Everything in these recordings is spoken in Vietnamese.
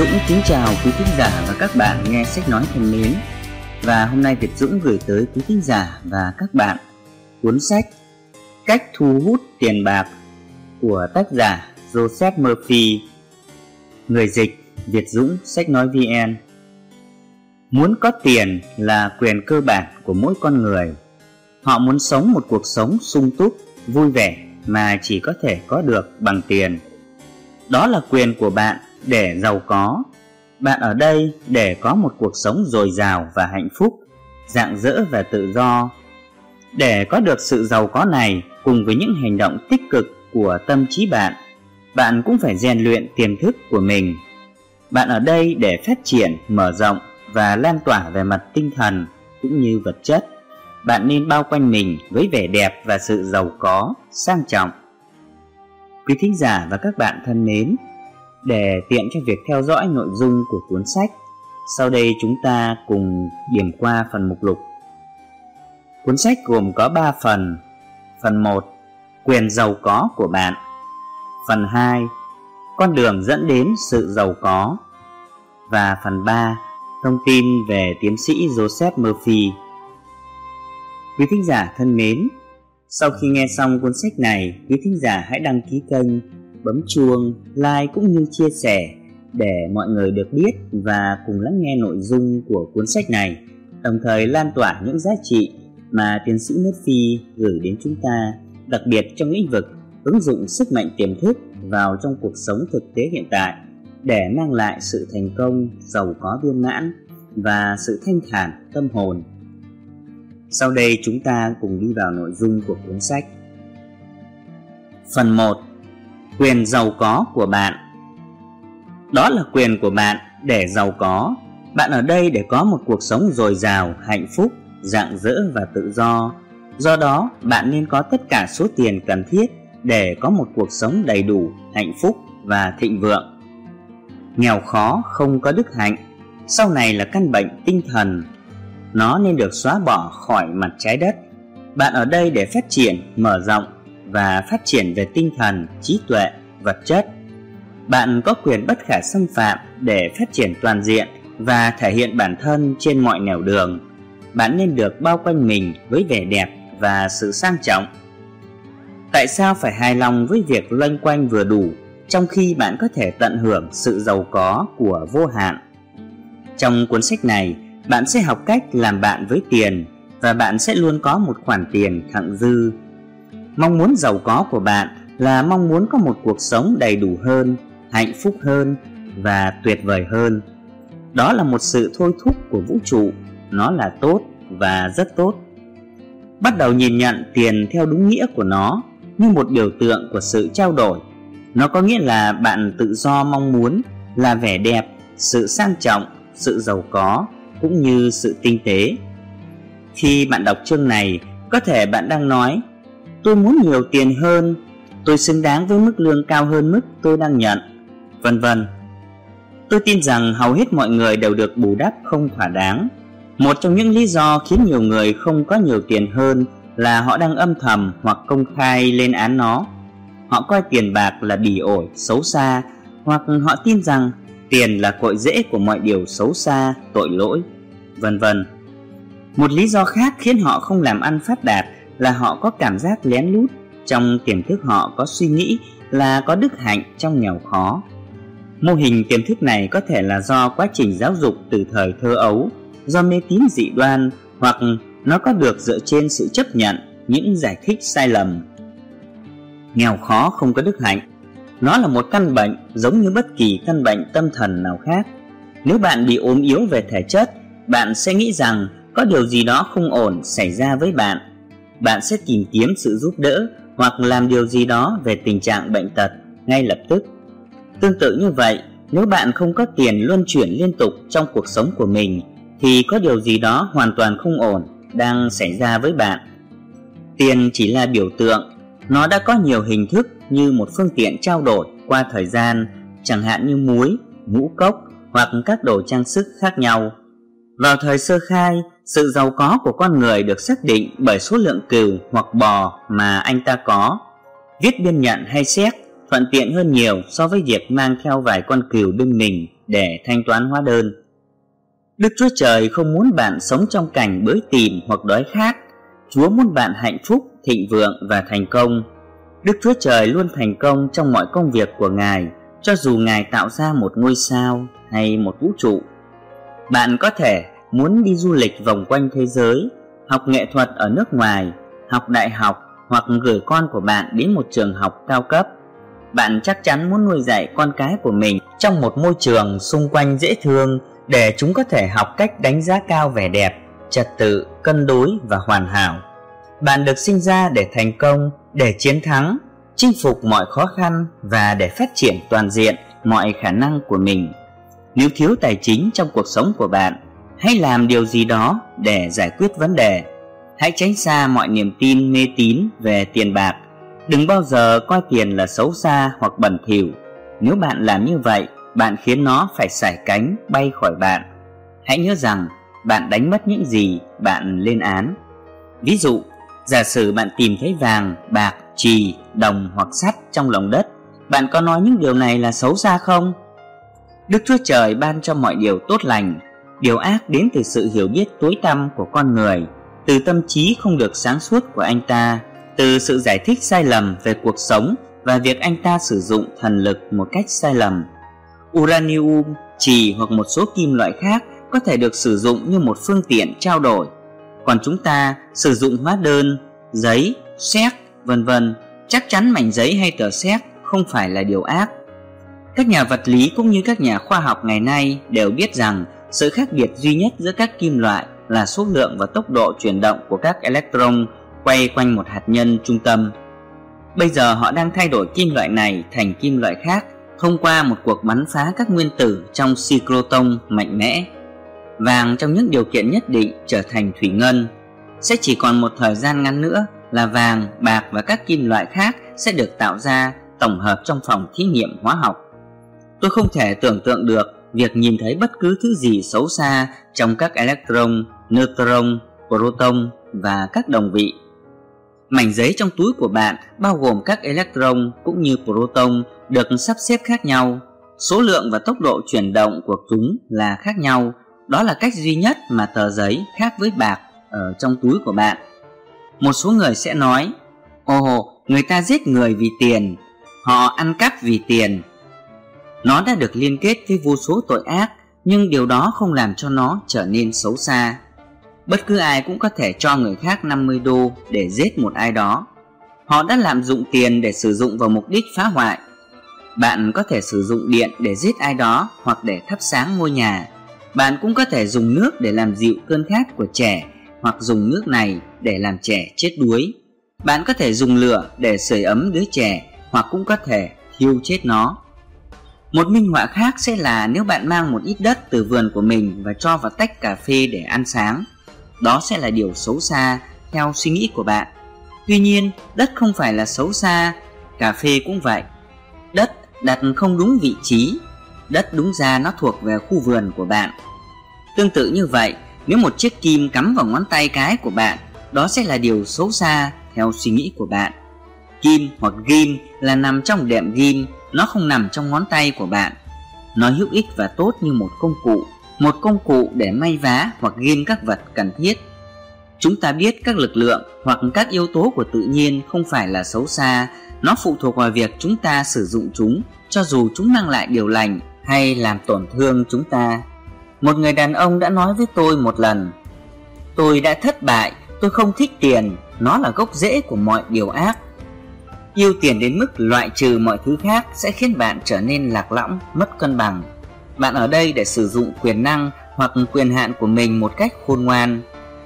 Dũng kính chào quý thính giả và các bạn nghe sách nói thân mến. Và hôm nay Việt Dũng gửi tới quý thính giả và các bạn cuốn sách Cách thu hút tiền bạc của tác giả Joseph Murphy Người dịch Việt Dũng sách nói VN Muốn có tiền là quyền cơ bản của mỗi con người. Họ muốn sống một cuộc sống sung túc, vui vẻ mà chỉ có thể có được bằng tiền. Đó là quyền của bạn để giàu có. Bạn ở đây để có một cuộc sống dồi dào và hạnh phúc, rạng rỡ và tự do. Để có được sự giàu có này cùng với những hành động tích cực của tâm trí bạn bạn cũng phải rèn luyện tiềm thức của mình. Bạn ở đây để phát triển, mở rộng và lan tỏa về mặt tinh thần cũng như vật chất. Bạn nên bao quanh mình với vẻ đẹp và sự giàu có, sang trọng. Quý thính giả và các bạn thân mến để tiện cho việc theo dõi nội dung của cuốn sách, sau đây chúng ta cùng điểm qua phần mục lục. Cuốn sách gồm có 3 phần. Phần 1: Quyền giàu có của bạn. Phần 2: Con đường dẫn đến sự giàu có. Và phần 3: Thông tin về tiến sĩ Joseph Murphy. Quý thính giả thân mến, sau khi nghe xong cuốn sách này, quý thính giả hãy đăng ký kênh bấm chuông, like cũng như chia sẻ để mọi người được biết và cùng lắng nghe nội dung của cuốn sách này, đồng thời lan tỏa những giá trị mà tiến sĩ Murphy gửi đến chúng ta, đặc biệt trong lĩnh vực ứng dụng sức mạnh tiềm thức vào trong cuộc sống thực tế hiện tại để mang lại sự thành công, giàu có viên mãn và sự thanh thản tâm hồn. Sau đây chúng ta cùng đi vào nội dung của cuốn sách. Phần 1 quyền giàu có của bạn. Đó là quyền của bạn để giàu có. Bạn ở đây để có một cuộc sống dồi dào, hạnh phúc, rạng rỡ và tự do. Do đó, bạn nên có tất cả số tiền cần thiết để có một cuộc sống đầy đủ, hạnh phúc và thịnh vượng. Nghèo khó không có đức hạnh. Sau này là căn bệnh tinh thần. Nó nên được xóa bỏ khỏi mặt trái đất. Bạn ở đây để phát triển, mở rộng và phát triển về tinh thần, trí tuệ, vật chất. Bạn có quyền bất khả xâm phạm để phát triển toàn diện và thể hiện bản thân trên mọi nẻo đường. Bạn nên được bao quanh mình với vẻ đẹp và sự sang trọng. Tại sao phải hài lòng với việc loanh quanh vừa đủ trong khi bạn có thể tận hưởng sự giàu có của vô hạn? Trong cuốn sách này, bạn sẽ học cách làm bạn với tiền và bạn sẽ luôn có một khoản tiền thặng dư mong muốn giàu có của bạn là mong muốn có một cuộc sống đầy đủ hơn, hạnh phúc hơn và tuyệt vời hơn. Đó là một sự thôi thúc của vũ trụ. Nó là tốt và rất tốt. Bắt đầu nhìn nhận tiền theo đúng nghĩa của nó như một biểu tượng của sự trao đổi. Nó có nghĩa là bạn tự do mong muốn là vẻ đẹp, sự sang trọng, sự giàu có cũng như sự tinh tế. Khi bạn đọc chương này, có thể bạn đang nói tôi muốn nhiều tiền hơn. Tôi xứng đáng với mức lương cao hơn mức tôi đang nhận. Vân vân. Tôi tin rằng hầu hết mọi người đều được bù đắp không thỏa đáng. Một trong những lý do khiến nhiều người không có nhiều tiền hơn là họ đang âm thầm hoặc công khai lên án nó. Họ coi tiền bạc là bỉ ổi xấu xa, hoặc họ tin rằng tiền là cội rễ của mọi điều xấu xa, tội lỗi. Vân vân. Một lý do khác khiến họ không làm ăn phát đạt là họ có cảm giác lén lút trong tiềm thức họ có suy nghĩ là có đức hạnh trong nghèo khó. Mô hình tiềm thức này có thể là do quá trình giáo dục từ thời thơ ấu, do mê tín dị đoan, hoặc nó có được dựa trên sự chấp nhận những giải thích sai lầm. Nghèo khó không có đức hạnh. Nó là một căn bệnh giống như bất kỳ căn bệnh tâm thần nào khác. Nếu bạn bị ốm yếu về thể chất, bạn sẽ nghĩ rằng có điều gì đó không ổn xảy ra với bạn bạn sẽ tìm kiếm sự giúp đỡ hoặc làm điều gì đó về tình trạng bệnh tật ngay lập tức. Tương tự như vậy, nếu bạn không có tiền luân chuyển liên tục trong cuộc sống của mình thì có điều gì đó hoàn toàn không ổn đang xảy ra với bạn. Tiền chỉ là biểu tượng, nó đã có nhiều hình thức như một phương tiện trao đổi qua thời gian, chẳng hạn như muối, ngũ cốc hoặc các đồ trang sức khác nhau. Vào thời sơ khai, sự giàu có của con người được xác định bởi số lượng cừu hoặc bò mà anh ta có. Viết biên nhận hay xét thuận tiện hơn nhiều so với việc mang theo vài con cừu bên mình để thanh toán hóa đơn. Đức Chúa Trời không muốn bạn sống trong cảnh bới tìm hoặc đói khát. Chúa muốn bạn hạnh phúc, thịnh vượng và thành công. Đức Chúa Trời luôn thành công trong mọi công việc của Ngài, cho dù Ngài tạo ra một ngôi sao hay một vũ trụ. Bạn có thể muốn đi du lịch vòng quanh thế giới, học nghệ thuật ở nước ngoài, học đại học hoặc gửi con của bạn đến một trường học cao cấp. Bạn chắc chắn muốn nuôi dạy con cái của mình trong một môi trường xung quanh dễ thương để chúng có thể học cách đánh giá cao vẻ đẹp, trật tự, cân đối và hoàn hảo. Bạn được sinh ra để thành công, để chiến thắng, chinh phục mọi khó khăn và để phát triển toàn diện mọi khả năng của mình. Nếu thiếu tài chính trong cuộc sống của bạn, hãy làm điều gì đó để giải quyết vấn đề. Hãy tránh xa mọi niềm tin mê tín về tiền bạc. Đừng bao giờ coi tiền là xấu xa hoặc bẩn thỉu. Nếu bạn làm như vậy, bạn khiến nó phải sải cánh bay khỏi bạn. Hãy nhớ rằng bạn đánh mất những gì bạn lên án. Ví dụ, giả sử bạn tìm thấy vàng, bạc, trì, đồng hoặc sắt trong lòng đất, bạn có nói những điều này là xấu xa không? Đức Chúa Trời ban cho mọi điều tốt lành, điều ác đến từ sự hiểu biết tối tăm của con người, từ tâm trí không được sáng suốt của anh ta, từ sự giải thích sai lầm về cuộc sống và việc anh ta sử dụng thần lực một cách sai lầm uranium, trì hoặc một số kim loại khác có thể được sử dụng như một phương tiện trao đổi. Còn chúng ta sử dụng hóa đơn, giấy, séc, vân vân, chắc chắn mảnh giấy hay tờ séc không phải là điều ác. Các nhà vật lý cũng như các nhà khoa học ngày nay đều biết rằng sự khác biệt duy nhất giữa các kim loại là số lượng và tốc độ chuyển động của các electron quay quanh một hạt nhân trung tâm. Bây giờ họ đang thay đổi kim loại này thành kim loại khác thông qua một cuộc bắn phá các nguyên tử trong cyclotron mạnh mẽ. Vàng trong những điều kiện nhất định trở thành thủy ngân. Sẽ chỉ còn một thời gian ngắn nữa là vàng, bạc và các kim loại khác sẽ được tạo ra tổng hợp trong phòng thí nghiệm hóa học. Tôi không thể tưởng tượng được việc nhìn thấy bất cứ thứ gì xấu xa trong các electron, neutron, proton và các đồng vị. Mảnh giấy trong túi của bạn bao gồm các electron cũng như proton được sắp xếp khác nhau. Số lượng và tốc độ chuyển động của chúng là khác nhau. Đó là cách duy nhất mà tờ giấy khác với bạc ở trong túi của bạn. Một số người sẽ nói, Ồ, người ta giết người vì tiền, họ ăn cắp vì tiền. Nó đã được liên kết với vô số tội ác, nhưng điều đó không làm cho nó trở nên xấu xa. Bất cứ ai cũng có thể cho người khác 50 đô để giết một ai đó. Họ đã lạm dụng tiền để sử dụng vào mục đích phá hoại. Bạn có thể sử dụng điện để giết ai đó hoặc để thắp sáng ngôi nhà. Bạn cũng có thể dùng nước để làm dịu cơn khát của trẻ hoặc dùng nước này để làm trẻ chết đuối. Bạn có thể dùng lửa để sưởi ấm đứa trẻ hoặc cũng có thể thiêu chết nó. Một minh họa khác sẽ là nếu bạn mang một ít đất từ vườn của mình và cho vào tách cà phê để ăn sáng. Đó sẽ là điều xấu xa, theo suy nghĩ của bạn. Tuy nhiên, đất không phải là xấu xa, cà phê cũng vậy. Đất đặt không đúng vị trí, đất đúng ra nó thuộc về khu vườn của bạn. Tương tự như vậy, nếu một chiếc kim cắm vào ngón tay cái của bạn, đó sẽ là điều xấu xa, theo suy nghĩ của bạn. Kim hoặc ghim là nằm trong đệm ghim nó không nằm trong ngón tay của bạn nó hữu ích và tốt như một công cụ một công cụ để may vá hoặc ghim các vật cần thiết. Chúng ta biết các lực lượng hoặc các yếu tố của tự nhiên không phải là xấu xa, nó phụ thuộc vào việc chúng ta sử dụng chúng, cho dù chúng mang lại điều lành hay làm tổn thương chúng ta. Một người đàn ông đã nói với tôi một lần, tôi đã thất bại, tôi không thích tiền, nó là gốc rễ của mọi điều ác. Yêu tiền đến mức loại trừ mọi thứ khác sẽ khiến bạn trở nên lạc lõng, mất cân bằng bạn ở đây để sử dụng quyền năng hoặc quyền hạn của mình một cách khôn ngoan.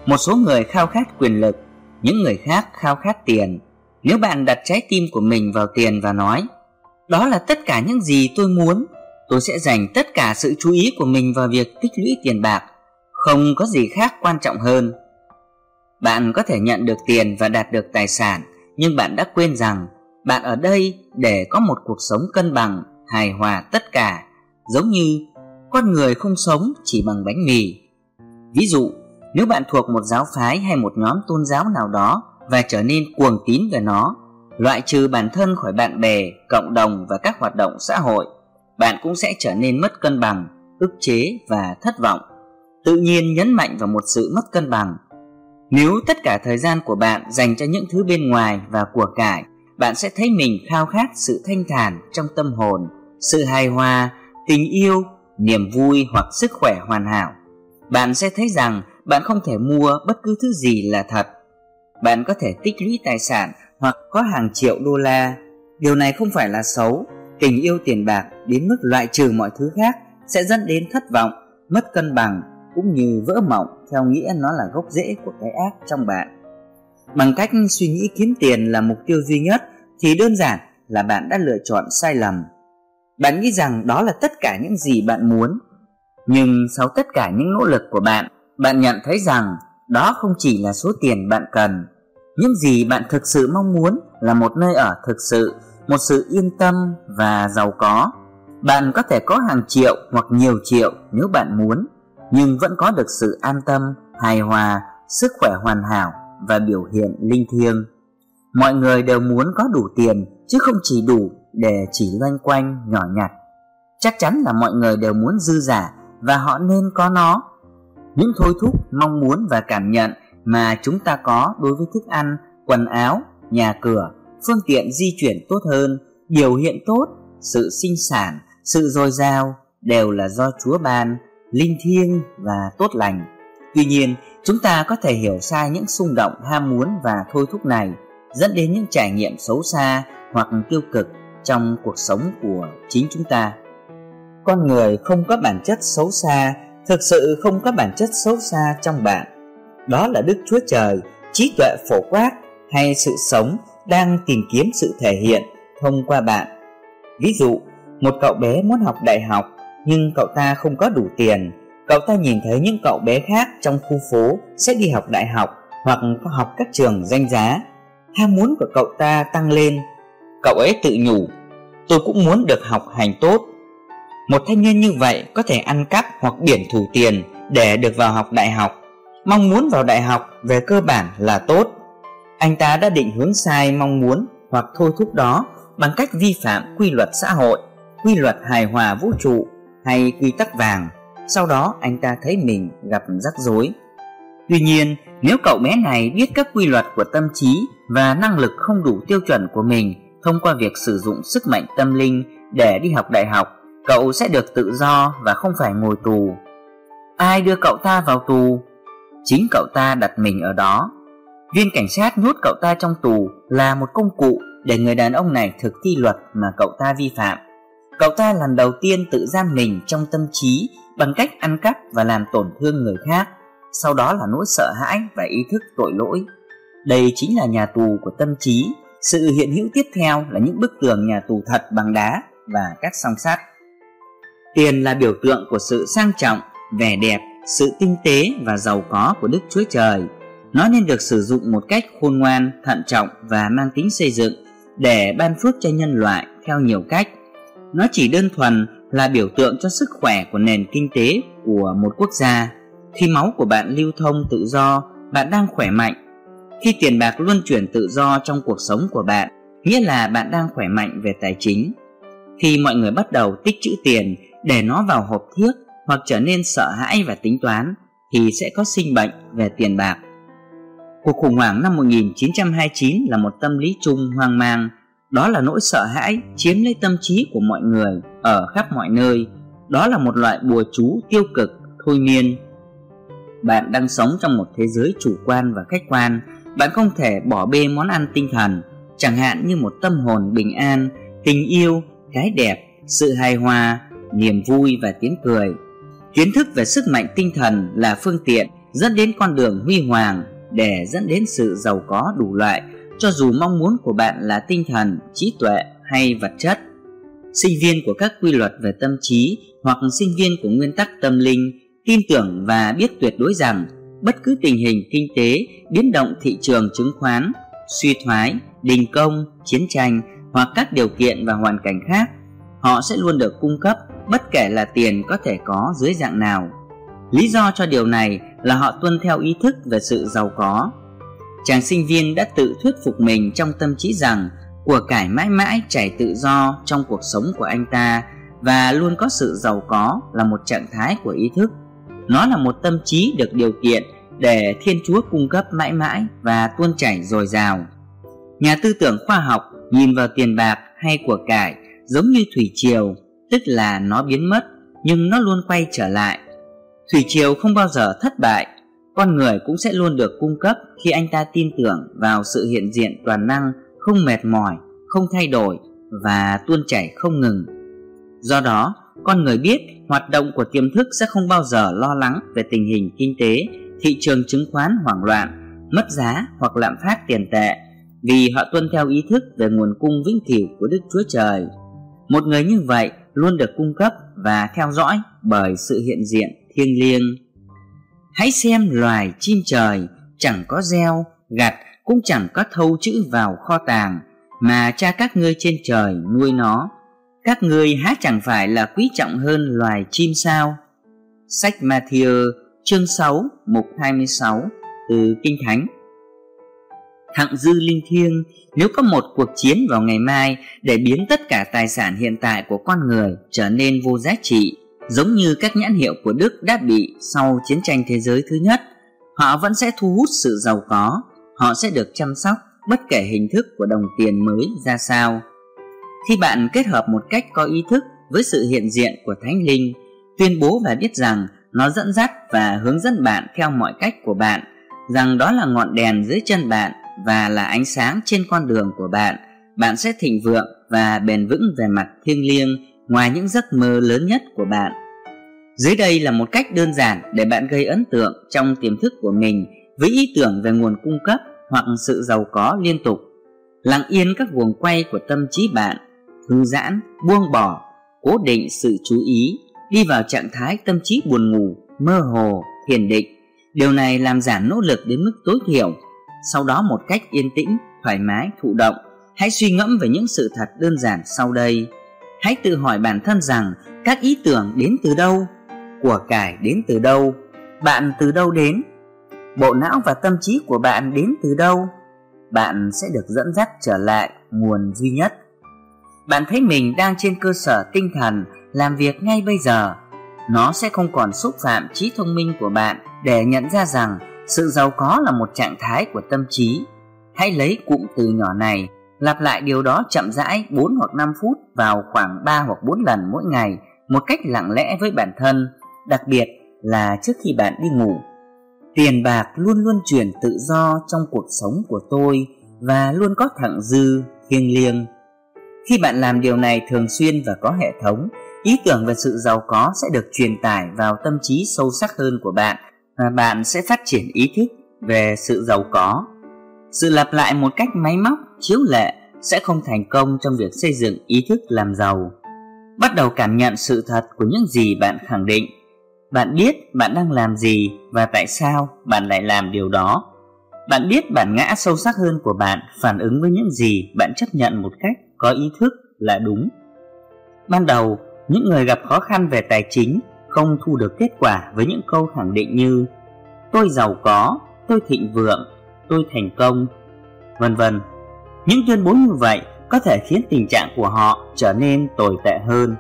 Một số người khao khát quyền lực, những người khác khao khát tiền. Nếu bạn đặt trái tim của mình vào tiền và nói, đó là tất cả những gì tôi muốn, tôi sẽ dành tất cả sự chú ý của mình vào việc tích lũy tiền bạc, không có gì khác quan trọng hơn. Bạn có thể nhận được tiền và đạt được tài sản, nhưng bạn đã quên rằng bạn ở đây để có một cuộc sống cân bằng, hài hòa tất cả giống như con người không sống chỉ bằng bánh mì. Ví dụ, nếu bạn thuộc một giáo phái hay một nhóm tôn giáo nào đó và trở nên cuồng tín về nó, loại trừ bản thân khỏi bạn bè, cộng đồng và các hoạt động xã hội, bạn cũng sẽ trở nên mất cân bằng. ức chế và thất vọng tự nhiên nhấn mạnh vào một sự mất cân bằng nếu tất cả thời gian của bạn dành cho những thứ bên ngoài và của cải bạn sẽ thấy mình khao khát sự thanh thản trong tâm hồn, sự hài hòa, tình yêu, niềm vui hoặc sức khỏe hoàn hảo. Bạn sẽ thấy rằng bạn không thể mua bất cứ thứ gì là thật. Bạn có thể tích lũy tài sản hoặc có hàng triệu đô la. Điều này không phải là xấu. Tình yêu tiền bạc đến mức loại trừ mọi thứ khác sẽ dẫn đến thất vọng, mất cân bằng, cũng như vỡ mộng, theo nghĩa nó là gốc rễ của cái ác trong bạn bằng cách suy nghĩ kiếm tiền là mục tiêu duy nhất, thì đơn giản là bạn đã lựa chọn sai lầm. Bạn nghĩ rằng đó là tất cả những gì bạn muốn. Nhưng sau tất cả những nỗ lực của bạn bạn nhận thấy rằng đó không chỉ là số tiền bạn cần. Những gì bạn thực sự mong muốn là một nơi ở thực sự, một sự yên tâm và giàu có. Bạn có thể có hàng triệu hoặc nhiều triệu nếu bạn muốn, nhưng vẫn có được sự an tâm, hài hòa, sức khỏe hoàn hảo và biểu hiện linh thiêng. Mọi người đều muốn có đủ tiền, chứ không chỉ đủ để chỉ loanh quanh, nhỏ nhặt. Chắc chắn là mọi người đều muốn dư giả và họ nên có nó. Những thôi thúc, mong muốn và cảm nhận mà chúng ta có đối với thức ăn, quần áo, nhà cửa, phương tiện di chuyển tốt hơn, biểu hiện tốt, sự sinh sản, sự dồi dào đều là do chúa ban, linh thiêng và tốt lành. Tuy nhiên chúng ta có thể hiểu sai những xung động, ham muốn và thôi thúc này, dẫn đến những trải nghiệm xấu xa hoặc tiêu cực trong cuộc sống của chính chúng ta. Con người không có bản chất xấu xa, thực sự không có bản chất xấu xa trong bạn. Đó là đức chúa trời, trí tuệ phổ quát hay sự sống đang tìm kiếm sự thể hiện thông qua bạn. Ví dụ, một cậu bé muốn học đại học, nhưng cậu ta không có đủ tiền cậu ta nhìn thấy những cậu bé khác trong khu phố sẽ đi học đại học hoặc có học các trường danh giá. Ham muốn của cậu ta tăng lên. Cậu ấy tự nhủ, tôi cũng muốn được học hành tốt. Một thanh niên như vậy có thể ăn cắp hoặc biển thủ tiền để được vào học đại học. Mong muốn vào đại học về cơ bản là tốt. Anh ta đã định hướng sai mong muốn hoặc thôi thúc đó bằng cách vi phạm quy luật xã hội, quy luật hài hòa vũ trụ hay quy tắc vàng sau đó anh ta thấy mình gặp rắc rối. Tuy nhiên, nếu cậu bé này biết các quy luật của tâm trí và năng lực không đủ tiêu chuẩn của mình thông qua việc sử dụng sức mạnh tâm linh để đi học đại học, cậu sẽ được tự do và không phải ngồi tù. Ai đưa cậu ta vào tù? Chính cậu ta đặt mình ở đó. Viên cảnh sát nhốt cậu ta trong tù là một công cụ để người đàn ông này thực thi luật mà cậu ta vi phạm. Cậu ta lần đầu tiên tự giam mình trong tâm trí bằng cách ăn cắp và làm tổn thương người khác, sau đó là nỗi sợ hãi và ý thức tội lỗi. Đây chính là nhà tù của tâm trí. Sự hiện hữu tiếp theo là những bức tường nhà tù thật bằng đá và các song sắt. Tiền là biểu tượng của sự sang trọng, vẻ đẹp, sự tinh tế và giàu có của đức chúa trời. Nó nên được sử dụng một cách khôn ngoan, thận trọng và mang tính xây dựng để ban phước cho nhân loại theo nhiều cách. Nó chỉ đơn thuần là biểu tượng cho sức khỏe của nền kinh tế của một quốc gia. Khi máu của bạn lưu thông tự do, bạn đang khỏe mạnh. Khi tiền bạc luân chuyển tự do trong cuộc sống của bạn, nghĩa là bạn đang khỏe mạnh về tài chính. Khi mọi người bắt đầu tích trữ tiền để nó vào hộp thiếc hoặc trở nên sợ hãi và tính toán, thì sẽ có sinh bệnh về tiền bạc. Cuộc khủng hoảng năm 1929 là một tâm lý chung hoang mang đó là nỗi sợ hãi chiếm lấy tâm trí của mọi người ở khắp mọi nơi. Đó là một loại bùa chú tiêu cực, thôi miên. Bạn đang sống trong một thế giới chủ quan và khách quan. Bạn không thể bỏ bê món ăn tinh thần. Chẳng hạn như một tâm hồn bình an, tình yêu, cái đẹp, sự hài hòa, niềm vui và tiếng cười. Kiến thức về sức mạnh tinh thần là phương tiện dẫn đến con đường huy hoàng để dẫn đến sự giàu có đủ loại cho dù mong muốn của bạn là tinh thần, trí tuệ hay vật chất. Sinh viên của các quy luật về tâm trí hoặc sinh viên của nguyên tắc tâm linh tin tưởng và biết tuyệt đối rằng bất cứ tình hình kinh tế, biến động thị trường chứng khoán, suy thoái, đình công, chiến tranh hoặc các điều kiện và hoàn cảnh khác, họ sẽ luôn được cung cấp bất kể là tiền có thể có dưới dạng nào. Lý do cho điều này là họ tuân theo ý thức về sự giàu có chàng sinh viên đã tự thuyết phục mình trong tâm trí rằng của cải mãi mãi chảy tự do trong cuộc sống của anh ta và luôn có sự giàu có là một trạng thái của ý thức. Nó là một tâm trí được điều kiện để thiên chúa cung cấp mãi mãi và tuôn chảy dồi dào. Nhà tư tưởng khoa học nhìn vào tiền bạc hay của cải giống như thủy triều, tức là nó biến mất nhưng nó luôn quay trở lại. Thủy triều không bao giờ thất bại con người cũng sẽ luôn được cung cấp khi anh ta tin tưởng vào sự hiện diện toàn năng, không mệt mỏi, không thay đổi và tuôn chảy không ngừng. Do đó, con người biết hoạt động của tiềm thức sẽ không bao giờ lo lắng về tình hình kinh tế, thị trường chứng khoán hoảng loạn, mất giá hoặc lạm phát tiền tệ vì họ tuân theo ý thức về nguồn cung vĩnh cửu của đức chúa trời. Một người như vậy luôn được cung cấp và theo dõi bởi sự hiện diện thiêng liêng hãy xem loài chim trời, chẳng có gieo, gặt cũng chẳng có thâu chữ vào kho tàng, mà cha các ngươi trên trời nuôi nó. Các ngươi há chẳng phải là quý trọng hơn loài chim sao? Sách Matthew chương 6 mục 26 từ Kinh Thánh. Thặng dư linh thiêng, nếu có một cuộc chiến vào ngày mai để biến tất cả tài sản hiện tại của con người trở nên vô giá trị giống như các nhãn hiệu của Đức đã bị sau chiến tranh thế giới thứ nhất, họ vẫn sẽ thu hút sự giàu có, họ sẽ được chăm sóc bất kể hình thức của đồng tiền mới ra sao. Khi bạn kết hợp một cách có ý thức với sự hiện diện của thánh linh, tuyên bố và biết rằng nó dẫn dắt và hướng dẫn bạn theo mọi cách của bạn, rằng đó là ngọn đèn dưới chân bạn và là ánh sáng trên con đường của bạn bạn sẽ thịnh vượng và bền vững về mặt thiêng liêng ngoài những giấc mơ lớn nhất của bạn. Dưới đây là một cách đơn giản để bạn gây ấn tượng trong tiềm thức của mình với ý tưởng về nguồn cung cấp hoặc sự giàu có liên tục. Lặng yên các guồng quay của tâm trí bạn, thư giãn, buông bỏ, cố định sự chú ý, đi vào trạng thái tâm trí buồn ngủ, mơ hồ, thiền định. Điều này làm giảm nỗ lực đến mức tối thiểu. Sau đó một cách yên tĩnh, thoải mái, thụ động, hãy suy ngẫm về những sự thật đơn giản sau đây hãy tự hỏi bản thân rằng các ý tưởng đến từ đâu, của cải đến từ đâu, bạn từ đâu đến, bộ não và tâm trí của bạn đến từ đâu, bạn sẽ được dẫn dắt trở lại nguồn duy nhất. Bạn thấy mình đang trên cơ sở tinh thần làm việc ngay bây giờ, nó sẽ không còn xúc phạm trí thông minh của bạn để nhận ra rằng sự giàu có là một trạng thái của tâm trí. Hãy lấy cụm từ nhỏ này lặp lại điều đó chậm rãi 4 hoặc 5 phút vào khoảng 3 hoặc 4 lần mỗi ngày một cách lặng lẽ với bản thân, đặc biệt là trước khi bạn đi ngủ. Tiền bạc luôn luôn chuyển tự do trong cuộc sống của tôi và luôn có thặng dư, thiêng liêng. Khi bạn làm điều này thường xuyên và có hệ thống, ý tưởng về sự giàu có sẽ được truyền tải vào tâm trí sâu sắc hơn của bạn và bạn sẽ phát triển ý thức về sự giàu có. Sự lặp lại một cách máy móc chiếu lệ sẽ không thành công trong việc xây dựng ý thức làm giàu. Bắt đầu cảm nhận sự thật của những gì bạn khẳng định. Bạn biết bạn đang làm gì và tại sao bạn lại làm điều đó. Bạn biết bản ngã sâu sắc hơn của bạn phản ứng với những gì bạn chấp nhận một cách có ý thức là đúng. Ban đầu, những người gặp khó khăn về tài chính không thu được kết quả với những câu khẳng định như, tôi giàu có, tôi thịnh vượng, tôi thành công, vân vân những tuyên bố như vậy có thể khiến tình trạng của họ trở nên tồi tệ hơn.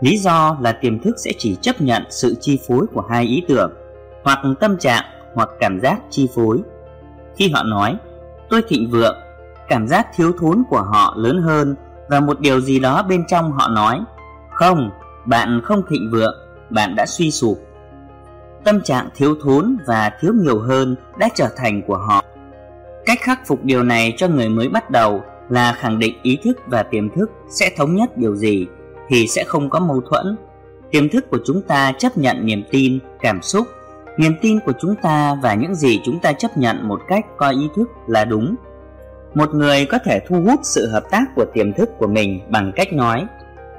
Lý do là tiềm thức sẽ chỉ chấp nhận sự chi phối của hai ý tưởng, hoặc tâm trạng, hoặc cảm giác chi phối. Khi họ nói, tôi thịnh vượng cảm giác thiếu thốn của họ lớn hơn, và một điều gì đó bên trong họ nói, không, bạn không thịnh vượng, bạn đã suy sụp tâm trạng thiếu thốn và thiếu nhiều hơn đã trở thành của họ cách khắc phục điều này cho người mới bắt đầu là khẳng định ý thức và tiềm thức sẽ thống nhất điều gì thì sẽ không có mâu thuẫn. Tiềm thức của chúng ta chấp nhận niềm tin, cảm xúc. Niềm tin của chúng ta và những gì chúng ta chấp nhận một cách coi ý thức là đúng. Một người có thể thu hút sự hợp tác của tiềm thức của mình bằng cách nói,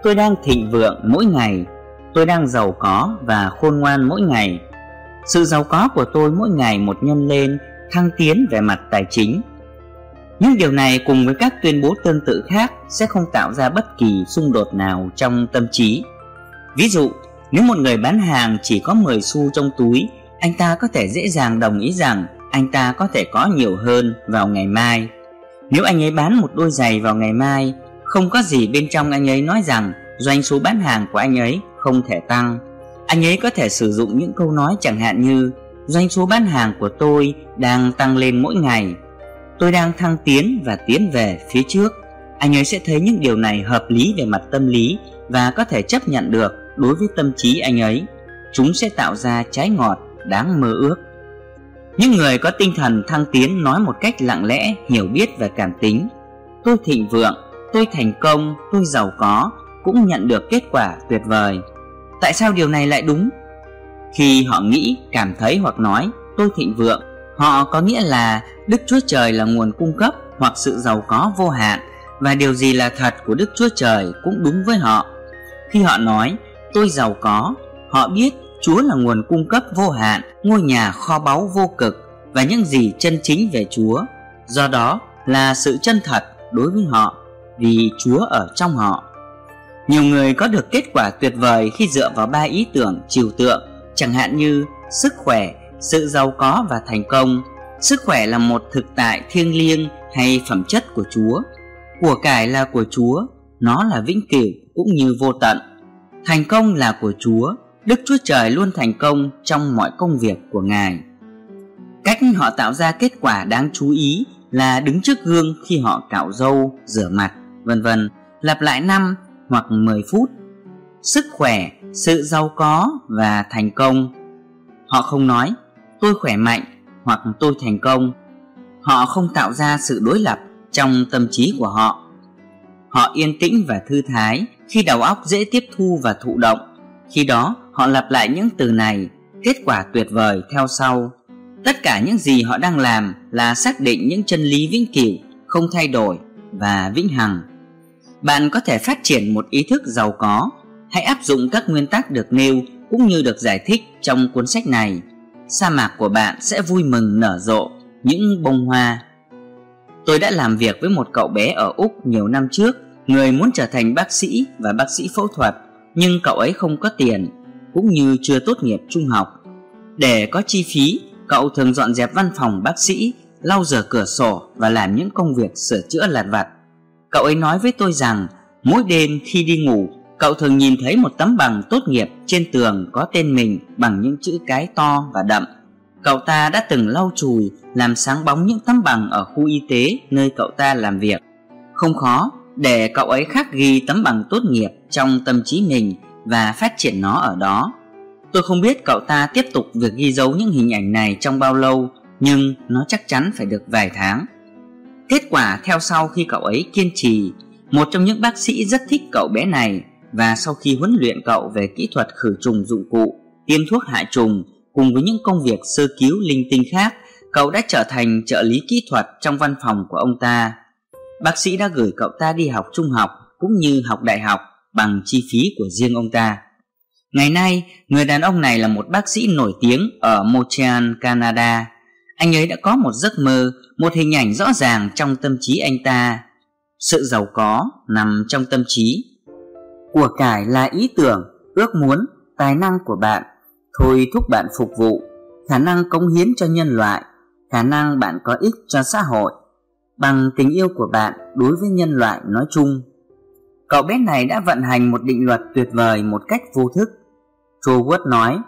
tôi đang thịnh vượng mỗi ngày. Tôi đang giàu có và khôn ngoan mỗi ngày. Sự giàu có của tôi mỗi ngày một nhân lên thăng tiến về mặt tài chính. Những điều này cùng với các tuyên bố tương tự khác sẽ không tạo ra bất kỳ xung đột nào trong tâm trí. Ví dụ, nếu một người bán hàng chỉ có 10 xu trong túi, anh ta có thể dễ dàng đồng ý rằng anh ta có thể có nhiều hơn vào ngày mai. Nếu anh ấy bán một đôi giày vào ngày mai, không có gì bên trong anh ấy nói rằng doanh số bán hàng của anh ấy không thể tăng. Anh ấy có thể sử dụng những câu nói chẳng hạn như doanh số bán hàng của tôi đang tăng lên mỗi ngày. Tôi đang thăng tiến và tiến về phía trước. Anh ấy sẽ thấy những điều này hợp lý về mặt tâm lý và có thể chấp nhận được đối với tâm trí anh ấy. Chúng sẽ tạo ra trái ngọt đáng mơ ước. Những người có tinh thần thăng tiến nói một cách lặng lẽ, hiểu biết và cảm tính. Tôi thịnh vượng, tôi thành công, tôi giàu có, cũng nhận được kết quả tuyệt vời. Tại sao điều này lại đúng? Khi họ nghĩ, cảm thấy hoặc nói tôi thịnh vượng, họ có nghĩa là Đức Chúa Trời là nguồn cung cấp hoặc sự giàu có vô hạn và điều gì là thật của Đức Chúa Trời cũng đúng với họ. Khi họ nói tôi giàu có, họ biết Chúa là nguồn cung cấp vô hạn, ngôi nhà kho báu vô cực và những gì chân chính về Chúa. Do đó là sự chân thật đối với họ vì Chúa ở trong họ. Nhiều người có được kết quả tuyệt vời khi dựa vào ba ý tưởng trừu tượng, chẳng hạn như sức khỏe, sự giàu có và thành công. Sức khỏe là một thực tại thiêng liêng hay phẩm chất của Chúa. Của cải là của Chúa, nó là vĩnh cửu cũng như vô tận. Thành công là của Chúa, Đức Chúa Trời luôn thành công trong mọi công việc của Ngài. Cách họ tạo ra kết quả đáng chú ý là đứng trước gương khi họ cạo râu, rửa mặt, vân vân, lặp lại năm hoặc 10 phút. Sức khỏe, sự giàu có và thành công. Họ không nói tôi khỏe mạnh hoặc tôi thành công. Họ không tạo ra sự đối lập trong tâm trí của họ. Họ yên tĩnh và thư thái khi đầu óc dễ tiếp thu và thụ động. Khi đó họ lặp lại những từ này, kết quả tuyệt vời theo sau. Tất cả những gì họ đang làm là xác định những chân lý vĩnh cửu, không thay đổi và vĩnh hằng. Bạn có thể phát triển một ý thức giàu có, hãy áp dụng các nguyên tắc được nêu cũng như được giải thích trong cuốn sách này. Sa mạc của bạn sẽ vui mừng nở rộ những bông hoa. Tôi đã làm việc với một cậu bé ở Úc nhiều năm trước, người muốn trở thành bác sĩ và bác sĩ phẫu thuật, nhưng cậu ấy không có tiền, cũng như chưa tốt nghiệp trung học. Để có chi phí, cậu thường dọn dẹp văn phòng bác sĩ, lau rửa cửa sổ và làm những công việc sửa chữa lặt vặt Cậu ấy nói với tôi rằng mỗi đêm khi đi ngủ Cậu thường nhìn thấy một tấm bằng tốt nghiệp trên tường có tên mình bằng những chữ cái to và đậm. Cậu ta đã từng lau chùi làm sáng bóng những tấm bằng ở khu y tế nơi cậu ta làm việc. Không khó để cậu ấy khắc ghi tấm bằng tốt nghiệp trong tâm trí mình và phát triển nó ở đó. Tôi không biết cậu ta tiếp tục việc ghi dấu những hình ảnh này trong bao lâu Nhưng nó chắc chắn phải được vài tháng. Kết quả theo sau khi cậu ấy kiên trì, một trong những bác sĩ rất thích cậu bé này và sau khi huấn luyện cậu về kỹ thuật khử trùng dụng cụ, tiêm thuốc hại trùng cùng với những công việc sơ cứu linh tinh khác, cậu đã trở thành trợ lý kỹ thuật trong văn phòng của ông ta. Bác sĩ đã gửi cậu ta đi học trung học cũng như học đại học bằng chi phí của riêng ông ta. Ngày nay, người đàn ông này là một bác sĩ nổi tiếng ở Montreal, Canada anh ấy đã có một giấc mơ, một hình ảnh rõ ràng trong tâm trí anh ta. Sự giàu có nằm trong tâm trí. Của cải là ý tưởng, ước muốn, tài năng của bạn, thôi thúc bạn phục vụ, khả năng cống hiến cho nhân loại, khả năng bạn có ích cho xã hội, bằng tình yêu của bạn đối với nhân loại nói chung. Cậu bé này đã vận hành một định luật tuyệt vời một cách vô thức. Troward nói,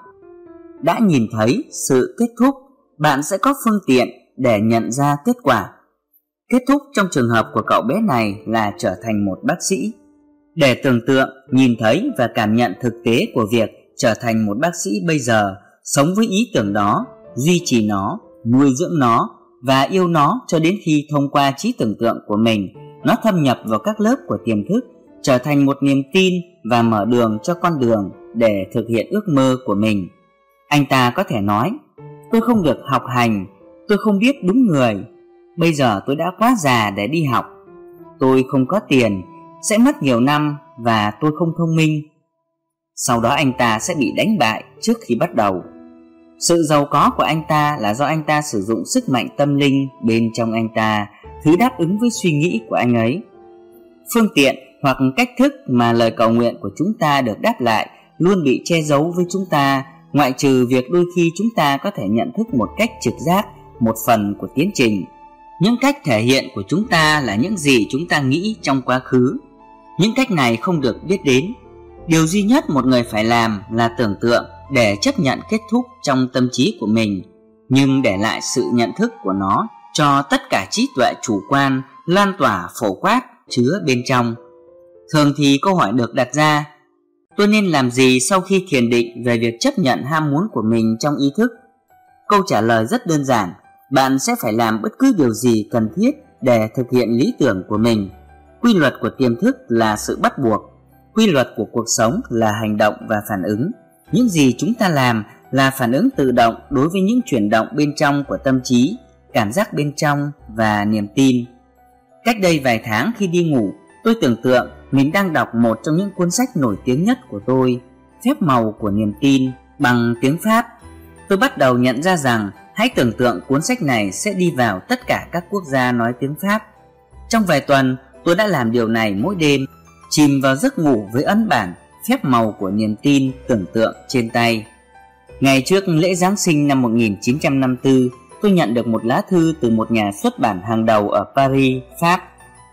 đã nhìn thấy sự kết thúc bạn sẽ có phương tiện để nhận ra kết quả. Kết thúc trong trường hợp của cậu bé này là trở thành một bác sĩ. Để tưởng tượng, nhìn thấy và cảm nhận thực tế của việc trở thành một bác sĩ bây giờ, sống với ý tưởng đó, duy trì nó, nuôi dưỡng nó và yêu nó cho đến khi thông qua trí tưởng tượng của mình, nó thâm nhập vào các lớp của tiềm thức, trở thành một niềm tin và mở đường cho con đường để thực hiện ước mơ của mình. Anh ta có thể nói, Tôi không được học hành Tôi không biết đúng người Bây giờ tôi đã quá già để đi học Tôi không có tiền sẽ mất nhiều năm Và tôi không thông minh. Sau đó anh ta sẽ bị đánh bại Trước khi bắt đầu. Sự giàu có của anh ta là do anh ta sử dụng sức mạnh tâm linh bên trong anh ta, Thứ đáp ứng với suy nghĩ của anh ấy. Phương tiện hoặc cách thức mà lời cầu nguyện của chúng ta được đáp lại Luôn bị che giấu với chúng ta, ngoại trừ việc đôi khi chúng ta có thể nhận thức một cách trực giác, một phần của tiến trình. Những cách thể hiện của chúng ta là những gì chúng ta nghĩ trong quá khứ những cách này không được biết đến. Điều duy nhất một người phải làm là tưởng tượng để chấp nhận kết thúc trong tâm trí của mình, nhưng để lại sự nhận thức của nó cho tất cả trí tuệ chủ quan lan tỏa phổ quát chứa bên trong. Thường thì câu hỏi được đặt ra, tôi nên làm gì sau khi thiền định về việc chấp nhận ham muốn của mình trong ý thức? Câu trả lời rất đơn giản, bạn sẽ phải làm bất cứ điều gì cần thiết để thực hiện lý tưởng của mình quy luật của tiềm thức là sự bắt buộc, quy luật của cuộc sống là hành động và phản ứng. Những gì chúng ta làm là phản ứng tự động đối với những chuyển động bên trong của tâm trí, cảm giác bên trong và niềm tin. Cách đây vài tháng khi đi ngủ, tôi tưởng tượng mình đang đọc một trong những cuốn sách nổi tiếng nhất của tôi, phép màu của niềm tin, bằng tiếng pháp. Tôi bắt đầu nhận ra rằng, hãy tưởng tượng cuốn sách này sẽ đi vào tất cả các quốc gia nói tiếng pháp. Trong vài tuần tôi đã làm điều này mỗi đêm chìm vào giấc ngủ với ấn bản phép màu của niềm tin tưởng tượng trên tay ngày trước lễ giáng sinh năm 1954 tôi nhận được một lá thư từ một nhà xuất bản hàng đầu ở Paris, Pháp,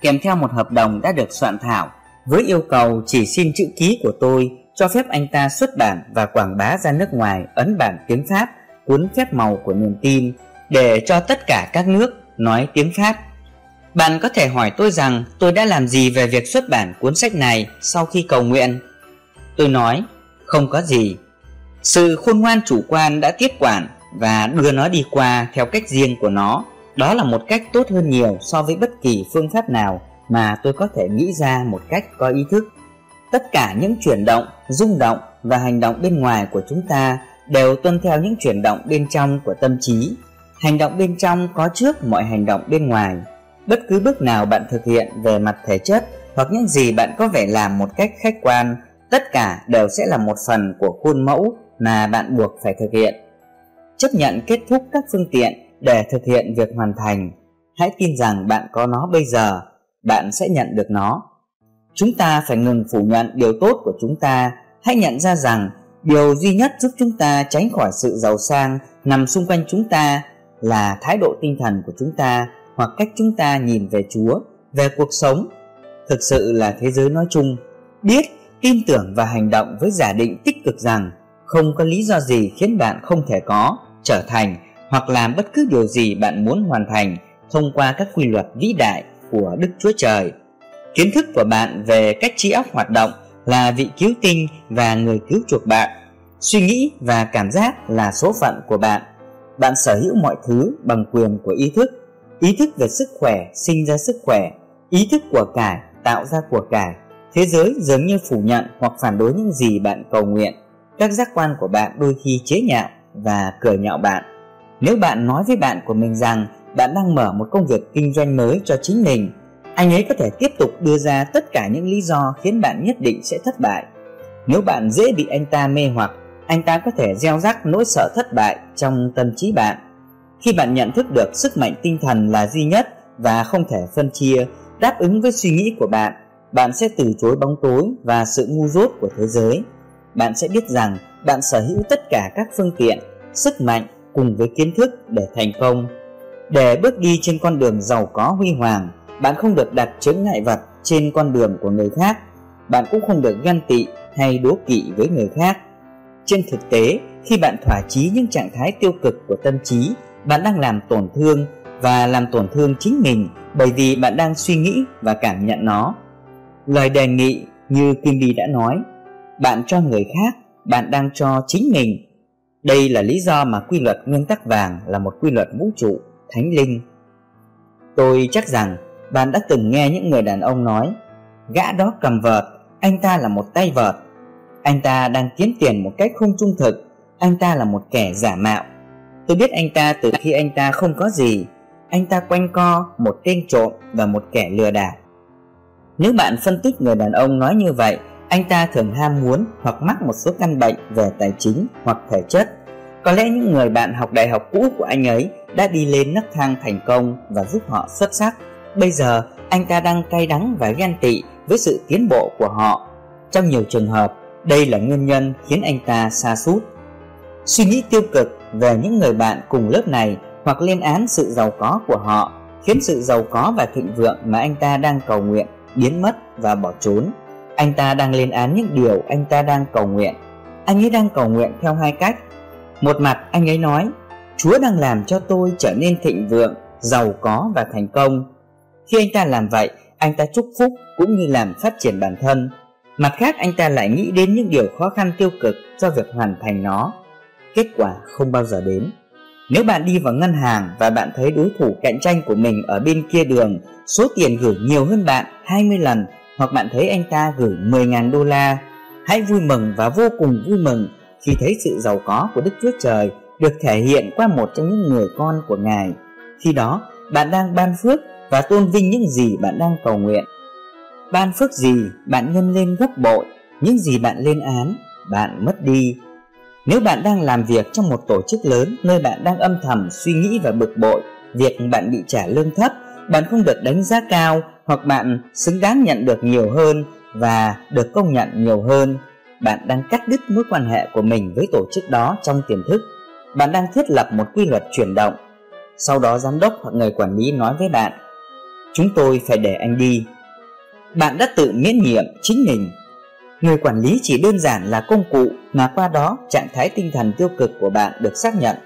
kèm theo một hợp đồng đã được soạn thảo với yêu cầu chỉ xin chữ ký của tôi cho phép anh ta xuất bản và quảng bá ra nước ngoài ấn bản tiếng Pháp cuốn phép màu của niềm tin để cho tất cả các nước nói tiếng Pháp. Bạn có thể hỏi tôi rằng tôi đã làm gì về việc xuất bản cuốn sách này sau khi cầu nguyện. Tôi nói, không có gì. Sự khôn ngoan chủ quan đã tiếp quản và đưa nó đi qua theo cách riêng của nó. Đó là một cách tốt hơn nhiều so với bất kỳ phương pháp nào mà tôi có thể nghĩ ra một cách có ý thức. Tất cả những chuyển động, rung động và hành động bên ngoài của chúng ta đều tuân theo những chuyển động bên trong của tâm trí. Hành động bên trong có trước mọi hành động bên ngoài. Bất cứ bước nào bạn thực hiện về mặt thể chất hoặc những gì bạn có vẻ làm một cách khách quan, tất cả đều sẽ là một phần của khuôn mẫu mà bạn buộc phải thực hiện. Chấp nhận kết thúc các phương tiện để thực hiện việc hoàn thành. Hãy tin rằng bạn có nó bây giờ bạn sẽ nhận được nó. Chúng ta phải ngừng phủ nhận điều tốt của chúng ta. Hãy nhận ra rằng điều duy nhất giúp chúng ta tránh khỏi sự giàu sang nằm xung quanh chúng ta là thái độ tinh thần của chúng ta hoặc cách chúng ta nhìn về chúa, về cuộc sống thực sự là thế giới nói chung, biết, tin tưởng và hành động với giả định tích cực rằng không có lý do gì khiến bạn không thể có, trở thành hoặc làm bất cứ điều gì bạn muốn hoàn thành thông qua các quy luật vĩ đại của Đức Chúa Trời. Kiến thức của bạn về cách trí óc hoạt động là vị cứu tinh và người cứu chuộc bạn. Suy nghĩ và cảm giác là số phận của bạn. Bạn sở hữu mọi thứ bằng quyền của ý thức. Ý thức về sức khỏe sinh ra sức khỏe, ý thức của cải tạo ra của cải. Thế giới dường như phủ nhận hoặc phản đối những gì bạn cầu nguyện. Các giác quan của bạn đôi khi chế nhạo và cười nhạo bạn. Nếu bạn nói với bạn của mình rằng bạn đang mở một công việc kinh doanh mới cho chính mình, anh ấy có thể tiếp tục đưa ra tất cả những lý do khiến bạn nhất định sẽ thất bại. Nếu bạn dễ bị anh ta mê hoặc, anh ta có thể gieo rắc nỗi sợ thất bại trong tâm trí bạn. Khi bạn nhận thức được sức mạnh tinh thần là duy nhất và không thể phân chia, đáp ứng với suy nghĩ của bạn, bạn sẽ từ chối bóng tối và sự ngu dốt của thế giới. Bạn sẽ biết rằng bạn sở hữu tất cả các phương tiện, sức mạnh cùng với kiến thức để thành công. Để bước đi trên con đường giàu có huy hoàng, bạn không được đặt chướng ngại vật trên con đường của người khác. Bạn cũng không được ganh tị hay đố kỵ với người khác. Trên thực tế, khi bạn thỏa chí những trạng thái tiêu cực của tâm trí, bạn đang làm tổn thương và làm tổn thương chính mình bởi vì bạn đang suy nghĩ và cảm nhận nó. Lời đề nghị như Kim Ly đã nói, bạn cho người khác bạn đang cho chính mình. Đây là lý do mà quy luật nguyên tắc vàng là một quy luật vũ trụ thánh linh. Tôi chắc rằng bạn đã từng nghe những người đàn ông nói gã đó cầm vợt anh ta là một tay vợt. Anh ta đang kiếm tiền một cách không trung thực anh ta là một kẻ giả mạo tôi biết anh ta từ khi anh ta không có gì anh ta quanh co một tên trộm và một kẻ lừa đảo nếu bạn phân tích người đàn ông nói như vậy anh ta thường ham muốn hoặc mắc một số căn bệnh về tài chính hoặc thể chất. Có lẽ những người bạn học đại học cũ của anh ấy đã đi lên nấc thang thành công và giúp họ xuất sắc. Bây giờ, anh ta đang cay đắng và ghen tị với sự tiến bộ của họ. Trong nhiều trường hợp, đây là nguyên nhân khiến anh ta xa sút Suy nghĩ tiêu cực về những người bạn cùng lớp này hoặc lên án sự giàu có của họ khiến sự giàu có và thịnh vượng mà anh ta đang cầu nguyện biến mất và bỏ trốn. Anh ta đang lên án những điều anh ta đang cầu nguyện. Anh ấy đang cầu nguyện theo hai cách. Một mặt anh ấy nói Chúa đang làm cho tôi trở nên thịnh vượng, giàu có và thành công. Khi anh ta làm vậy, anh ta chúc phúc cũng như làm phát triển bản thân. Mặt khác anh ta lại nghĩ đến những điều khó khăn tiêu cực cho việc hoàn thành nó. Kết quả không bao giờ đến nếu bạn đi vào ngân hàng và bạn thấy đối thủ cạnh tranh của mình ở bên kia đường số tiền gửi nhiều hơn bạn 20 lần hoặc bạn thấy anh ta gửi 10.000 đô la, hãy vui mừng và vô cùng vui mừng khi thấy sự giàu có của Đức Chúa Trời được thể hiện qua một trong những người con của Ngài. Khi đó, bạn đang ban phước và tôn vinh những gì bạn đang cầu nguyện. Ban phước gì bạn nhân lên gấp bội, những gì bạn lên án, bạn mất đi nếu bạn đang làm việc trong một tổ chức lớn nơi bạn đang âm thầm suy nghĩ và bực bội việc bạn bị trả lương thấp, bạn không được đánh giá cao hoặc bạn xứng đáng nhận được nhiều hơn và được công nhận nhiều hơn, bạn đang cắt đứt mối quan hệ của mình với tổ chức đó trong tiềm thức. Bạn đang thiết lập một quy luật chuyển động. Sau đó giám đốc hoặc người quản lý nói với bạn, chúng tôi phải để anh đi. Bạn đã tự miễn nhiệm chính mình Người quản lý chỉ đơn giản là công cụ mà qua đó trạng thái tinh thần tiêu cực của bạn được xác nhận.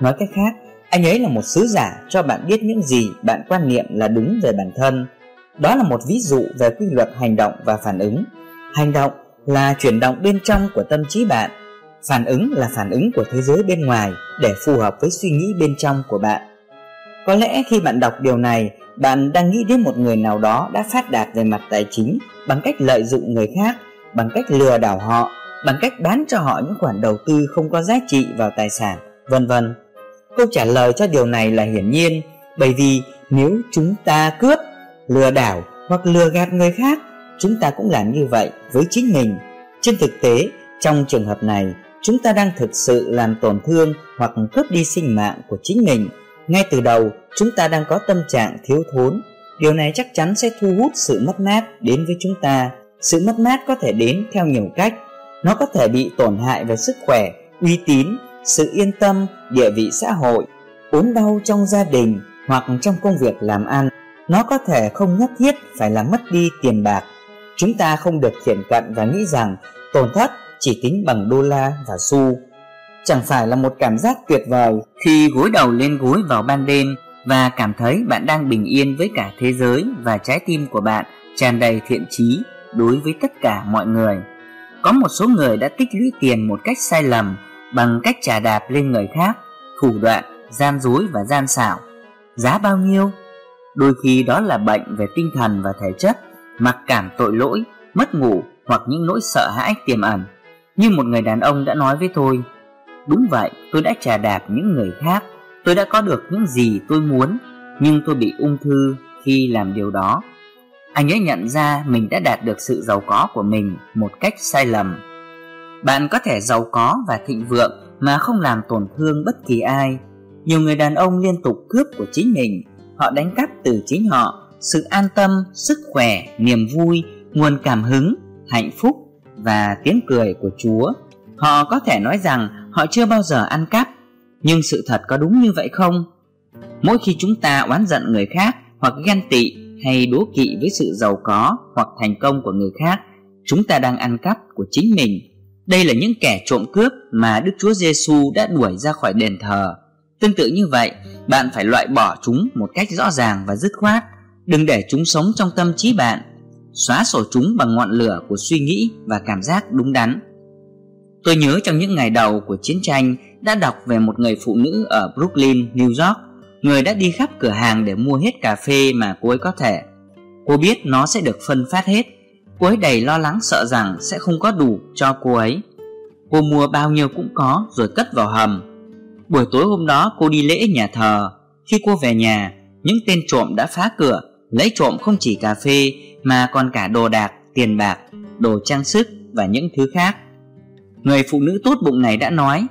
Nói cách khác, anh ấy là một sứ giả cho bạn biết những gì bạn quan niệm là đúng về bản thân. Đó là một ví dụ về quy luật hành động và phản ứng. Hành động là chuyển động bên trong của tâm trí bạn. Phản ứng là phản ứng của thế giới bên ngoài để phù hợp với suy nghĩ bên trong của bạn. Có lẽ khi bạn đọc điều này, bạn đang nghĩ đến một người nào đó đã phát đạt về mặt tài chính bằng cách lợi dụng người khác bằng cách lừa đảo họ, bằng cách bán cho họ những khoản đầu tư không có giá trị vào tài sản, vân vân. Câu trả lời cho điều này là hiển nhiên, bởi vì nếu chúng ta cướp, lừa đảo hoặc lừa gạt người khác, chúng ta cũng làm như vậy với chính mình. Trên thực tế, trong trường hợp này, chúng ta đang thực sự làm tổn thương hoặc cướp đi sinh mạng của chính mình. Ngay từ đầu, chúng ta đang có tâm trạng thiếu thốn. Điều này chắc chắn sẽ thu hút sự mất mát đến với chúng ta sự mất mát có thể đến theo nhiều cách. Nó có thể bị tổn hại về sức khỏe, uy tín, sự yên tâm, địa vị xã hội ốm đau trong gia đình hoặc trong công việc làm ăn. Nó có thể không nhất thiết phải là mất đi tiền bạc. Chúng ta không được thiển cận và nghĩ rằng tổn thất chỉ tính bằng đô la và xu. Chẳng phải là một cảm giác tuyệt vời khi gối đầu lên gối vào ban đêm và cảm thấy bạn đang bình yên với cả thế giới và trái tim của bạn tràn đầy thiện trí đối với tất cả mọi người. Có một số người đã tích lũy tiền một cách sai lầm bằng cách trà đạp lên người khác, thủ đoạn, gian dối và gian xảo. Giá bao nhiêu? Đôi khi đó là bệnh về tinh thần và thể chất, mặc cảm tội lỗi, mất ngủ hoặc những nỗi sợ hãi tiềm ẩn. Như một người đàn ông đã nói với tôi, đúng vậy, tôi đã trà đạp những người khác, tôi đã có được những gì tôi muốn, nhưng tôi bị ung thư khi làm điều đó anh ấy nhận ra mình đã đạt được sự giàu có của mình một cách sai lầm. Bạn có thể giàu có và thịnh vượng mà không làm tổn thương bất kỳ ai. Nhiều người đàn ông liên tục cướp của chính mình, họ đánh cắp từ chính họ sự an tâm, sức khỏe, niềm vui, nguồn cảm hứng, hạnh phúc và tiếng cười của Chúa. Họ có thể nói rằng họ chưa bao giờ ăn cắp, nhưng sự thật có đúng như vậy không? Mỗi khi chúng ta oán giận người khác hoặc ghen tị hay đố kỵ với sự giàu có hoặc thành công của người khác, chúng ta đang ăn cắp của chính mình. Đây là những kẻ trộm cướp mà Đức Chúa Giêsu đã đuổi ra khỏi đền thờ. Tương tự như vậy, bạn phải loại bỏ chúng một cách rõ ràng và dứt khoát. Đừng để chúng sống trong tâm trí bạn. Xóa sổ chúng bằng ngọn lửa của suy nghĩ và cảm giác đúng đắn. Tôi nhớ trong những ngày đầu của chiến tranh đã đọc về một người phụ nữ ở Brooklyn, New York Người đã đi khắp cửa hàng để mua hết cà phê mà cô ấy có thể. Cô biết nó sẽ được phân phát hết. Cô ấy đầy lo lắng sợ rằng sẽ không có đủ cho cô ấy. Cô mua bao nhiêu cũng có rồi cất vào hầm. Buổi tối hôm đó cô đi lễ nhà thờ. Khi cô về nhà Những tên trộm đã phá cửa Lấy trộm không chỉ cà phê Mà còn cả đồ đạc, tiền bạc Đồ trang sức và những thứ khác. Người phụ nữ tốt bụng này đã nói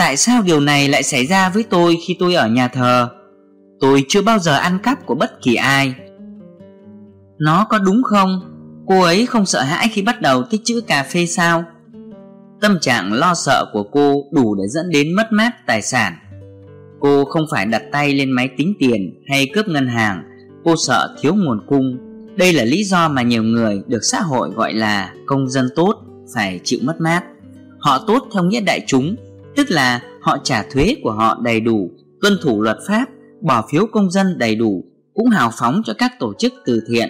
Tại sao điều này lại xảy ra với tôi khi tôi ở nhà thờ? Tôi chưa bao giờ ăn cắp của bất kỳ ai. Nó có đúng không? Cô ấy không sợ hãi khi bắt đầu tích chữ cà phê sao? Tâm trạng lo sợ của cô đủ để dẫn đến mất mát tài sản. Cô không phải đặt tay lên máy tính tiền hay cướp ngân hàng. Cô sợ thiếu nguồn cung. Đây là lý do mà nhiều người được xã hội gọi là công dân tốt phải chịu mất mát. Họ tốt theo nghĩa đại chúng, tức là họ trả thuế của họ đầy đủ, tuân thủ luật pháp, bỏ phiếu công dân đầy đủ, cũng hào phóng cho các tổ chức từ thiện,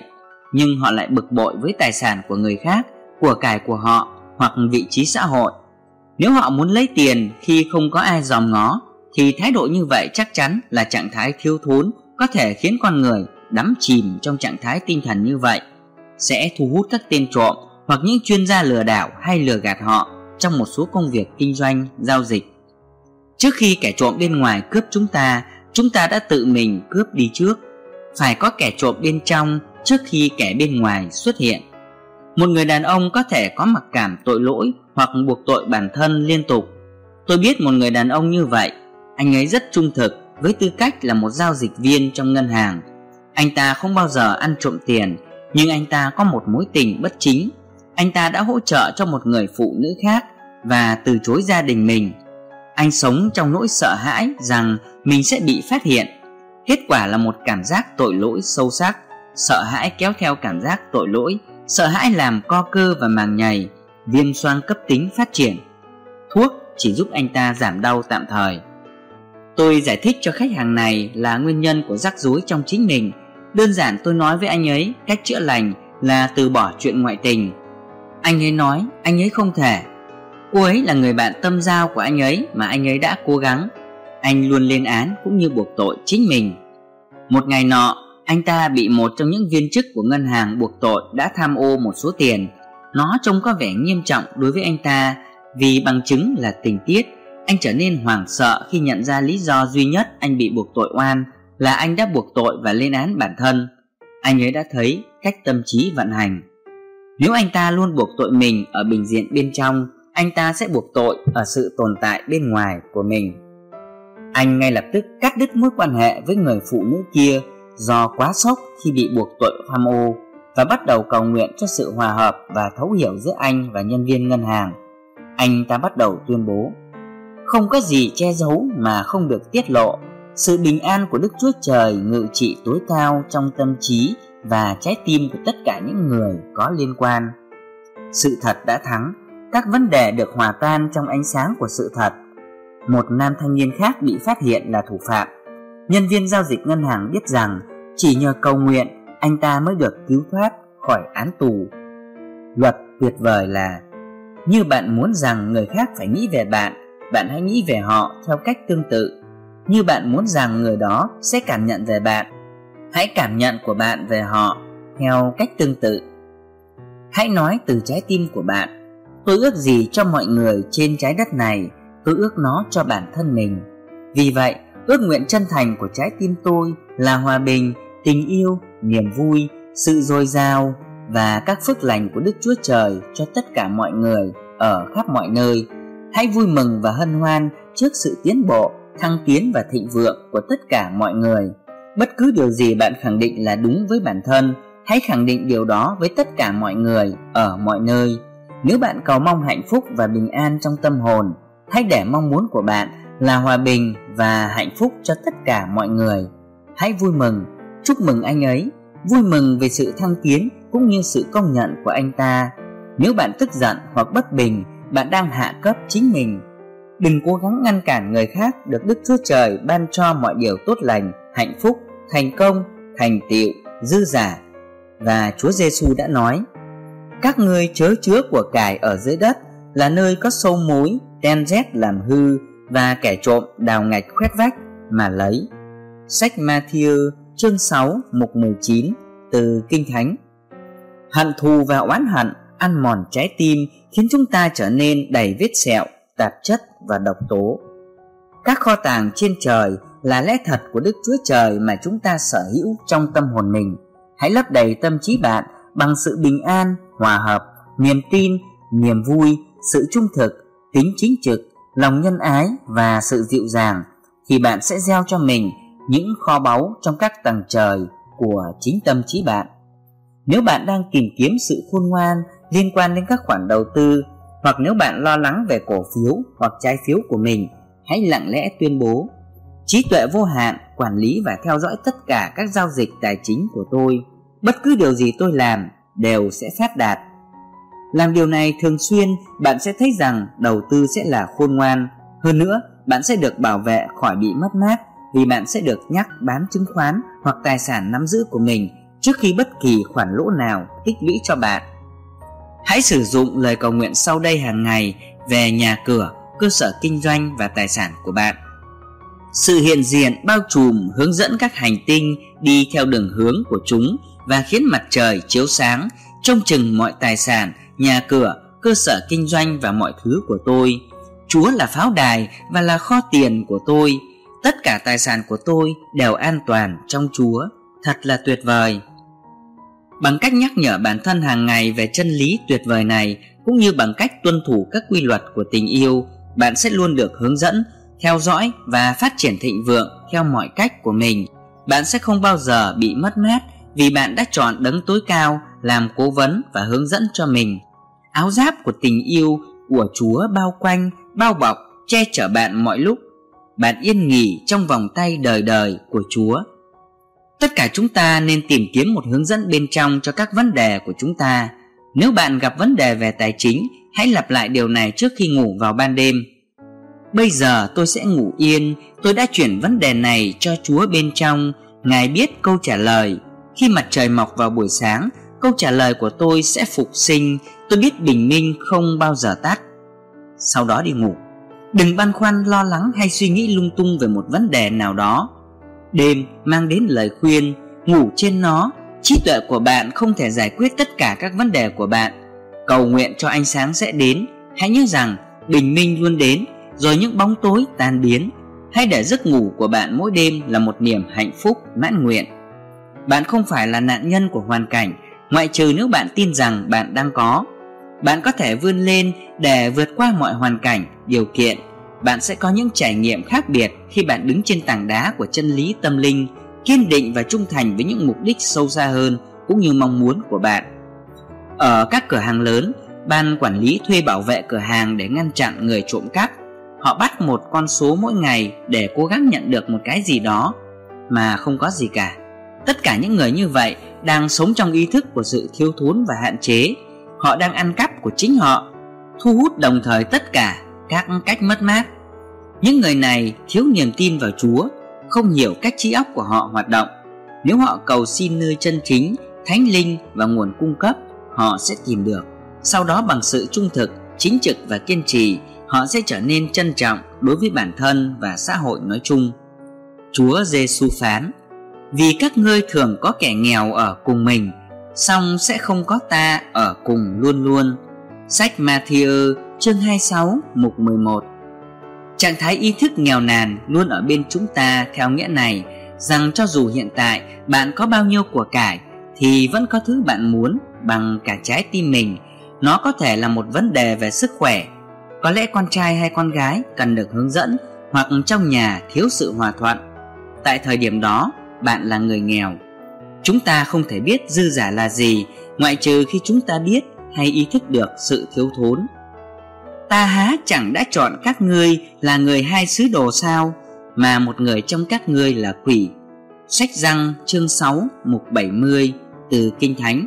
nhưng họ lại bực bội với tài sản của người khác, của cải của họ hoặc vị trí xã hội. Nếu họ muốn lấy tiền khi không có ai dòm ngó thì thái độ như vậy chắc chắn là trạng thái thiếu thốn có thể khiến con người đắm chìm trong trạng thái tinh thần như vậy. Sẽ thu hút các tên trộm hoặc những chuyên gia lừa đảo hay lừa gạt họ trong một số công việc kinh doanh, giao dịch. Trước khi kẻ trộm bên ngoài cướp chúng ta, chúng ta đã tự mình cướp đi trước. Phải có kẻ trộm bên trong trước khi kẻ bên ngoài xuất hiện. Một người đàn ông có thể có mặc cảm tội lỗi hoặc buộc tội bản thân liên tục. Tôi biết một người đàn ông như vậy, anh ấy rất trung thực với tư cách là một giao dịch viên trong ngân hàng. Anh ta không bao giờ ăn trộm tiền, nhưng anh ta có một mối tình bất chính. Anh ta đã hỗ trợ cho một người phụ nữ khác và từ chối gia đình mình. Anh sống trong nỗi sợ hãi rằng mình sẽ bị phát hiện. Kết quả là một cảm giác tội lỗi sâu sắc, sợ hãi kéo theo cảm giác tội lỗi, sợ hãi làm co cơ và màng nhầy, viêm xoang cấp tính phát triển. Thuốc chỉ giúp anh ta giảm đau tạm thời. Tôi giải thích cho khách hàng này là nguyên nhân của rắc rối trong chính mình. Đơn giản tôi nói với anh ấy cách chữa lành là từ bỏ chuyện ngoại tình. Anh ấy nói anh ấy không thể. Cô ấy là người bạn tâm giao của anh ấy mà anh ấy đã cố gắng. Anh luôn lên án cũng như buộc tội chính mình. Một ngày nọ, anh ta bị một trong những viên chức của ngân hàng buộc tội đã tham ô một số tiền. Nó trông có vẻ nghiêm trọng đối với anh ta vì bằng chứng là tình tiết anh trở nên hoảng sợ khi nhận ra lý do duy nhất anh bị buộc tội oan là anh đã buộc tội và lên án bản thân. Anh ấy đã thấy cách tâm trí vận hành. Nếu anh ta luôn buộc tội mình ở bình diện bên trong, anh ta sẽ buộc tội ở sự tồn tại bên ngoài của mình. Anh ngay lập tức cắt đứt mối quan hệ với người phụ nữ kia do quá sốc khi bị buộc tội tham ô và bắt đầu cầu nguyện cho sự hòa hợp và thấu hiểu giữa anh và nhân viên ngân hàng. Anh ta bắt đầu tuyên bố không có gì che giấu mà không được tiết lộ sự bình an của đức chúa trời ngự trị tối cao trong tâm trí và trái tim của tất cả những người có liên quan. Sự thật đã thắng, các vấn đề được hòa tan trong ánh sáng của sự thật. Một nam thanh niên khác bị phát hiện là thủ phạm. Nhân viên giao dịch ngân hàng biết rằng chỉ nhờ cầu nguyện, anh ta mới được cứu thoát khỏi án tù. Luật tuyệt vời là, như bạn muốn rằng người khác phải nghĩ về bạn bạn hãy nghĩ về họ theo cách tương tự. Như bạn muốn rằng người đó sẽ cảm nhận về bạn hãy cảm nhận của bạn về họ theo cách tương tự. Hãy nói từ trái tim của bạn, tôi ước gì cho mọi người trên trái đất này, tôi ước nó cho bản thân mình. Vì vậy, ước nguyện chân thành của trái tim tôi là hòa bình, tình yêu, niềm vui, sự dồi dào và các phước lành của đức chúa trời cho tất cả mọi người ở khắp mọi nơi. Hãy vui mừng và hân hoan trước sự tiến bộ, thăng tiến và thịnh vượng của tất cả mọi người bất cứ điều gì bạn khẳng định là đúng với bản thân, hãy khẳng định điều đó với tất cả mọi người ở mọi nơi. Nếu bạn cầu mong hạnh phúc và bình an trong tâm hồn, hãy để mong muốn của bạn là hòa bình và hạnh phúc cho tất cả mọi người. Hãy vui mừng. Chúc mừng anh ấy. Vui mừng về sự thăng tiến cũng như sự công nhận của anh ta. Nếu bạn tức giận hoặc bất bình, bạn đang hạ cấp chính mình. Đừng cố gắng ngăn cản người khác được đức chúa trời ban cho mọi điều tốt lành, hạnh phúc thành công thành tựu dư giả. Và chúa giêsu đã nói các ngươi chớ chứa của cải ở dưới đất là nơi có sâu mối ten rét làm hư và kẻ trộm đào ngạch khoét vách mà lấy. Sách Matthew chương 6 mục 19 từ Kinh Thánh. Hận thù và oán hận ăn mòn trái tim khiến chúng ta trở nên đầy vết sẹo, tạp chất và độc tố. Các kho tàng trên trời là lẽ thật của Đức Chúa Trời mà chúng ta sở hữu trong tâm hồn mình. Hãy lấp đầy tâm trí bạn bằng sự bình an, hòa hợp, niềm tin, niềm vui, sự trung thực, tính chính trực, lòng nhân ái và sự dịu dàng thì bạn sẽ gieo cho mình những kho báu trong các tầng trời của chính tâm trí bạn. Nếu bạn đang tìm kiếm sự khôn ngoan liên quan đến các khoản đầu tư hoặc nếu bạn lo lắng về cổ phiếu hoặc trái phiếu của mình hãy lặng lẽ tuyên bố trí tuệ vô hạn, quản lý và theo dõi tất cả các giao dịch tài chính của tôi. Bất cứ điều gì tôi làm đều sẽ phát đạt. Làm điều này thường xuyên, bạn sẽ thấy rằng đầu tư sẽ là khôn ngoan. Hơn nữa, bạn sẽ được bảo vệ khỏi bị mất mát vì bạn sẽ được nhắc bán chứng khoán hoặc tài sản nắm giữ của mình trước khi bất kỳ khoản lỗ nào tích lũy cho bạn. Hãy sử dụng lời cầu nguyện sau đây hàng ngày về nhà cửa, cơ sở kinh doanh và tài sản của bạn sự hiện diện bao trùm hướng dẫn các hành tinh đi theo đường hướng của chúng và khiến mặt trời chiếu sáng, trông chừng mọi tài sản, nhà cửa, cơ sở kinh doanh và mọi thứ của tôi. Chúa là pháo đài và là kho tiền của tôi. Tất cả tài sản của tôi đều an toàn trong chúa. Thật là tuyệt vời. Bằng cách nhắc nhở bản thân hàng ngày về chân lý tuyệt vời này, cũng như bằng cách tuân thủ các quy luật của tình yêu, bạn sẽ luôn được hướng dẫn theo dõi và phát triển thịnh vượng theo mọi cách của mình. Bạn sẽ không bao giờ bị mất mát vì bạn đã chọn đấng tối cao làm cố vấn và hướng dẫn cho mình. Áo giáp của tình yêu của chúa bao quanh, bao bọc, che chở bạn mọi lúc. Bạn yên nghỉ trong vòng tay đời đời của chúa. Tất cả chúng ta nên tìm kiếm một hướng dẫn bên trong cho các vấn đề của chúng ta. Nếu bạn gặp vấn đề về tài chính, hãy lặp lại điều này trước khi ngủ vào ban đêm bây giờ tôi sẽ ngủ yên. Tôi đã chuyển vấn đề này cho chúa bên trong. Ngài biết câu trả lời. Khi mặt trời mọc vào buổi sáng, câu trả lời của tôi sẽ phục sinh. Tôi biết bình minh không bao giờ tắt. Sau đó đi ngủ. Đừng băn khoăn, lo lắng hay suy nghĩ lung tung về một vấn đề nào đó. Đêm mang đến lời khuyên. Ngủ trên nó. Trí tuệ của bạn không thể giải quyết tất cả các vấn đề của bạn. Cầu nguyện cho ánh sáng sẽ đến. Hãy nhớ rằng bình minh luôn đến rồi những bóng tối tan biến, hay để giấc ngủ của bạn mỗi đêm là một niềm hạnh phúc mãn nguyện. Bạn không phải là nạn nhân của hoàn cảnh, ngoại trừ nếu bạn tin rằng bạn đang có. Bạn có thể vươn lên để vượt qua mọi hoàn cảnh, điều kiện. Bạn sẽ có những trải nghiệm khác biệt khi bạn đứng trên tảng đá của chân lý tâm linh, kiên định và trung thành với những mục đích sâu xa hơn cũng như mong muốn của bạn. Ở các cửa hàng lớn, ban quản lý thuê bảo vệ cửa hàng để ngăn chặn người trộm cắp họ bắt một con số mỗi ngày để cố gắng nhận được một cái gì đó, mà không có gì cả. Tất cả những người như vậy đang sống trong ý thức của sự thiếu thốn và hạn chế. Họ đang ăn cắp của chính họ, thu hút đồng thời tất cả các cách mất mát. Những người này thiếu niềm tin vào chúa, không hiểu cách trí óc của họ hoạt động. Nếu họ cầu xin nơi chân chính, thánh linh và nguồn cung cấp, họ sẽ tìm được. Sau đó bằng sự trung thực, chính trực và kiên trì họ sẽ trở nên trân trọng đối với bản thân và xã hội nói chung. Chúa giêsu phán, vì các ngươi thường có kẻ nghèo ở cùng mình, song sẽ không có ta ở cùng luôn luôn. Sách Matthew chương 26 mục 11 Trạng thái ý thức nghèo nàn luôn ở bên chúng ta theo nghĩa này, rằng cho dù hiện tại bạn có bao nhiêu của cải, thì vẫn có thứ bạn muốn bằng cả trái tim mình. Nó có thể là một vấn đề về sức khỏe có lẽ con trai hay con gái cần được hướng dẫn hoặc trong nhà thiếu sự hòa thuận. Tại thời điểm đó, bạn là người nghèo. Chúng ta không thể biết dư giả là gì, ngoại trừ khi chúng ta biết hay ý thức được sự thiếu thốn. Ta há chẳng đã chọn các ngươi là người hai sứ đồ sao, mà một người trong các ngươi là quỷ. Sách răng chương 6 mục 70 từ kinh thánh.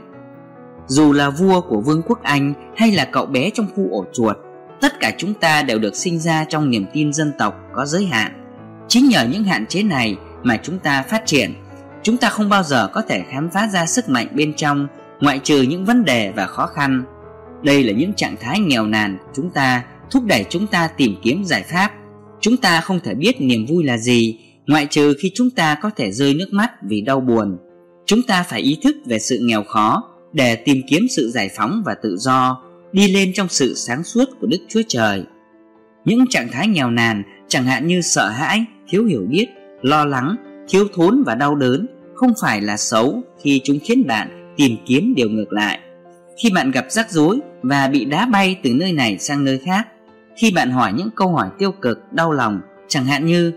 Dù là vua của vương quốc anh hay là cậu bé trong khu ổ chuột tất cả chúng ta đều được sinh ra trong niềm tin dân tộc có giới hạn. Chính nhờ những hạn chế này mà chúng ta phát triển. Chúng ta không bao giờ có thể khám phá ra sức mạnh bên trong, ngoại trừ những vấn đề và khó khăn. Đây là những trạng thái nghèo nàn của chúng ta, thúc đẩy chúng ta tìm kiếm giải pháp. Chúng ta không thể biết niềm vui là gì, ngoại trừ khi chúng ta có thể rơi nước mắt vì đau buồn. Chúng ta phải ý thức về sự nghèo khó để tìm kiếm sự giải phóng và tự do đi lên trong sự sáng suốt của đức chúa trời. Những trạng thái nghèo nàn, chẳng hạn như sợ hãi, thiếu hiểu biết, lo lắng, thiếu thốn và đau đớn, không phải là xấu khi chúng khiến bạn tìm kiếm điều ngược lại. Khi bạn gặp rắc rối và bị đá bay từ nơi này sang nơi khác, khi bạn hỏi những câu hỏi tiêu cực, đau lòng, chẳng hạn như,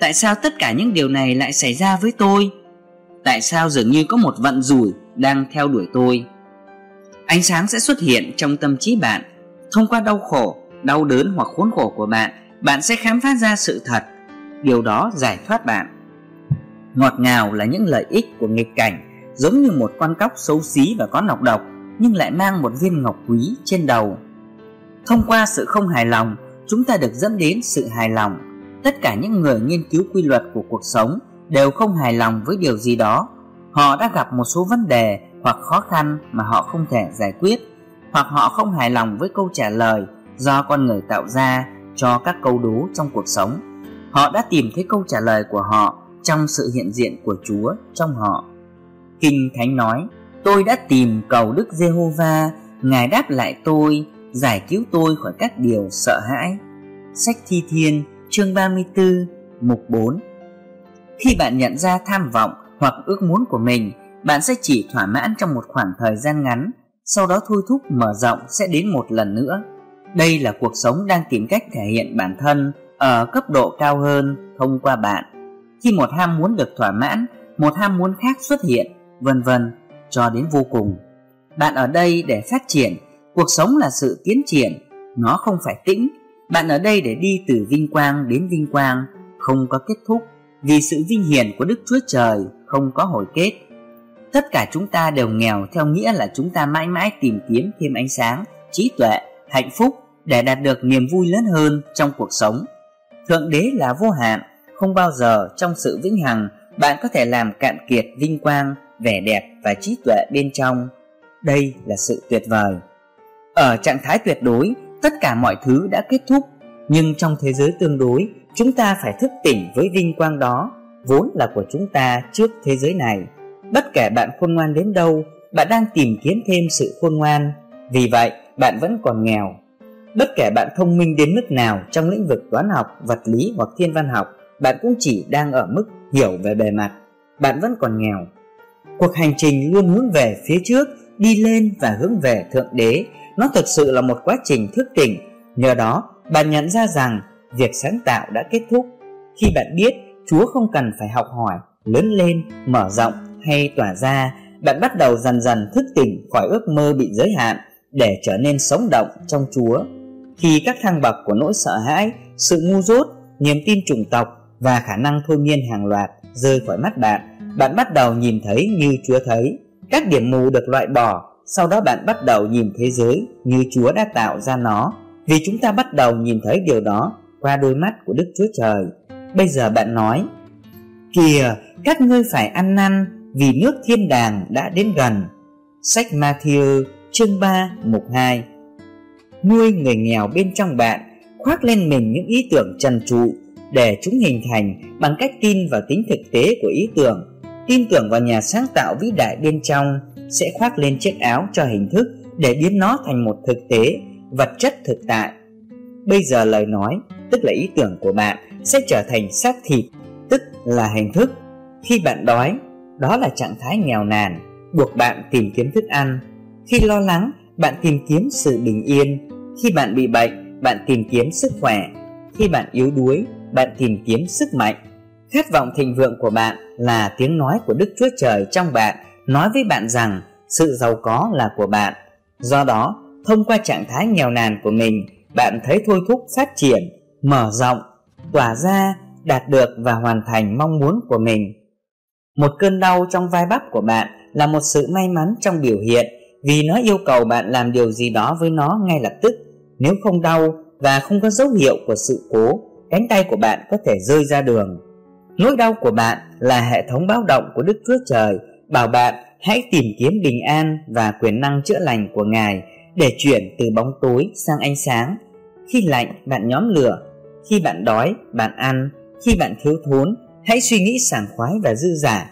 tại sao tất cả những điều này lại xảy ra với tôi? Tại sao dường như có một vận rủi đang theo đuổi tôi? Ánh sáng sẽ xuất hiện trong tâm trí bạn thông qua đau khổ đau đớn hoặc khốn khổ của bạn bạn sẽ khám phá ra sự thật điều đó giải thoát bạn ngọt ngào là những lợi ích của nghịch cảnh giống như một con cóc xấu xí và có nọc độc nhưng lại mang một viên ngọc quý trên đầu. Thông qua sự không hài lòng, chúng ta được dẫn đến sự hài lòng. Tất cả những người nghiên cứu quy luật của cuộc sống đều không hài lòng với điều gì đó. Họ đã gặp một số vấn đề hoặc khó khăn mà họ không thể giải quyết, hoặc họ không hài lòng với câu trả lời do con người tạo ra cho các câu đố trong cuộc sống. Họ đã tìm thấy câu trả lời của họ trong sự hiện diện của Chúa trong họ. Kinh Thánh nói, tôi đã tìm cầu Đức Giê-hô-va, Ngài đáp lại tôi, giải cứu tôi khỏi các điều sợ hãi. Sách Thi Thiên, chương 34, mục 4 Khi bạn nhận ra tham vọng hoặc ước muốn của mình, bạn sẽ chỉ thỏa mãn trong một khoảng thời gian ngắn, sau đó thôi thúc mở rộng sẽ đến một lần nữa. Đây là cuộc sống đang tìm cách thể hiện bản thân ở cấp độ cao hơn thông qua bạn. Khi một ham muốn được thỏa mãn, một ham muốn khác xuất hiện, vân vân cho đến vô cùng. Bạn ở đây để phát triển, cuộc sống là sự tiến triển, nó không phải tĩnh. Bạn ở đây để đi từ vinh quang đến vinh quang, không có kết thúc, vì sự vinh hiển của Đức Chúa Trời không có hồi kết. Tất cả chúng ta đều nghèo theo nghĩa là chúng ta mãi mãi tìm kiếm thêm ánh sáng, trí tuệ, hạnh phúc để đạt được niềm vui lớn hơn trong cuộc sống. Thượng đế là vô hạn, không bao giờ trong sự vĩnh hằng bạn có thể làm cạn kiệt vinh quang, vẻ đẹp và trí tuệ bên trong. Đây là sự tuyệt vời. Ở trạng thái tuyệt đối, tất cả mọi thứ đã kết thúc, nhưng trong thế giới tương đối, chúng ta phải thức tỉnh với vinh quang đó, vốn là của chúng ta trước thế giới này. Bất kể bạn khôn ngoan đến đâu, bạn đang tìm kiếm thêm sự khôn ngoan. Vì vậy, bạn vẫn còn nghèo. Bất kể bạn thông minh đến mức nào trong lĩnh vực toán học, vật lý hoặc thiên văn học, bạn cũng chỉ đang ở mức hiểu về bề mặt. Bạn vẫn còn nghèo. Cuộc hành trình luôn hướng về phía trước, đi lên và hướng về Thượng Đế. Nó thực sự là một quá trình thức tỉnh. Nhờ đó, bạn nhận ra rằng việc sáng tạo đã kết thúc. Khi bạn biết Chúa không cần phải học hỏi, lớn lên, mở rộng hay tỏa ra, bạn bắt đầu dần dần thức tỉnh khỏi ước mơ bị giới hạn để trở nên sống động trong Chúa. Khi các thăng bậc của nỗi sợ hãi, sự ngu dốt, niềm tin chủng tộc và khả năng thôi miên hàng loạt rơi khỏi mắt bạn, bạn bắt đầu nhìn thấy như Chúa thấy. Các điểm mù được loại bỏ, sau đó bạn bắt đầu nhìn thế giới như Chúa đã tạo ra nó. Vì chúng ta bắt đầu nhìn thấy điều đó qua đôi mắt của Đức Chúa Trời. Bây giờ bạn nói, Kìa, các ngươi phải ăn năn vì nước thiên đàng đã đến gần. Sách Matthew, chương 3 mục 2 Nuôi người nghèo bên trong bạn, khoác lên mình những ý tưởng trần trụ để chúng hình thành bằng cách tin vào tính thực tế của ý tưởng, tin tưởng vào nhà sáng tạo vĩ đại bên trong sẽ khoác lên chiếc áo cho hình thức để biến nó thành một thực tế, vật chất thực tại. Bây giờ lời nói, tức là ý tưởng của bạn, sẽ trở thành xác thịt, tức là hình thức. Khi bạn đói đó là trạng thái nghèo nàn, buộc bạn tìm kiếm thức ăn. Khi lo lắng, bạn tìm kiếm sự bình yên. Khi bạn bị bệnh, bạn tìm kiếm sức khỏe. Khi bạn yếu đuối, bạn tìm kiếm sức mạnh. Khát vọng thịnh vượng của bạn là tiếng nói của đức chúa trời trong bạn, nói với bạn rằng sự giàu có là của bạn. Do đó, thông qua trạng thái nghèo nàn của mình, bạn thấy thôi thúc phát triển, mở rộng, tỏa ra, đạt được và hoàn thành mong muốn của mình một cơn đau trong vai bắp của bạn là một sự may mắn trong biểu hiện, vì nó yêu cầu bạn làm điều gì đó với nó ngay lập tức. Nếu không đau và không có dấu hiệu của sự cố, cánh tay của bạn có thể rơi ra đường. Nỗi đau của bạn là hệ thống báo động của đức chúa trời, bảo bạn hãy tìm kiếm bình an và quyền năng chữa lành của ngài để chuyển từ bóng tối sang ánh sáng. Khi lạnh, bạn nhóm lửa, khi bạn đói, bạn ăn, khi bạn thiếu thốn hãy suy nghĩ sảng khoái và dư giả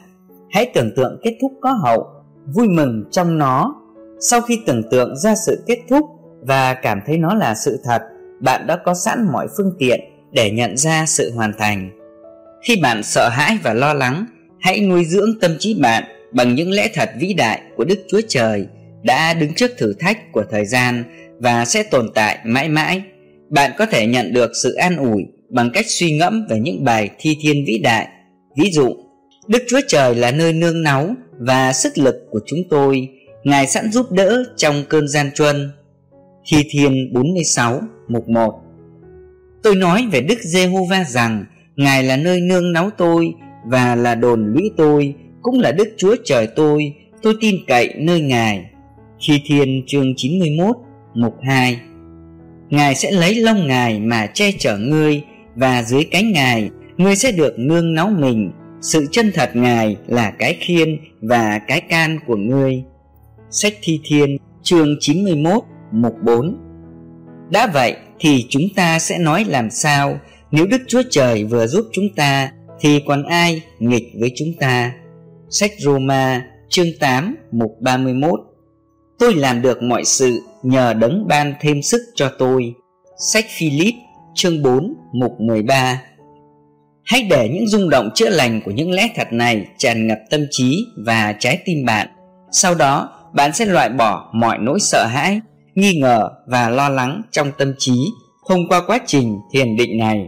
hãy tưởng tượng kết thúc có hậu, vui mừng trong nó. Sau khi tưởng tượng ra sự kết thúc và cảm thấy nó là sự thật, bạn đã có sẵn mọi phương tiện để nhận ra sự hoàn thành. Khi bạn sợ hãi và lo lắng, hãy nuôi dưỡng tâm trí bạn bằng những lẽ thật vĩ đại của đức chúa trời đã đứng trước thử thách của thời gian và sẽ tồn tại mãi mãi. Bạn có thể nhận được sự an ủi bằng cách suy ngẫm về những bài thi thiên vĩ đại. Ví dụ đức chúa trời là nơi nương náu và sức lực của chúng tôi. Ngài sẵn giúp đỡ trong cơn gian truân. Thi thiên 46 mục 1 Tôi nói về Đức Giê-hô-va rằng Ngài là nơi nương náu tôi và là đồn lũy tôi cũng là Đức Chúa Trời tôi, tôi tin cậy nơi Ngài. Thi Thiên chương 91, mục 2 Ngài sẽ lấy lông Ngài mà che chở ngươi và dưới cánh Ngài, ngươi sẽ được nương náu mình. Sự chân thật Ngài là cái khiên và cái can của ngươi. Sách Thi Thiên, chương 91 mục 4 Đã vậy thì chúng ta sẽ nói làm sao nếu Đức Chúa Trời vừa giúp chúng ta, thì còn ai nghịch với chúng ta? Sách Roma, chương 8 mục 31 Tôi làm được mọi sự nhờ đấng ban thêm sức cho tôi. Sách Philip chương 4 mục 13 Hãy để những rung động chữa lành của những lẽ thật này tràn ngập tâm trí và trái tim bạn. Sau đó, bạn sẽ loại bỏ mọi nỗi sợ hãi, nghi ngờ và lo lắng trong tâm trí thông qua quá trình thiền định này.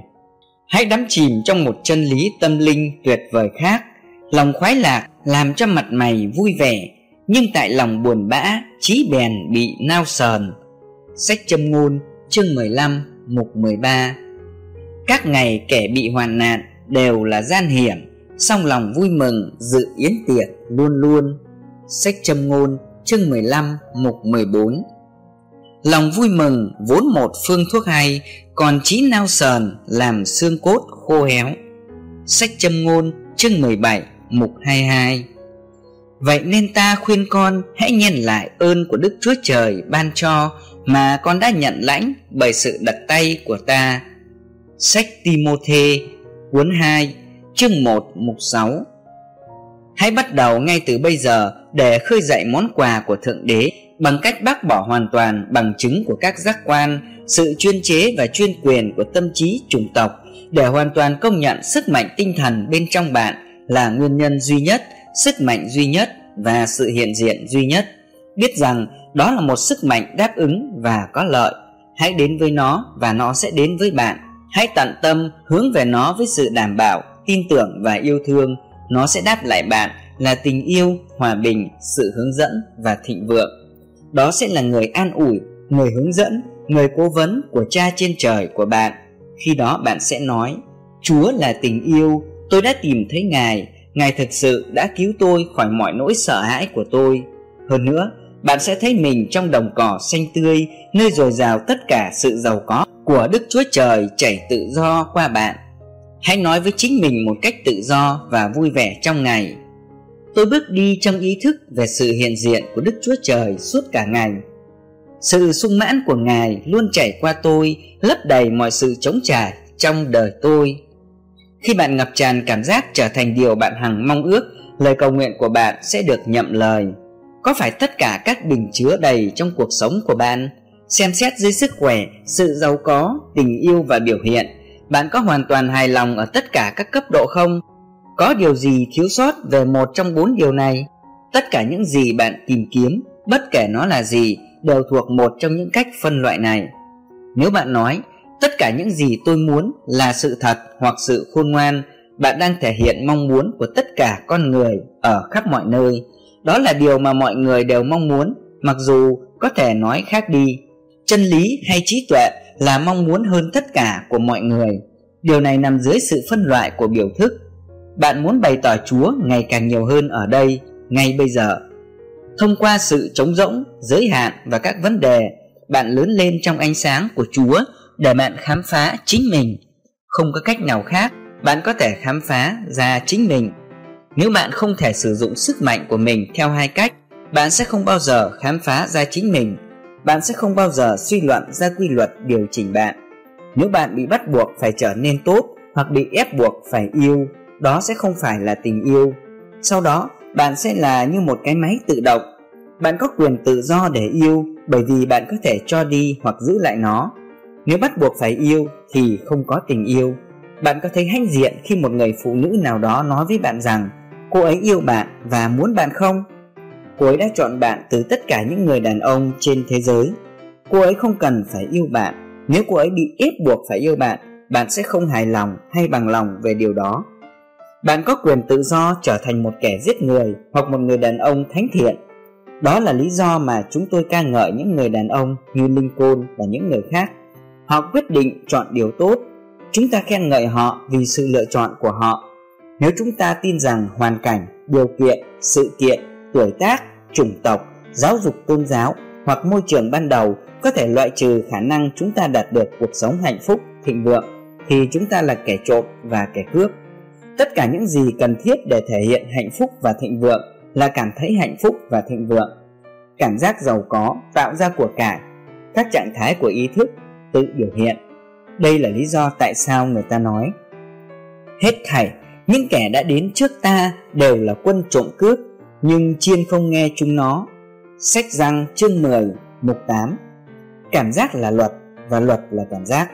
Hãy đắm chìm trong một chân lý tâm linh tuyệt vời khác. Lòng khoái lạc làm cho mặt mày vui vẻ, nhưng tại lòng buồn bã, trí bèn bị nao sờn. Sách châm ngôn, chương 15, mục 13 Các ngày kẻ bị hoàn nạn đều là gian hiểm, song lòng vui mừng dự yến tiệc luôn luôn. Sách châm ngôn, chương 15, mục 14 Lòng vui mừng vốn một phương thuốc hay Còn trí nao sờn làm xương cốt khô héo. Sách châm ngôn chương 17 mục 22 Vậy nên ta khuyên con hãy nhận lại ơn của Đức Chúa Trời ban cho mà con đã nhận lãnh bởi sự đặt tay của ta Sách Timothée cuốn 2 chương 1 mục 6 Hãy bắt đầu ngay từ bây giờ để khơi dậy món quà của Thượng Đế bằng cách bác bỏ hoàn toàn bằng chứng của các giác quan, sự chuyên chế và chuyên quyền của tâm trí chủng tộc để hoàn toàn công nhận sức mạnh tinh thần bên trong bạn là nguyên nhân duy nhất, sức mạnh duy nhất và sự hiện diện duy nhất. Biết rằng đó là một sức mạnh đáp ứng và có lợi. Hãy đến với nó và nó sẽ đến với bạn. Hãy tận tâm hướng về nó với sự đảm bảo, tin tưởng và yêu thương. Nó sẽ đáp lại bạn là tình yêu, hòa bình, sự hướng dẫn và thịnh vượng đó sẽ là người an ủi người hướng dẫn người cố vấn của cha trên trời của bạn khi đó bạn sẽ nói chúa là tình yêu tôi đã tìm thấy ngài ngài thực sự đã cứu tôi khỏi mọi nỗi sợ hãi của tôi hơn nữa bạn sẽ thấy mình trong đồng cỏ xanh tươi nơi dồi dào tất cả sự giàu có của đức chúa trời chảy tự do qua bạn hãy nói với chính mình một cách tự do và vui vẻ trong ngày tôi bước đi trong ý thức về sự hiện diện của Đức Chúa Trời suốt cả ngày. Sự sung mãn của Ngài luôn chảy qua tôi, lấp đầy mọi sự chống trải trong đời tôi. Khi bạn ngập tràn cảm giác trở thành điều bạn hằng mong ước, lời cầu nguyện của bạn sẽ được nhậm lời. Có phải tất cả các bình chứa đầy trong cuộc sống của bạn? Xem xét dưới sức khỏe, sự giàu có, tình yêu và biểu hiện, bạn có hoàn toàn hài lòng ở tất cả các cấp độ không? Có điều gì thiếu sót về một trong bốn điều này? Tất cả những gì bạn tìm kiếm, bất kể nó là gì, đều thuộc một trong những cách phân loại này. Nếu bạn nói, tất cả những gì tôi muốn là sự thật hoặc sự khôn ngoan, bạn đang thể hiện mong muốn của tất cả con người ở khắp mọi nơi. Đó là điều mà mọi người đều mong muốn, mặc dù có thể nói khác đi. Chân lý hay trí tuệ là mong muốn hơn tất cả của mọi người. Điều này nằm dưới sự phân loại của biểu thức bạn muốn bày tỏ Chúa ngày càng nhiều hơn ở đây, ngay bây giờ. Thông qua sự trống rỗng, giới hạn và các vấn đề, bạn lớn lên trong ánh sáng của Chúa để bạn khám phá chính mình. Không có cách nào khác, bạn có thể khám phá ra chính mình. Nếu bạn không thể sử dụng sức mạnh của mình theo hai cách, bạn sẽ không bao giờ khám phá ra chính mình. Bạn sẽ không bao giờ suy luận ra quy luật điều chỉnh bạn. Nếu bạn bị bắt buộc phải trở nên tốt hoặc bị ép buộc phải yêu đó sẽ không phải là tình yêu sau đó bạn sẽ là như một cái máy tự động bạn có quyền tự do để yêu bởi vì bạn có thể cho đi hoặc giữ lại nó nếu bắt buộc phải yêu thì không có tình yêu bạn có thấy hãnh diện khi một người phụ nữ nào đó nói với bạn rằng cô ấy yêu bạn và muốn bạn không cô ấy đã chọn bạn từ tất cả những người đàn ông trên thế giới cô ấy không cần phải yêu bạn nếu cô ấy bị ép buộc phải yêu bạn bạn sẽ không hài lòng hay bằng lòng về điều đó bạn có quyền tự do trở thành một kẻ giết người hoặc một người đàn ông thánh thiện. Đó là lý do mà chúng tôi ca ngợi những người đàn ông như Lincoln và những người khác. Họ quyết định chọn điều tốt. Chúng ta khen ngợi họ vì sự lựa chọn của họ. Nếu chúng ta tin rằng hoàn cảnh, điều kiện sự kiện tuổi tác chủng tộc giáo dục tôn giáo hoặc môi trường ban đầu có thể loại trừ khả năng chúng ta đạt được cuộc sống hạnh phúc thịnh vượng thì chúng ta là kẻ trộm và kẻ cướp. Tất cả những gì cần thiết để thể hiện hạnh phúc và thịnh vượng là cảm thấy hạnh phúc và thịnh vượng. Cảm giác giàu có tạo ra của cải các trạng thái của ý thức tự biểu hiện. Đây là lý do tại sao người ta nói hết thảy những kẻ đã đến trước ta đều là quân trộm cướp, nhưng chiên không nghe chúng nó. Sách răng chương 10 mục 8 cảm giác là luật, và luật là cảm giác.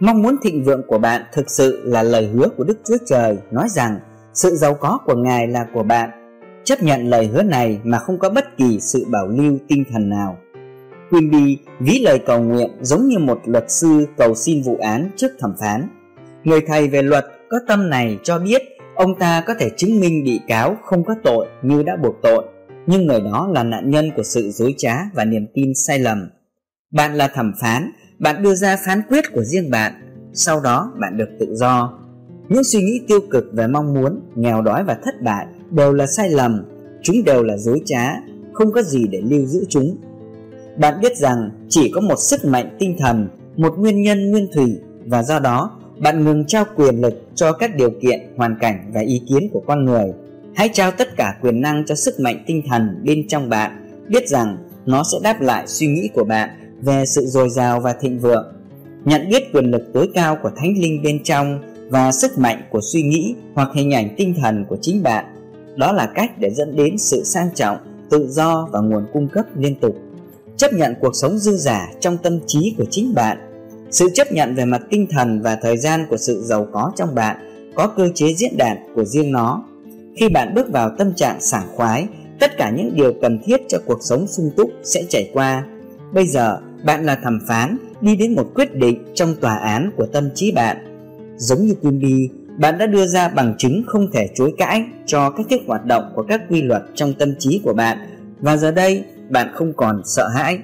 Mong muốn thịnh vượng của bạn thực sự là lời hứa của đức chúa trời nói rằng, sự giàu có của ngài là của bạn. Chấp nhận lời hứa này mà không có bất kỳ sự bảo lưu tinh thần nào. Quimby ví lời cầu nguyện giống như một luật sư cầu xin vụ án trước thẩm phán. Người thầy về luật có tâm này cho biết ông ta có thể chứng minh bị cáo không có tội như đã buộc tội, nhưng người đó là nạn nhân của sự dối trá và niềm tin sai lầm. Bạn là thẩm phán, bạn đưa ra phán quyết của riêng bạn, sau đó bạn được tự do. Những suy nghĩ tiêu cực về mong muốn, nghèo đói và thất bại đều là sai lầm, chúng đều là dối trá, không có gì để lưu giữ chúng bạn biết rằng chỉ có một sức mạnh tinh thần, một nguyên nhân nguyên thủy và do đó bạn ngừng trao quyền lực cho các điều kiện, hoàn cảnh và ý kiến của con người. Hãy trao tất cả quyền năng cho sức mạnh tinh thần bên trong bạn, biết rằng nó sẽ đáp lại suy nghĩ của bạn về sự dồi dào và thịnh vượng. Nhận biết quyền lực tối cao của thánh linh bên trong và sức mạnh của suy nghĩ hoặc hình ảnh tinh thần của chính bạn. Đó là cách để dẫn đến sự sang trọng, tự do và nguồn cung cấp liên tục chấp nhận cuộc sống dư giả trong tâm trí của chính bạn sự chấp nhận về mặt tinh thần và thời gian của sự giàu có trong bạn có cơ chế diễn đạt của riêng nó. Khi bạn bước vào tâm trạng sảng khoái, tất cả những điều cần thiết cho cuộc sống sung túc sẽ chảy qua. Bây giờ, bạn là thẩm phán, đi đến một quyết định trong tòa án của tâm trí bạn. Giống như Quimby bạn đã đưa ra bằng chứng không thể chối cãi cho cách thức hoạt động của các quy luật trong tâm trí của bạn. Và giờ đây, bạn không còn sợ hãi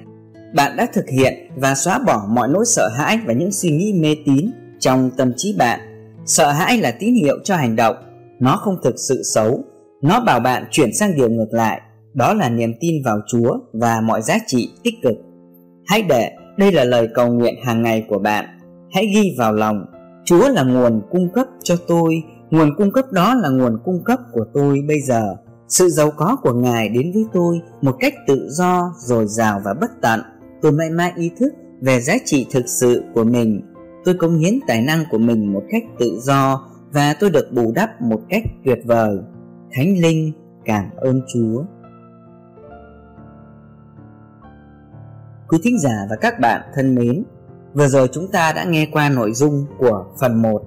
bạn đã thực hiện và xóa bỏ mọi nỗi sợ hãi và những suy nghĩ mê tín trong tâm trí bạn. Sợ hãi là tín hiệu cho hành động. Nó không thực sự xấu. Nó bảo bạn chuyển sang điều ngược lại. Đó là niềm tin vào chúa và mọi giá trị tích cực. Hãy để đây là lời cầu nguyện hàng ngày của bạn. Hãy ghi vào lòng chúa là nguồn cung cấp cho tôi. Nguồn cung cấp đó là nguồn cung cấp của tôi bây giờ. Sự giàu có của Ngài đến với tôi một cách tự do, dồi dào và bất tận. Tôi mãi mãi ý thức về giá trị thực sự của mình. Tôi cống hiến tài năng của mình một cách tự do và tôi được bù đắp một cách tuyệt vời. Thánh Linh cảm ơn Chúa. Quý thính giả và các bạn thân mến, vừa rồi chúng ta đã nghe qua nội dung của phần 1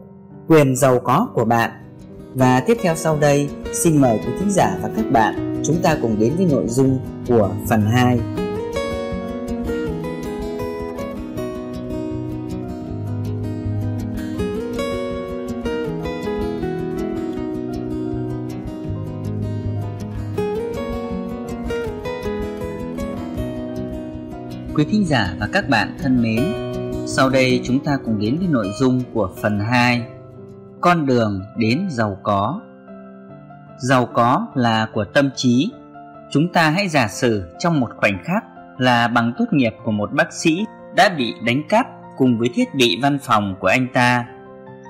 Quyền giàu có của bạn và tiếp theo sau đây, xin mời quý thính giả và các bạn chúng ta cùng đến với nội dung của phần 2. Thính giả và các bạn thân mến, sau đây chúng ta cùng đến với nội dung của phần 2 con đường đến giàu có. Giàu có là của tâm trí. Chúng ta hãy giả sử trong một khoảnh khắc là bằng tốt nghiệp của một bác sĩ đã bị đánh cắp cùng với thiết bị văn phòng của anh ta.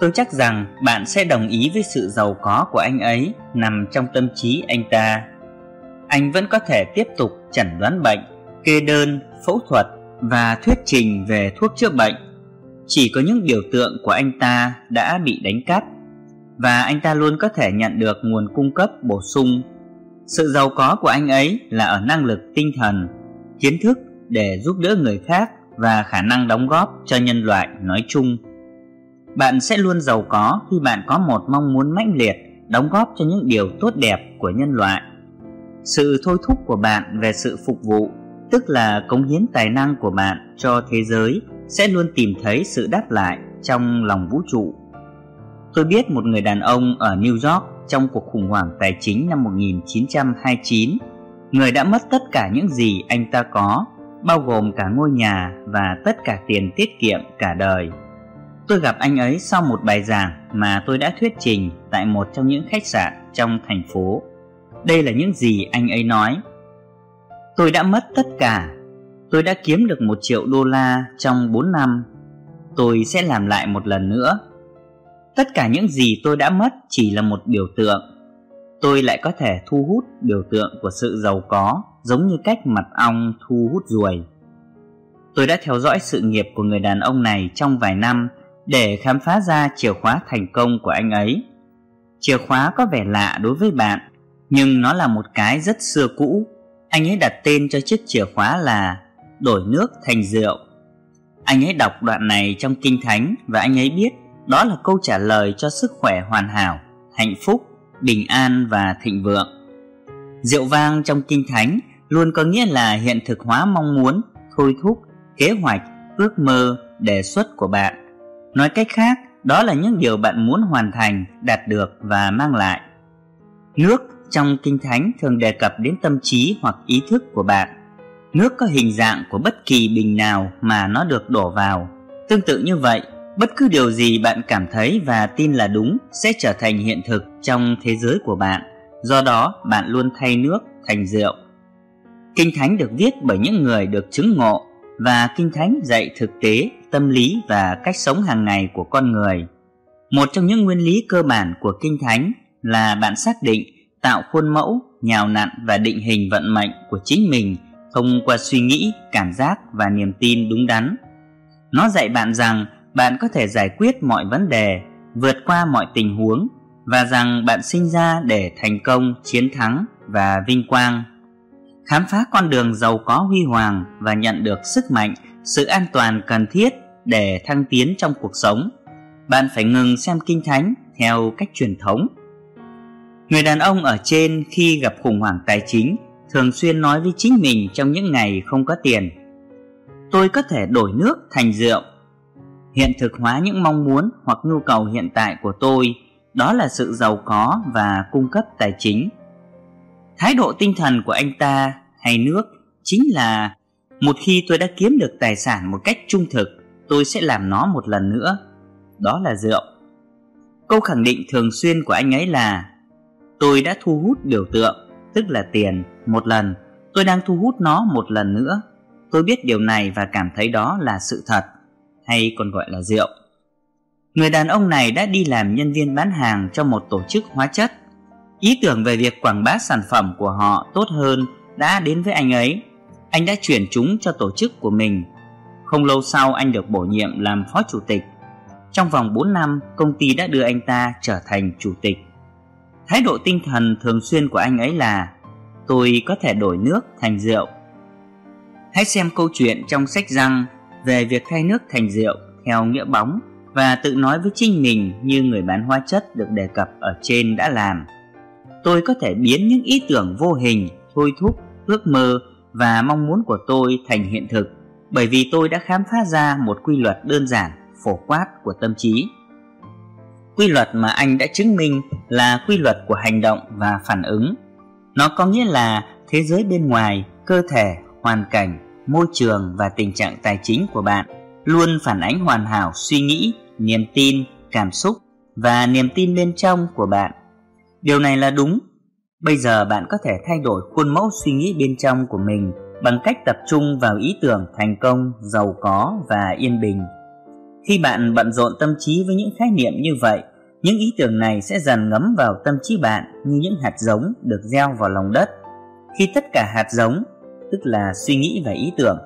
Tôi chắc rằng bạn sẽ đồng ý với sự giàu có của anh ấy nằm trong tâm trí anh ta. Anh vẫn có thể tiếp tục chẩn đoán bệnh kê đơn, phẫu thuật và thuyết trình về thuốc chữa bệnh. Chỉ có những biểu tượng của anh ta đã bị đánh cắp và anh ta luôn có thể nhận được nguồn cung cấp bổ sung. Sự giàu có của anh ấy là ở năng lực tinh thần, kiến thức để giúp đỡ người khác và khả năng đóng góp cho nhân loại nói chung. Bạn sẽ luôn giàu có khi bạn có một mong muốn mãnh liệt đóng góp cho những điều tốt đẹp của nhân loại. Sự thôi thúc của bạn về sự phục vụ tức là cống hiến tài năng của bạn cho thế giới sẽ luôn tìm thấy sự đáp lại trong lòng vũ trụ. Tôi biết một người đàn ông ở New York trong cuộc khủng hoảng tài chính năm 1929, người đã mất tất cả những gì anh ta có, bao gồm cả ngôi nhà và tất cả tiền tiết kiệm cả đời. Tôi gặp anh ấy sau một bài giảng mà tôi đã thuyết trình tại một trong những khách sạn trong thành phố. Đây là những gì anh ấy nói. Tôi đã mất tất cả. Tôi đã kiếm được một triệu đô la trong 4 năm. Tôi sẽ làm lại một lần nữa. Tất cả những gì tôi đã mất chỉ là một biểu tượng. Tôi lại có thể thu hút biểu tượng của sự giàu có giống như cách mật ong thu hút ruồi. Tôi đã theo dõi sự nghiệp của người đàn ông này trong vài năm để khám phá ra chìa khóa thành công của anh ấy. Chìa khóa có vẻ lạ đối với bạn, nhưng nó là một cái rất xưa cũ. Anh ấy đặt tên cho chiếc chìa khóa là đổi nước thành rượu. Anh ấy đọc đoạn này trong Kinh Thánh và anh ấy biết đó là câu trả lời cho sức khỏe hoàn hảo, hạnh phúc, bình an và thịnh vượng. Rượu vang trong Kinh Thánh luôn có nghĩa là hiện thực hóa mong muốn, thôi thúc, kế hoạch, ước mơ, đề xuất của bạn. Nói cách khác, đó là những điều bạn muốn hoàn thành, đạt được và mang lại. Nước trong Kinh Thánh thường đề cập đến tâm trí hoặc ý thức của bạn. Nước có hình dạng của bất kỳ bình nào mà nó được đổ vào. Tương tự như vậy, bất cứ điều gì bạn cảm thấy và tin là đúng sẽ trở thành hiện thực trong thế giới của bạn. Do đó, bạn luôn thay nước thành rượu. Kinh Thánh được viết bởi những người được chứng ngộ và Kinh Thánh dạy thực tế, tâm lý và cách sống hàng ngày của con người. Một trong những nguyên lý cơ bản của Kinh Thánh là bạn xác định, tạo khuôn mẫu, nhào nặn và định hình vận mệnh của chính mình thông qua suy nghĩ, cảm giác và niềm tin đúng đắn. Nó dạy bạn rằng bạn có thể giải quyết mọi vấn đề, vượt qua mọi tình huống và rằng bạn sinh ra để thành công, chiến thắng và vinh quang khám phá con đường giàu có huy hoàng và nhận được sức mạnh, sự an toàn cần thiết để thăng tiến trong cuộc sống. Bạn phải ngừng xem kinh thánh theo cách truyền thống. Người đàn ông ở trên khi gặp khủng hoảng tài chính thường xuyên nói với chính mình trong những ngày không có tiền. Tôi có thể đổi nước thành rượu. Hiện thực hóa những mong muốn hoặc nhu cầu hiện tại của tôi, đó là sự giàu có và cung cấp tài chính Thái độ tinh thần của anh ta hay nước chính là một khi tôi đã kiếm được tài sản một cách trung thực, tôi sẽ làm nó một lần nữa. Đó là rượu. Câu khẳng định thường xuyên của anh ấy là tôi đã thu hút biểu tượng, tức là tiền, một lần. Tôi đang thu hút nó một lần nữa. Tôi biết điều này và cảm thấy đó là sự thật, hay còn gọi là rượu. Người đàn ông này đã đi làm nhân viên bán hàng cho một tổ chức hóa chất Ý tưởng về việc quảng bá sản phẩm của họ tốt hơn đã đến với anh ấy. Anh đã chuyển chúng cho tổ chức của mình. Không lâu sau anh được bổ nhiệm làm phó chủ tịch. Trong vòng 4 năm, công ty đã đưa anh ta trở thành chủ tịch. Thái độ tinh thần thường xuyên của anh ấy là, Tôi có thể đổi nước thành rượu. Hãy xem câu chuyện trong sách răng về việc thay nước thành rượu theo nghĩa bóng và tự nói với chính mình như người bán hóa chất được đề cập ở trên đã làm tôi có thể biến những ý tưởng vô hình, thôi thúc, ước mơ và mong muốn của tôi thành hiện thực, bởi vì tôi đã khám phá ra một quy luật đơn giản, phổ quát của tâm trí quy luật mà anh đã chứng minh là quy luật của hành động và phản ứng nó có nghĩa là thế giới bên ngoài cơ thể hoàn cảnh môi trường và tình trạng tài chính của bạn luôn phản ánh hoàn hảo suy nghĩ niềm tin cảm xúc và niềm tin bên trong của bạn Điều này là đúng. Bây giờ bạn có thể thay đổi khuôn mẫu suy nghĩ bên trong của mình bằng cách tập trung vào ý tưởng thành công, giàu có và yên bình. Khi bạn bận rộn tâm trí với những khái niệm như vậy, những ý tưởng này sẽ dần ngấm vào tâm trí bạn như những hạt giống được gieo vào lòng đất. Khi tất cả hạt giống, tức là suy nghĩ và ý tưởng,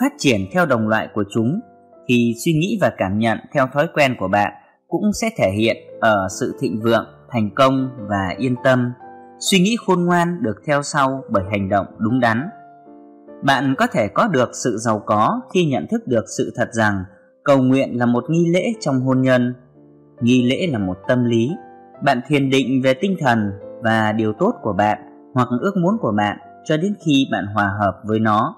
phát triển theo đồng loại của chúng, thì suy nghĩ và cảm nhận theo thói quen của bạn cũng sẽ thể hiện ở sự thịnh vượng thành công và yên tâm suy nghĩ khôn ngoan được theo sau bởi hành động đúng đắn bạn có thể có được sự giàu có khi nhận thức được sự thật rằng cầu nguyện là một nghi lễ trong hôn nhân. Nghi lễ là một tâm lý. Bạn thiền định về tinh thần và điều tốt của bạn hoặc ước muốn của bạn cho đến khi bạn hòa hợp với nó.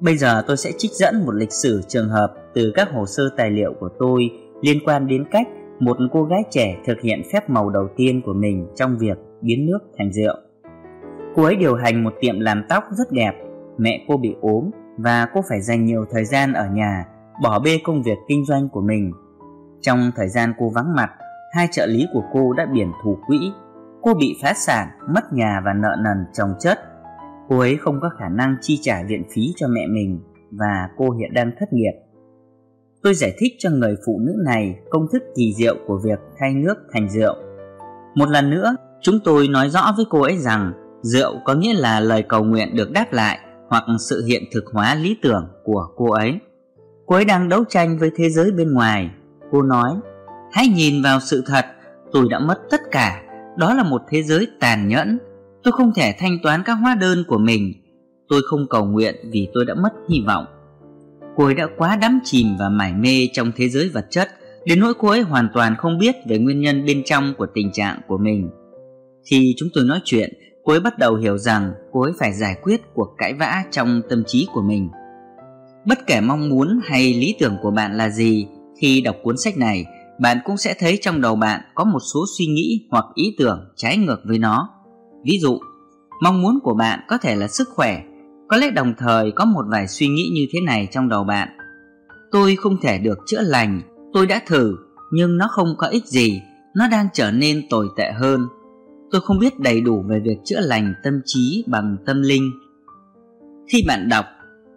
Bây giờ tôi sẽ trích dẫn một lịch sử trường hợp từ các hồ sơ tài liệu của tôi liên quan đến cách một cô gái trẻ thực hiện phép màu đầu tiên của mình trong việc biến nước thành rượu. Cô ấy điều hành một tiệm làm tóc rất đẹp, mẹ cô bị ốm và cô phải dành nhiều thời gian ở nhà, bỏ bê công việc kinh doanh của mình. Trong thời gian cô vắng mặt, hai trợ lý của cô đã biển thủ quỹ. Cô bị phá sản, mất nhà và nợ nần chồng chất. Cô ấy không có khả năng chi trả viện phí cho mẹ mình và cô hiện đang thất nghiệp. Tôi giải thích cho người phụ nữ này công thức kỳ diệu của việc thay nước thành rượu. Một lần nữa, chúng tôi nói rõ với cô ấy rằng rượu có nghĩa là lời cầu nguyện được đáp lại hoặc sự hiện thực hóa lý tưởng của cô ấy. Cô ấy đang đấu tranh với thế giới bên ngoài. Cô nói, hãy nhìn vào sự thật, tôi đã mất tất cả. Đó là một thế giới tàn nhẫn. Tôi không thể thanh toán các hóa đơn của mình. Tôi không cầu nguyện vì tôi đã mất hy vọng. Cô ấy đã quá đắm chìm và mải mê trong thế giới vật chất đến nỗi cô ấy hoàn toàn không biết về nguyên nhân bên trong của tình trạng của mình. Khi chúng tôi nói chuyện, cô ấy bắt đầu hiểu rằng cô ấy phải giải quyết cuộc cãi vã trong tâm trí của mình. Bất kể mong muốn hay lý tưởng của bạn là gì, khi đọc cuốn sách này, bạn cũng sẽ thấy trong đầu bạn có một số suy nghĩ hoặc ý tưởng trái ngược với nó. Ví dụ, mong muốn của bạn có thể là sức khỏe, có lẽ đồng thời có một vài suy nghĩ như thế này trong đầu bạn. Tôi không thể được chữa lành, tôi đã thử, nhưng nó không có ích gì, nó đang trở nên tồi tệ hơn. Tôi không biết đầy đủ về việc chữa lành tâm trí bằng tâm linh. Khi bạn đọc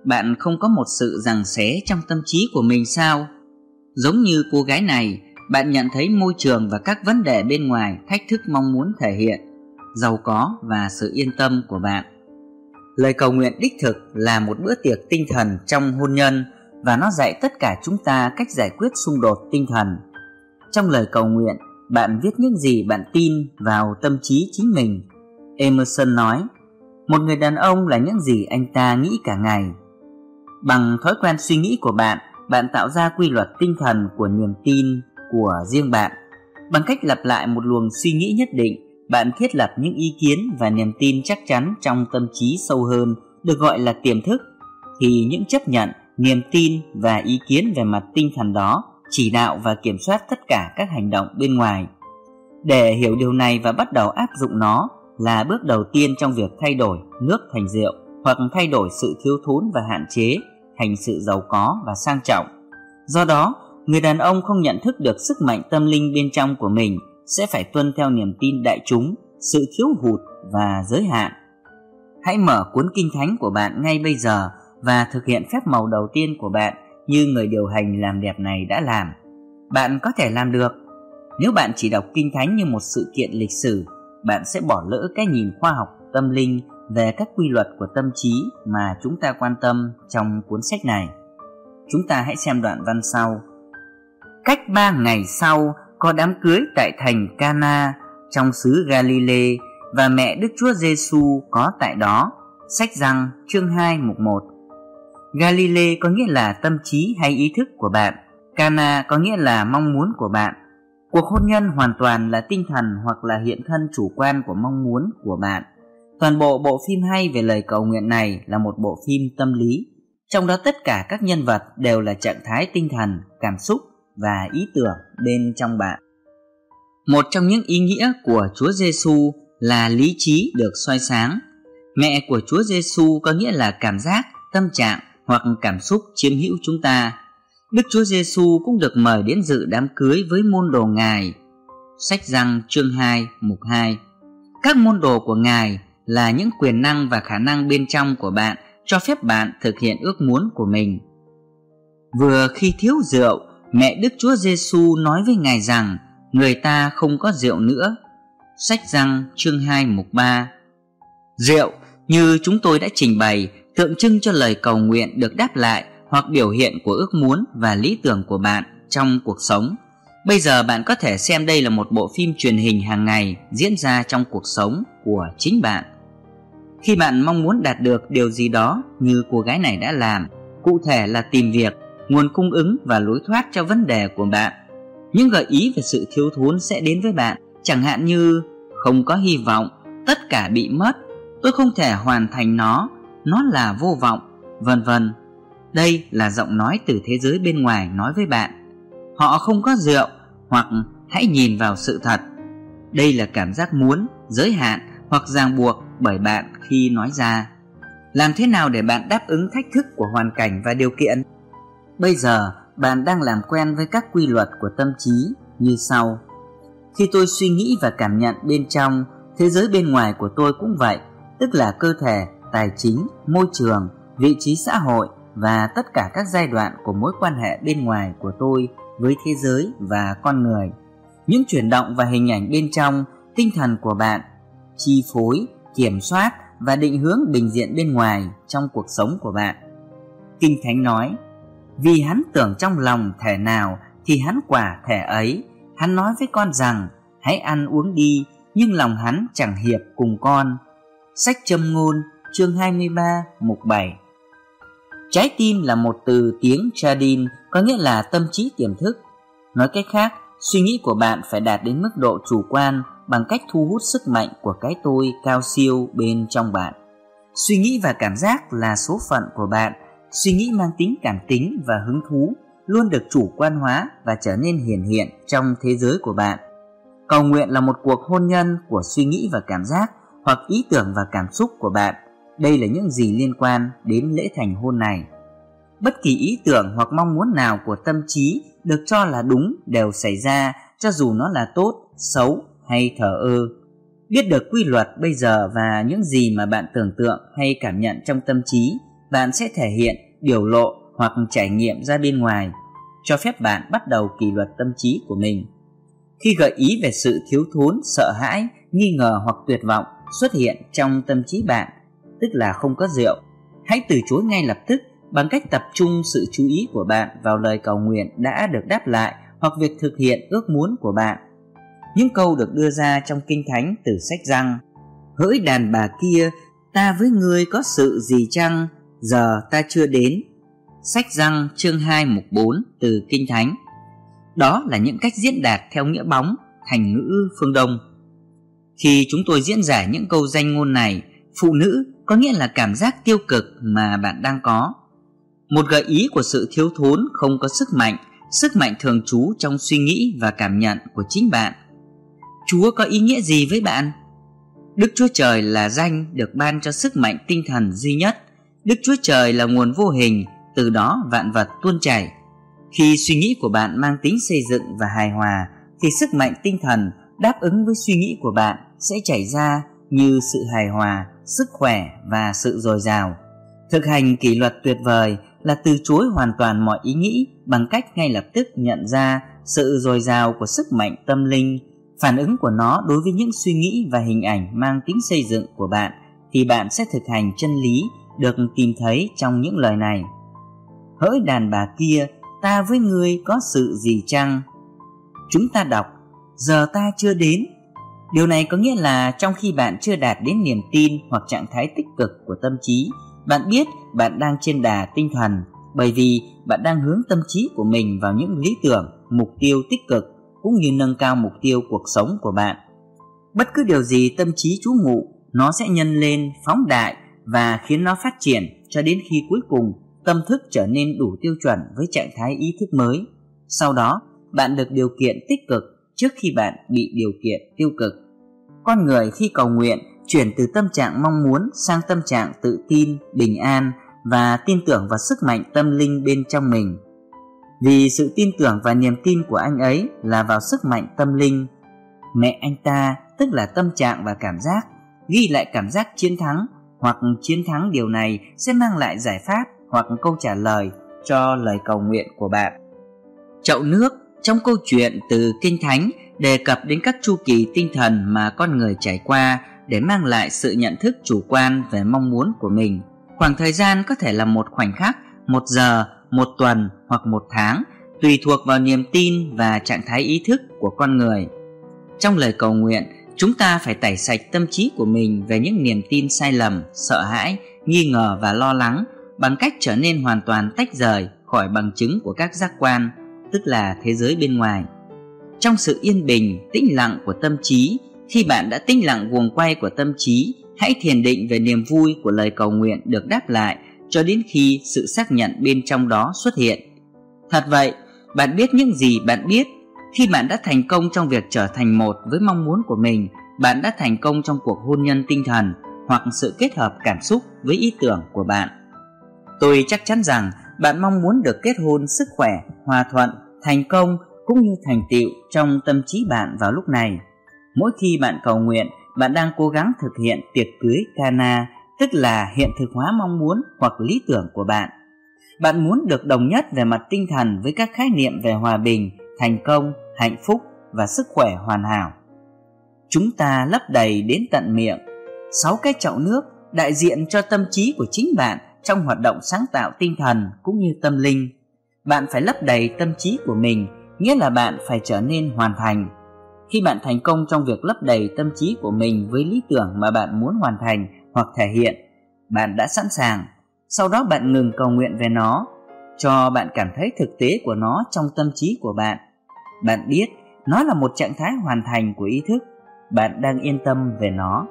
bạn không có một sự rằng xé trong tâm trí của mình sao? Giống như cô gái này, bạn nhận thấy môi trường và các vấn đề bên ngoài thách thức mong muốn thể hiện, giàu có và sự yên tâm của bạn. Lời cầu nguyện đích thực là một bữa tiệc tinh thần trong hôn nhân và nó dạy tất cả chúng ta cách giải quyết xung đột tinh thần. Trong lời cầu nguyện, bạn viết những gì bạn tin vào tâm trí chính mình. Emerson nói, một người đàn ông là những gì anh ta nghĩ cả ngày. Bằng thói quen suy nghĩ của bạn, bạn tạo ra quy luật tinh thần của niềm tin của riêng bạn. Bằng cách lặp lại một luồng suy nghĩ nhất định, bạn thiết lập những ý kiến và niềm tin chắc chắn trong tâm trí sâu hơn, được gọi là tiềm thức. Thì những chấp nhận, niềm tin và ý kiến về mặt tinh thần đó chỉ đạo và kiểm soát tất cả các hành động bên ngoài. Để hiểu điều này và bắt đầu áp dụng nó là bước đầu tiên trong việc thay đổi nước thành rượu hoặc thay đổi sự thiếu thốn và hạn chế hành sự giàu có và sang trọng. Do đó, người đàn ông không nhận thức được sức mạnh tâm linh bên trong của mình sẽ phải tuân theo niềm tin đại chúng, sự thiếu hụt và giới hạn. Hãy mở cuốn kinh thánh của bạn ngay bây giờ và thực hiện phép màu đầu tiên của bạn như người điều hành làm đẹp này đã làm. Bạn có thể làm được. Nếu bạn chỉ đọc kinh thánh như một sự kiện lịch sử, bạn sẽ bỏ lỡ cái nhìn khoa học tâm linh về các quy luật của tâm trí mà chúng ta quan tâm trong cuốn sách này. Chúng ta hãy xem đoạn văn sau. Cách ba ngày sau, có đám cưới tại thành Cana trong xứ Galilee và mẹ Đức Chúa Giêsu có tại đó. Sách răng chương 2 mục 1 Galilee có nghĩa là tâm trí hay ý thức của bạn. Cana có nghĩa là mong muốn của bạn. Cuộc hôn nhân hoàn toàn là tinh thần hoặc là hiện thân chủ quan của mong muốn của bạn. Toàn bộ bộ phim hay về lời cầu nguyện này là một bộ phim tâm lý, trong đó tất cả các nhân vật đều là trạng thái tinh thần, cảm xúc và ý tưởng bên trong bạn. Một trong những ý nghĩa của Chúa Giêsu là lý trí được soi sáng. Mẹ của Chúa Giêsu có nghĩa là cảm giác, tâm trạng hoặc cảm xúc chiếm hữu chúng ta. Đức Chúa Giêsu cũng được mời đến dự đám cưới với môn đồ Ngài. Sách răng chương 2 mục 2 Các môn đồ của Ngài là những quyền năng và khả năng bên trong của bạn cho phép bạn thực hiện ước muốn của mình. Vừa khi thiếu rượu, mẹ Đức Chúa Giêsu nói với Ngài rằng người ta không có rượu nữa. Sách răng chương 2 mục 3 Rượu như chúng tôi đã trình bày tượng trưng cho lời cầu nguyện được đáp lại hoặc biểu hiện của ước muốn và lý tưởng của bạn trong cuộc sống. Bây giờ bạn có thể xem đây là một bộ phim truyền hình hàng ngày diễn ra trong cuộc sống của chính bạn. Khi bạn mong muốn đạt được điều gì đó như cô gái này đã làm, cụ thể là tìm việc, nguồn cung ứng và lối thoát cho vấn đề của bạn. Những gợi ý về sự thiếu thốn sẽ đến với bạn, chẳng hạn như không có hy vọng, tất cả bị mất, tôi không thể hoàn thành nó, nó là vô vọng, vân vân. Đây là giọng nói từ thế giới bên ngoài nói với bạn. Họ không có rượu hoặc hãy nhìn vào sự thật. Đây là cảm giác muốn, giới hạn hoặc ràng buộc bởi bạn khi nói ra. Làm thế nào để bạn đáp ứng thách thức của hoàn cảnh và điều kiện? Bây giờ, bạn đang làm quen với các quy luật của tâm trí như sau. Khi tôi suy nghĩ và cảm nhận bên trong, thế giới bên ngoài của tôi cũng vậy, tức là cơ thể, tài chính, môi trường, vị trí xã hội và tất cả các giai đoạn của mối quan hệ bên ngoài của tôi với thế giới và con người. Những chuyển động và hình ảnh bên trong, tinh thần của bạn chi phối, kiểm soát và định hướng bình diện bên ngoài trong cuộc sống của bạn. Kinh thánh nói, vì hắn tưởng trong lòng thể nào thì hắn quả thể ấy. Hắn nói với con rằng, hãy ăn uống đi, nhưng lòng hắn chẳng hiệp cùng con. Sách châm ngôn, chương 23 mục 7 trái tim là một từ tiếng chadin, có nghĩa là tâm trí tiềm thức. Nói cách khác, suy nghĩ của bạn phải đạt đến mức độ chủ quan bằng cách thu hút sức mạnh của cái tôi cao siêu bên trong bạn. Suy nghĩ và cảm giác là số phận của bạn. Suy nghĩ mang tính cảm tính và hứng thú luôn được chủ quan hóa và trở nên hiển hiện trong thế giới của bạn. Cầu nguyện là một cuộc hôn nhân của suy nghĩ và cảm giác hoặc ý tưởng và cảm xúc của bạn. Đây là những gì liên quan đến lễ thành hôn này. Bất kỳ ý tưởng hoặc mong muốn nào của tâm trí được cho là đúng đều xảy ra cho dù nó là tốt, xấu hay thờ ơ. Biết được quy luật bây giờ và những gì mà bạn tưởng tượng hay cảm nhận trong tâm trí, bạn sẽ thể hiện, biểu lộ hoặc trải nghiệm ra bên ngoài, cho phép bạn bắt đầu kỷ luật tâm trí của mình. Khi gợi ý về sự thiếu thốn, sợ hãi, nghi ngờ hoặc tuyệt vọng xuất hiện trong tâm trí bạn, tức là không có rượu, hãy từ chối ngay lập tức bằng cách tập trung sự chú ý của bạn vào lời cầu nguyện đã được đáp lại hoặc việc thực hiện ước muốn của bạn những câu được đưa ra trong kinh thánh từ sách răng hỡi đàn bà kia, ta với ngươi có sự gì chăng? Giờ ta chưa đến. Sách răng chương 2 mục 4 từ kinh thánh. Đó là những cách diễn đạt theo nghĩa bóng, thành ngữ phương đông. Khi chúng tôi diễn giải những câu danh ngôn này, phụ nữ có nghĩa là cảm giác tiêu cực mà bạn đang có. Một gợi ý của sự thiếu thốn không có sức mạnh sức mạnh thường trú trong suy nghĩ và cảm nhận của chính bạn chúa có ý nghĩa gì với bạn? Đức chúa trời là danh được ban cho sức mạnh tinh thần duy nhất. Đức chúa trời là nguồn vô hình, từ đó vạn vật tuôn chảy. Khi suy nghĩ của bạn mang tính xây dựng và hài hòa, thì sức mạnh tinh thần đáp ứng với suy nghĩ của bạn sẽ chảy ra như sự hài hòa, sức khỏe và sự dồi dào. Thực hành kỷ luật tuyệt vời là từ chối hoàn toàn mọi ý nghĩ bằng cách ngay lập tức nhận ra sự dồi dào của sức mạnh tâm linh phản ứng của nó đối với những suy nghĩ và hình ảnh mang tính xây dựng của bạn thì bạn sẽ thực hành chân lý được tìm thấy trong những lời này. Hỡi đàn bà kia, ta với ngươi có sự gì chăng? Chúng ta đọc, giờ ta chưa đến. Điều này có nghĩa là trong khi bạn chưa đạt đến niềm tin hoặc trạng thái tích cực của tâm trí, bạn biết bạn đang trên đà tinh thần, bởi vì bạn đang hướng tâm trí của mình vào những lý tưởng, mục tiêu tích cực cũng như nâng cao mục tiêu cuộc sống của bạn. Bất cứ điều gì tâm trí chú ngụ, nó sẽ nhân lên, phóng đại và khiến nó phát triển cho đến khi cuối cùng tâm thức trở nên đủ tiêu chuẩn với trạng thái ý thức mới. Sau đó, bạn được điều kiện tích cực trước khi bạn bị điều kiện tiêu cực. Con người khi cầu nguyện chuyển từ tâm trạng mong muốn sang tâm trạng tự tin, bình an và tin tưởng vào sức mạnh tâm linh bên trong mình vì sự tin tưởng và niềm tin của anh ấy là vào sức mạnh tâm linh. Mẹ anh ta, tức là tâm trạng và cảm giác, ghi lại cảm giác chiến thắng, hoặc chiến thắng điều này sẽ mang lại giải pháp hoặc câu trả lời cho lời cầu nguyện của bạn. Chậu nước, trong câu chuyện từ kinh thánh, đề cập đến các chu kỳ tinh thần mà con người trải qua để mang lại sự nhận thức chủ quan về mong muốn của mình. Khoảng thời gian có thể là một khoảnh khắc, một giờ, một tuần hoặc một tháng, tùy thuộc vào niềm tin và trạng thái ý thức của con người. Trong lời cầu nguyện, chúng ta phải tẩy sạch tâm trí của mình về những niềm tin sai lầm, sợ hãi, nghi ngờ và lo lắng bằng cách trở nên hoàn toàn tách rời khỏi bằng chứng của các giác quan, tức là thế giới bên ngoài. Trong sự yên bình, tĩnh lặng của tâm trí, khi bạn đã tĩnh lặng guồng quay của tâm trí, hãy thiền định về niềm vui của lời cầu nguyện được đáp lại cho đến khi sự xác nhận bên trong đó xuất hiện thật vậy bạn biết những gì bạn biết khi bạn đã thành công trong việc trở thành một với mong muốn của mình bạn đã thành công trong cuộc hôn nhân tinh thần hoặc sự kết hợp cảm xúc với ý tưởng của bạn tôi chắc chắn rằng bạn mong muốn được kết hôn sức khỏe hòa thuận thành công cũng như thành tựu trong tâm trí bạn vào lúc này. Mỗi khi bạn cầu nguyện, bạn đang cố gắng thực hiện tiệc cưới Cana, tức là hiện thực hóa mong muốn hoặc lý tưởng của bạn. Bạn muốn được đồng nhất về mặt tinh thần với các khái niệm về hòa bình, thành công, hạnh phúc và sức khỏe hoàn hảo. Chúng ta lấp đầy đến tận miệng sáu cái chậu nước đại diện cho tâm trí của chính bạn trong hoạt động sáng tạo tinh thần cũng như tâm linh. Bạn phải lấp đầy tâm trí của mình, nghĩa là bạn phải trở nên hoàn thành. Khi bạn thành công trong việc lấp đầy tâm trí của mình với lý tưởng mà bạn muốn hoàn thành hoặc thể hiện, bạn đã sẵn sàng. Sau đó bạn ngừng cầu nguyện về nó, cho bạn cảm thấy thực tế của nó trong tâm trí của bạn. Bạn biết nó là một trạng thái hoàn thành của ý thức, bạn đang yên tâm về nó.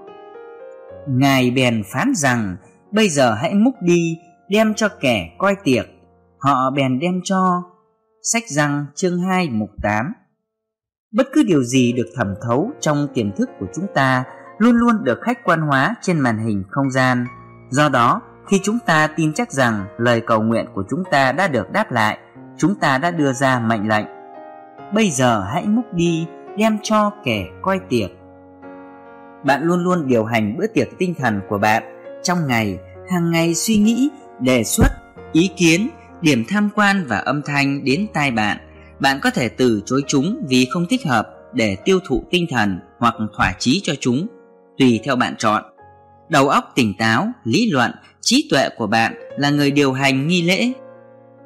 Ngài bèn phán rằng Bây giờ hãy múc đi Đem cho kẻ coi tiệc Họ bèn đem cho Sách răng chương 2 mục 8 Bất cứ điều gì được thẩm thấu trong tiềm thức của chúng ta Luôn luôn được khách quan hóa trên màn hình không gian Do đó khi chúng ta tin chắc rằng lời cầu nguyện của chúng ta đã được đáp lại, Chúng ta đã đưa ra mệnh lệnh. Bây giờ hãy múc đi, đem cho kẻ coi tiệc. Bạn luôn luôn điều hành bữa tiệc tinh thần của bạn trong ngày, hàng ngày suy nghĩ, đề xuất, ý kiến, điểm tham quan và âm thanh đến tai bạn. Bạn có thể từ chối chúng vì không thích hợp để tiêu thụ tinh thần hoặc thỏa chí cho chúng, tùy theo bạn chọn. Đầu óc tỉnh táo, lý luận trí tuệ của bạn là người điều hành nghi lễ.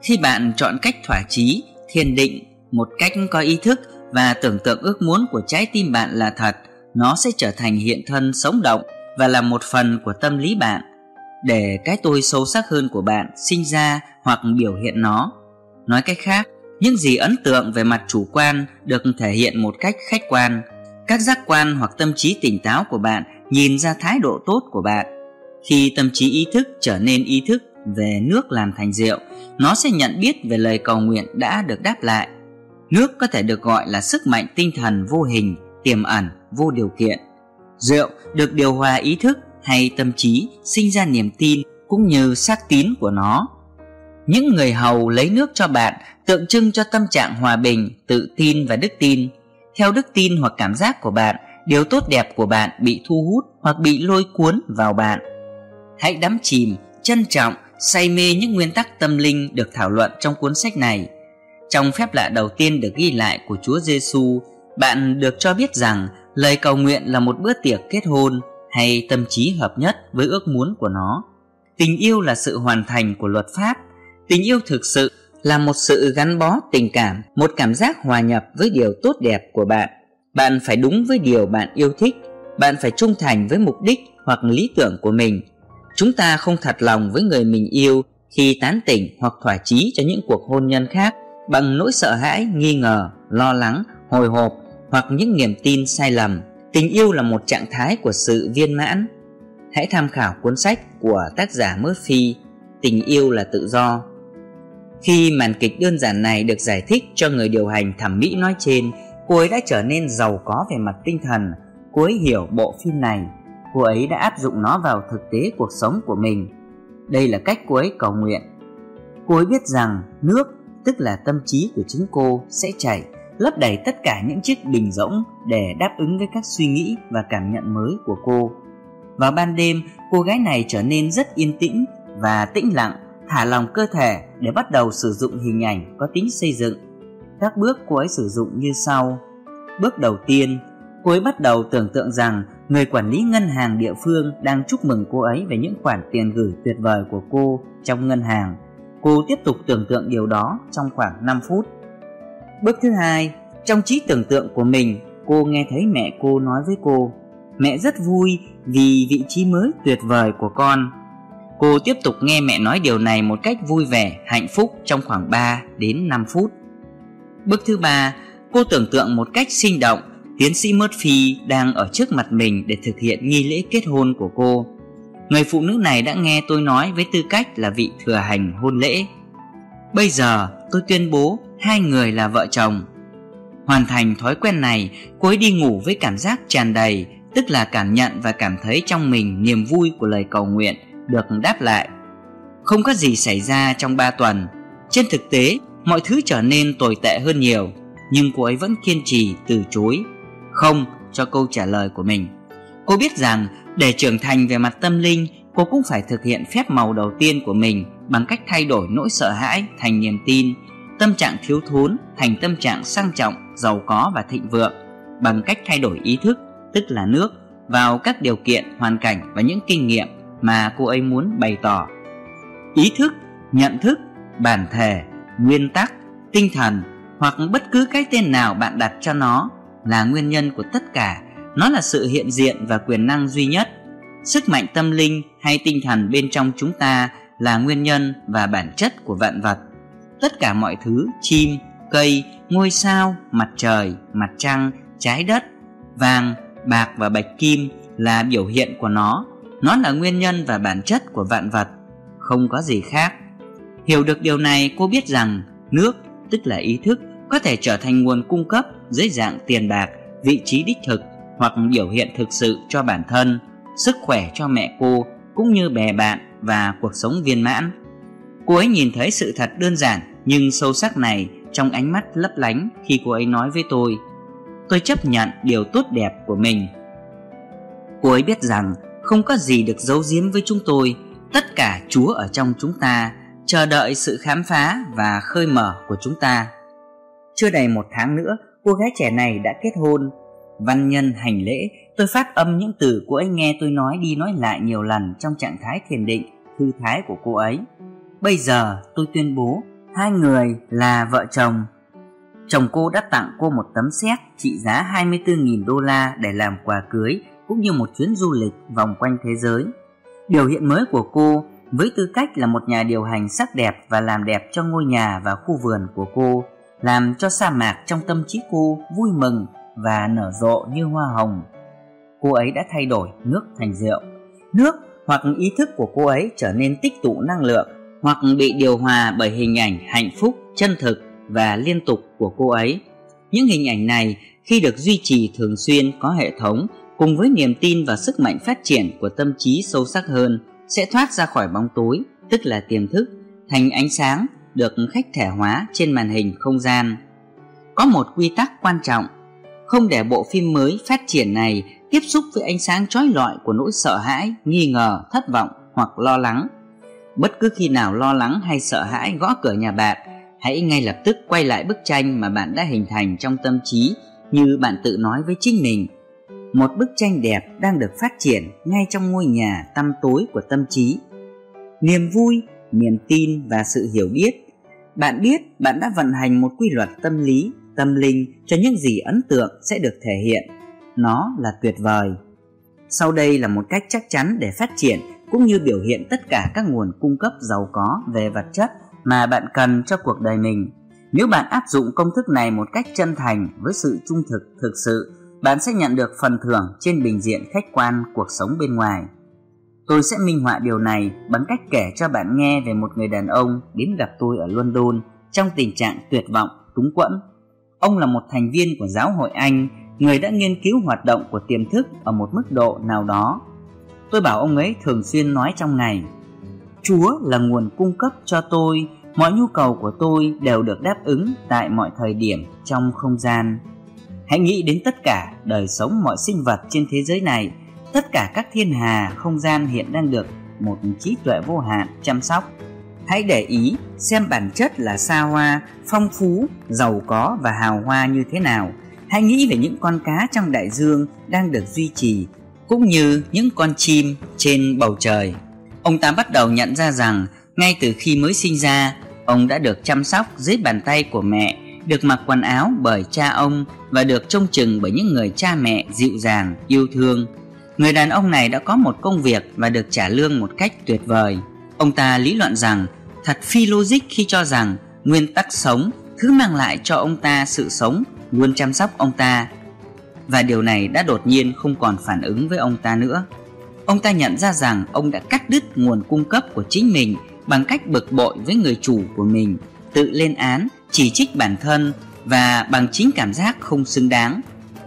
Khi bạn chọn cách thỏa chí, thiền định một cách có ý thức và tưởng tượng ước muốn của trái tim bạn là thật, nó sẽ trở thành hiện thân sống động và là một phần của tâm lý bạn, để cái tôi sâu sắc hơn của bạn sinh ra hoặc biểu hiện nó. Nói cách khác, những gì ấn tượng về mặt chủ quan được thể hiện một cách khách quan. Các giác quan hoặc tâm trí tỉnh táo của bạn nhìn ra thái độ tốt của bạn khi tâm trí ý thức trở nên ý thức về nước làm thành rượu, nó sẽ nhận biết về lời cầu nguyện đã được đáp lại. Nước có thể được gọi là sức mạnh tinh thần vô hình, tiềm ẩn, vô điều kiện. Rượu được điều hòa ý thức hay tâm trí, sinh ra niềm tin cũng như xác tín của nó. Những người hầu lấy nước cho bạn tượng trưng cho tâm trạng hòa bình, tự tin và đức tin. Theo đức tin hoặc cảm giác của bạn, điều tốt đẹp của bạn bị thu hút hoặc bị lôi cuốn vào bạn hãy đắm chìm trân trọng say mê những nguyên tắc tâm linh được thảo luận trong cuốn sách này. Trong phép lạ đầu tiên được ghi lại của Chúa Giêsu, bạn được cho biết rằng lời cầu nguyện là một bữa tiệc kết hôn hay tâm trí hợp nhất với ước muốn của nó. Tình yêu là sự hoàn thành của luật pháp. Tình yêu thực sự là một sự gắn bó tình cảm một cảm giác hòa nhập với điều tốt đẹp của bạn. Bạn phải đúng với điều bạn yêu thích bạn phải trung thành với mục đích hoặc lý tưởng của mình chúng ta không thật lòng với người mình yêu khi tán tỉnh hoặc thỏa chí cho những cuộc hôn nhân khác bằng nỗi sợ hãi, nghi ngờ, lo lắng, hồi hộp hoặc những niềm tin sai lầm. Tình yêu là một trạng thái của sự viên mãn. Hãy tham khảo cuốn sách của tác giả murphy, tình yêu là tự do. Khi màn kịch đơn giản này được giải thích cho người điều hành thẩm mỹ nói trên, cô ấy đã trở nên giàu có về mặt tinh thần, cô ấy hiểu bộ phim này cô ấy đã áp dụng nó vào thực tế cuộc sống của mình đây là cách cô ấy cầu nguyện cô ấy biết rằng nước tức là tâm trí của chính cô sẽ chảy lấp đầy tất cả những chiếc bình rỗng để đáp ứng với các suy nghĩ và cảm nhận mới của cô. Vào ban đêm, cô gái này trở nên rất yên tĩnh và tĩnh lặng, thả lòng cơ thể để bắt đầu sử dụng hình ảnh có tính xây dựng. Các bước cô ấy sử dụng như sau. Bước đầu tiên, cô ấy bắt đầu tưởng tượng rằng người quản lý ngân hàng địa phương đang chúc mừng cô ấy về những khoản tiền gửi tuyệt vời của cô trong ngân hàng. Cô tiếp tục tưởng tượng điều đó trong khoảng 5 phút Bước thứ hai, trong trí tưởng tượng của mình, cô nghe thấy mẹ cô nói với cô, mẹ rất vui vì vị trí mới tuyệt vời của con. Cô tiếp tục nghe mẹ nói điều này một cách vui vẻ, hạnh phúc trong khoảng 3 đến 5 phút. Bước thứ ba, cô tưởng tượng một cách sinh động tiến sĩ Murphy đang ở trước mặt mình để thực hiện nghi lễ kết hôn của cô. Người phụ nữ này đã nghe tôi nói với tư cách là vị thừa hành hôn lễ. Bây giờ, tôi tuyên bố hai người là vợ chồng hoàn thành thói quen này, cô ấy đi ngủ với cảm giác tràn đầy, tức là cảm nhận và cảm thấy trong mình niềm vui của lời cầu nguyện được đáp lại không có gì xảy ra trong ba tuần trên thực tế, mọi thứ trở nên tồi tệ hơn nhiều, nhưng cô ấy vẫn kiên trì từ chối không cho câu trả lời của mình. Cô biết rằng để trưởng thành về mặt tâm linh, cô cũng phải thực hiện phép màu đầu tiên của mình bằng cách thay đổi nỗi sợ hãi thành niềm tin, tâm trạng thiếu thốn thành tâm trạng sang trọng, giàu có và thịnh vượng, bằng cách thay đổi ý thức, tức là nước, vào các điều kiện, hoàn cảnh và những kinh nghiệm mà cô ấy muốn bày tỏ. Ý thức, nhận thức, bản thể, nguyên tắc, tinh thần hoặc bất cứ cái tên nào bạn đặt cho nó là nguyên nhân của tất cả. Nó là sự hiện diện và quyền năng duy nhất. Sức mạnh tâm linh hay tinh thần bên trong chúng ta là nguyên nhân và bản chất của vạn vật. Tất cả mọi thứ, chim, cây, ngôi sao, mặt trời, mặt trăng, trái đất, vàng, bạc và bạch kim là biểu hiện của nó. Nó là nguyên nhân và bản chất của vạn vật, không có gì khác. Hiểu được điều này, cô biết rằng nước, tức là ý thức có thể trở thành nguồn cung cấp dưới dạng tiền bạc, vị trí đích thực hoặc biểu hiện thực sự cho bản thân, sức khỏe cho mẹ cô cũng như bè bạn và cuộc sống viên mãn. Cô ấy nhìn thấy sự thật đơn giản nhưng sâu sắc này trong ánh mắt lấp lánh khi cô ấy nói với tôi. Tôi chấp nhận điều tốt đẹp của mình. Cô ấy biết rằng không có gì được giấu giếm với chúng tôi, tất cả chúa ở trong chúng ta, chờ đợi sự khám phá và khơi mở của chúng ta chưa đầy một tháng nữa, cô gái trẻ này đã kết hôn. Văn nhân hành lễ, tôi phát âm những từ cô ấy nghe tôi nói đi nói lại nhiều lần trong trạng thái thiền định, thư thái của cô ấy. Bây giờ tôi tuyên bố, hai người là vợ chồng. Chồng cô đã tặng cô một tấm séc trị giá 24.000 đô la để làm quà cưới cũng như một chuyến du lịch vòng quanh thế giới. Biểu hiện mới của cô với tư cách là một nhà điều hành sắc đẹp và làm đẹp cho ngôi nhà và khu vườn của cô làm cho sa mạc trong tâm trí cô vui mừng và nở rộ như hoa hồng. Cô ấy đã thay đổi nước thành rượu. Nước hoặc ý thức của cô ấy trở nên tích tụ năng lượng hoặc bị điều hòa bởi hình ảnh hạnh phúc, chân thực và liên tục của cô ấy. Những hình ảnh này khi được duy trì thường xuyên có hệ thống cùng với niềm tin và sức mạnh phát triển của tâm trí sâu sắc hơn sẽ thoát ra khỏi bóng tối, tức là tiềm thức, thành ánh sáng được khách thể hóa trên màn hình không gian. Có một quy tắc quan trọng, không để bộ phim mới phát triển này tiếp xúc với ánh sáng trói lọi của nỗi sợ hãi, nghi ngờ, thất vọng hoặc lo lắng. Bất cứ khi nào lo lắng hay sợ hãi gõ cửa nhà bạn, hãy ngay lập tức quay lại bức tranh mà bạn đã hình thành trong tâm trí, như bạn tự nói với chính mình. Một bức tranh đẹp đang được phát triển ngay trong ngôi nhà tăm tối của tâm trí. Niềm vui, niềm tin và sự hiểu biết bạn biết, bạn đã vận hành một quy luật tâm lý, tâm linh cho những gì ấn tượng sẽ được thể hiện. Nó là tuyệt vời. Sau đây là một cách chắc chắn để phát triển cũng như biểu hiện tất cả các nguồn cung cấp giàu có về vật chất mà bạn cần cho cuộc đời mình. Nếu bạn áp dụng công thức này một cách chân thành với sự trung thực thực sự, bạn sẽ nhận được phần thưởng trên bình diện khách quan cuộc sống bên ngoài tôi sẽ minh họa điều này bằng cách kể cho bạn nghe về một người đàn ông đến gặp tôi ở london trong tình trạng tuyệt vọng túng quẫn. Ông là một thành viên của giáo hội anh, người đã nghiên cứu hoạt động của tiềm thức ở một mức độ nào đó. Tôi bảo ông ấy thường xuyên nói trong ngày, chúa là nguồn cung cấp cho tôi, mọi nhu cầu của tôi đều được đáp ứng tại mọi thời điểm trong không gian. Hãy nghĩ đến tất cả đời sống mọi sinh vật trên thế giới này tất cả các thiên hà, không gian hiện đang được một trí tuệ vô hạn chăm sóc. Hãy để ý xem bản chất là xa hoa, phong phú, giàu có và hào hoa như thế nào. Hãy nghĩ về những con cá trong đại dương đang được duy trì, cũng như những con chim trên bầu trời. Ông ta bắt đầu nhận ra rằng, ngay từ khi mới sinh ra, ông đã được chăm sóc dưới bàn tay của mẹ, được mặc quần áo bởi cha ông và được trông chừng bởi những người cha mẹ dịu dàng, yêu thương người đàn ông này đã có một công việc và được trả lương một cách tuyệt vời. Ông ta lý luận rằng, thật phi logic khi cho rằng nguyên tắc sống thứ mang lại cho ông ta sự sống luôn chăm sóc ông ta. Và điều này đã đột nhiên không còn phản ứng với ông ta nữa. Ông ta nhận ra rằng ông đã cắt đứt nguồn cung cấp của chính mình bằng cách bực bội với người chủ của mình, tự lên án, chỉ trích bản thân và bằng chính cảm giác không xứng đáng.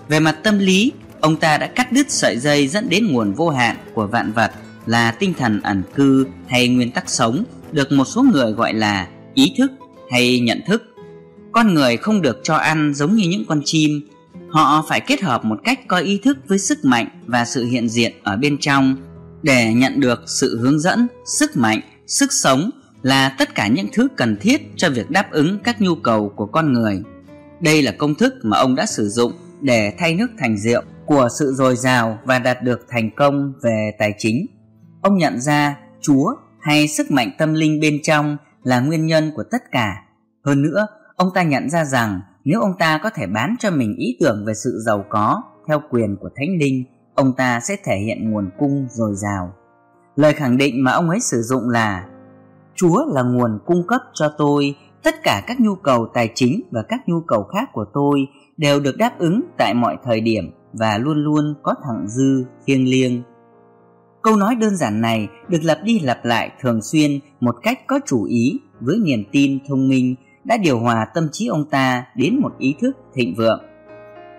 Về mặt tâm lý ông ta đã cắt đứt sợi dây dẫn đến nguồn vô hạn của vạn vật là tinh thần ẩn cư hay nguyên tắc sống, được một số người gọi là ý thức hay nhận thức. Con người không được cho ăn giống như những con chim. Họ phải kết hợp một cách có ý thức với sức mạnh và sự hiện diện ở bên trong. Để nhận được sự hướng dẫn, sức mạnh, sức sống là tất cả những thứ cần thiết cho việc đáp ứng các nhu cầu của con người. Đây là công thức mà ông đã sử dụng để thay nước thành rượu của sự dồi dào và đạt được thành công về tài chính. Ông nhận ra chúa hay sức mạnh tâm linh bên trong là nguyên nhân của tất cả. Hơn nữa, ông ta nhận ra rằng nếu ông ta có thể bán cho mình ý tưởng về sự giàu có theo quyền của thánh linh, ông ta sẽ thể hiện nguồn cung dồi dào. Lời khẳng định mà ông ấy sử dụng là, chúa là nguồn cung cấp cho tôi. Tất cả các nhu cầu tài chính và các nhu cầu khác của tôi đều được đáp ứng tại mọi thời điểm và luôn luôn có thẳng dư, thiêng liêng. Câu nói đơn giản này được lặp đi lặp lại thường xuyên một cách có chủ ý với niềm tin thông minh đã điều hòa tâm trí ông ta đến một ý thức thịnh vượng.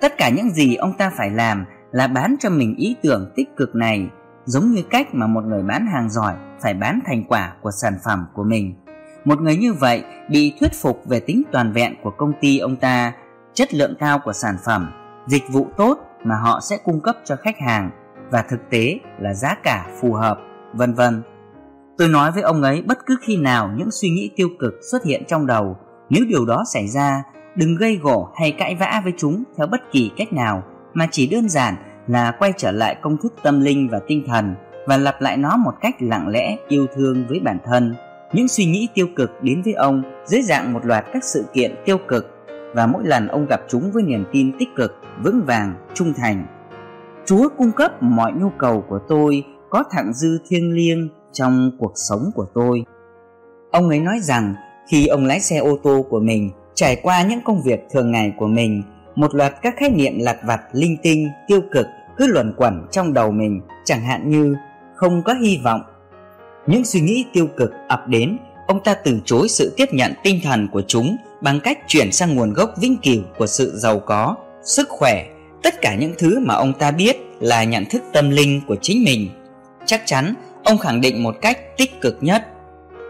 Tất cả những gì ông ta phải làm là bán cho mình ý tưởng tích cực này, giống như cách mà một người bán hàng giỏi phải bán thành quả của sản phẩm của mình. Một người như vậy bị thuyết phục về tính toàn vẹn của công ty ông ta, chất lượng cao của sản phẩm, dịch vụ tốt mà họ sẽ cung cấp cho khách hàng và thực tế là giá cả phù hợp, vân vân. Tôi nói với ông ấy bất cứ khi nào những suy nghĩ tiêu cực xuất hiện trong đầu. Nếu điều đó xảy ra, đừng gây gổ hay cãi vã với chúng theo bất kỳ cách nào, mà chỉ đơn giản là quay trở lại công thức tâm linh và tinh thần và lặp lại nó một cách lặng lẽ, yêu thương với bản thân. Những suy nghĩ tiêu cực đến với ông dưới dạng một loạt các sự kiện tiêu cực và mỗi lần ông gặp chúng với niềm tin tích cực, vững vàng, trung thành. Chúa cung cấp mọi nhu cầu của tôi có thặng dư thiêng liêng trong cuộc sống của tôi. Ông ấy nói rằng, khi ông lái xe ô tô của mình, trải qua những công việc thường ngày của mình, một loạt các khái niệm lặt vặt, linh tinh, tiêu cực cứ luẩn quẩn trong đầu mình, chẳng hạn như, không có hy vọng. Những suy nghĩ tiêu cực ập đến, ông ta từ chối sự tiếp nhận tinh thần của chúng bằng cách chuyển sang nguồn gốc vĩnh cửu của sự giàu có, sức khỏe, tất cả những thứ mà ông ta biết là nhận thức tâm linh của chính mình. Chắc chắn, ông khẳng định một cách tích cực nhất,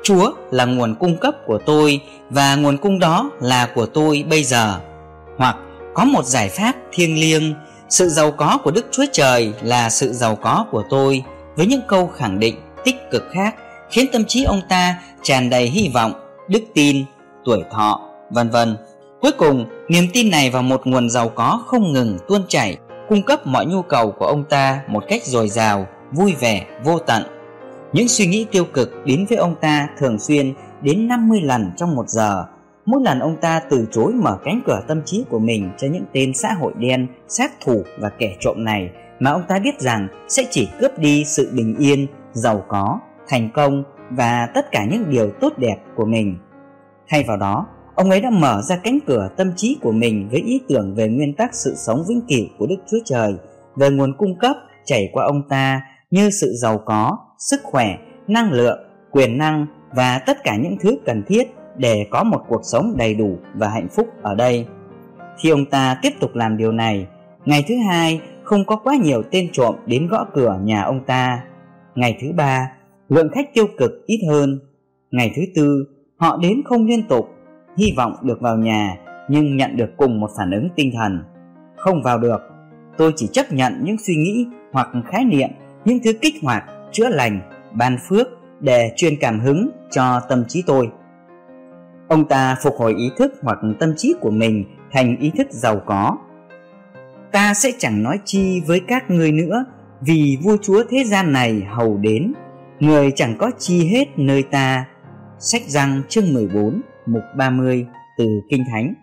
chúa là nguồn cung cấp của tôi và nguồn cung đó là của tôi bây giờ. Hoặc có một giải pháp thiêng liêng, sự giàu có của đức chúa trời là sự giàu có của tôi, với những câu khẳng định tích cực khác khiến tâm trí ông ta tràn đầy hy vọng, đức tin, tuổi thọ vân vân. Cuối cùng, niềm tin này vào một nguồn giàu có không ngừng tuôn chảy, cung cấp mọi nhu cầu của ông ta một cách dồi dào, vui vẻ, vô tận. Những suy nghĩ tiêu cực đến với ông ta thường xuyên đến 50 lần trong một giờ. Mỗi lần ông ta từ chối mở cánh cửa tâm trí của mình cho những tên xã hội đen, sát thủ và kẻ trộm này, mà ông ta biết rằng sẽ chỉ cướp đi sự bình yên, giàu có, thành công và tất cả những điều tốt đẹp của mình. Thay vào đó ông ấy đã mở ra cánh cửa tâm trí của mình với ý tưởng về nguyên tắc sự sống vĩnh cửu của đức chúa trời, về nguồn cung cấp chảy qua ông ta như sự giàu có, sức khỏe, năng lượng, quyền năng và tất cả những thứ cần thiết để có một cuộc sống đầy đủ và hạnh phúc ở đây. Khi ông ta tiếp tục làm điều này, ngày thứ hai không có quá nhiều tên trộm đến gõ cửa nhà ông ta. Ngày thứ ba, lượng khách tiêu cực ít hơn. Ngày thứ tư, họ đến không liên tục hy vọng được vào nhà, nhưng nhận được cùng một phản ứng tinh thần. Không vào được, tôi chỉ chấp nhận những suy nghĩ hoặc khái niệm, những thứ kích hoạt, chữa lành, ban phước để truyền cảm hứng cho tâm trí tôi. Ông ta phục hồi ý thức hoặc tâm trí của mình thành ý thức giàu có. Ta sẽ chẳng nói chi với các ngươi nữa, vì vua chúa thế gian này hầu đến. Người chẳng có chi hết nơi ta. Sách răng chương 14 mục 30 từ kinh thánh.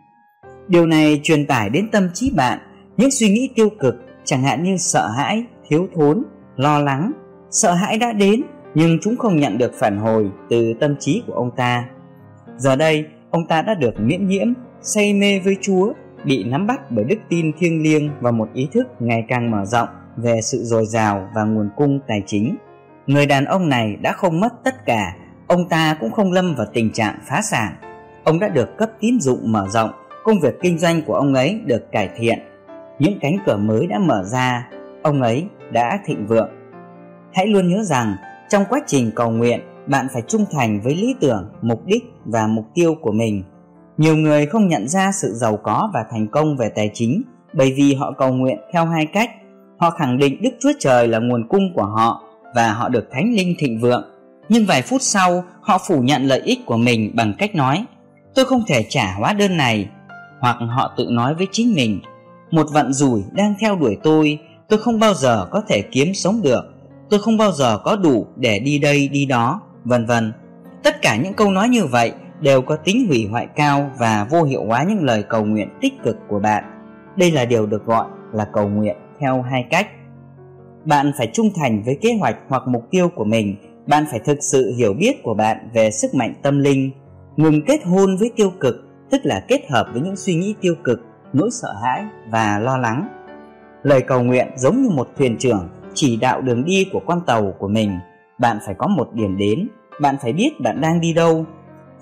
Điều này truyền tải đến tâm trí bạn những suy nghĩ tiêu cực, chẳng hạn như sợ hãi, thiếu thốn, lo lắng. Sợ hãi đã đến, nhưng chúng không nhận được phản hồi từ tâm trí của ông ta. Giờ đây, ông ta đã được miễn nhiễm, say mê với chúa, bị nắm bắt bởi đức tin thiêng liêng và một ý thức ngày càng mở rộng về sự dồi dào và nguồn cung tài chính. Người đàn ông này đã không mất tất cả, ông ta cũng không lâm vào tình trạng phá sản ông đã được cấp tín dụng mở rộng, công việc kinh doanh của ông ấy được cải thiện. Những cánh cửa mới đã mở ra, ông ấy đã thịnh vượng. Hãy luôn nhớ rằng, trong quá trình cầu nguyện, bạn phải trung thành với lý tưởng, mục đích và mục tiêu của mình. Nhiều người không nhận ra sự giàu có và thành công về tài chính bởi vì họ cầu nguyện theo hai cách. Họ khẳng định đức chúa trời là nguồn cung của họ và họ được thánh linh thịnh vượng. Nhưng vài phút sau, họ phủ nhận lợi ích của mình bằng cách nói tôi không thể trả hóa đơn này. Hoặc họ tự nói với chính mình, một vận rủi đang theo đuổi tôi tôi không bao giờ có thể kiếm sống được. Tôi không bao giờ có đủ để đi đây, đi đó, vân vân. Tất cả những câu nói như vậy đều có tính hủy hoại cao và vô hiệu hóa những lời cầu nguyện tích cực của bạn. Đây là điều được gọi là cầu nguyện theo hai cách. Bạn phải trung thành với kế hoạch hoặc mục tiêu của mình. Bạn phải thực sự hiểu biết của bạn về sức mạnh tâm linh ngừng kết hôn với tiêu cực, tức là kết hợp với những suy nghĩ tiêu cực, nỗi sợ hãi và lo lắng. Lời cầu nguyện giống như một thuyền trưởng chỉ đạo đường đi của con tàu của mình. Bạn phải có một điểm đến, bạn phải biết bạn đang đi đâu.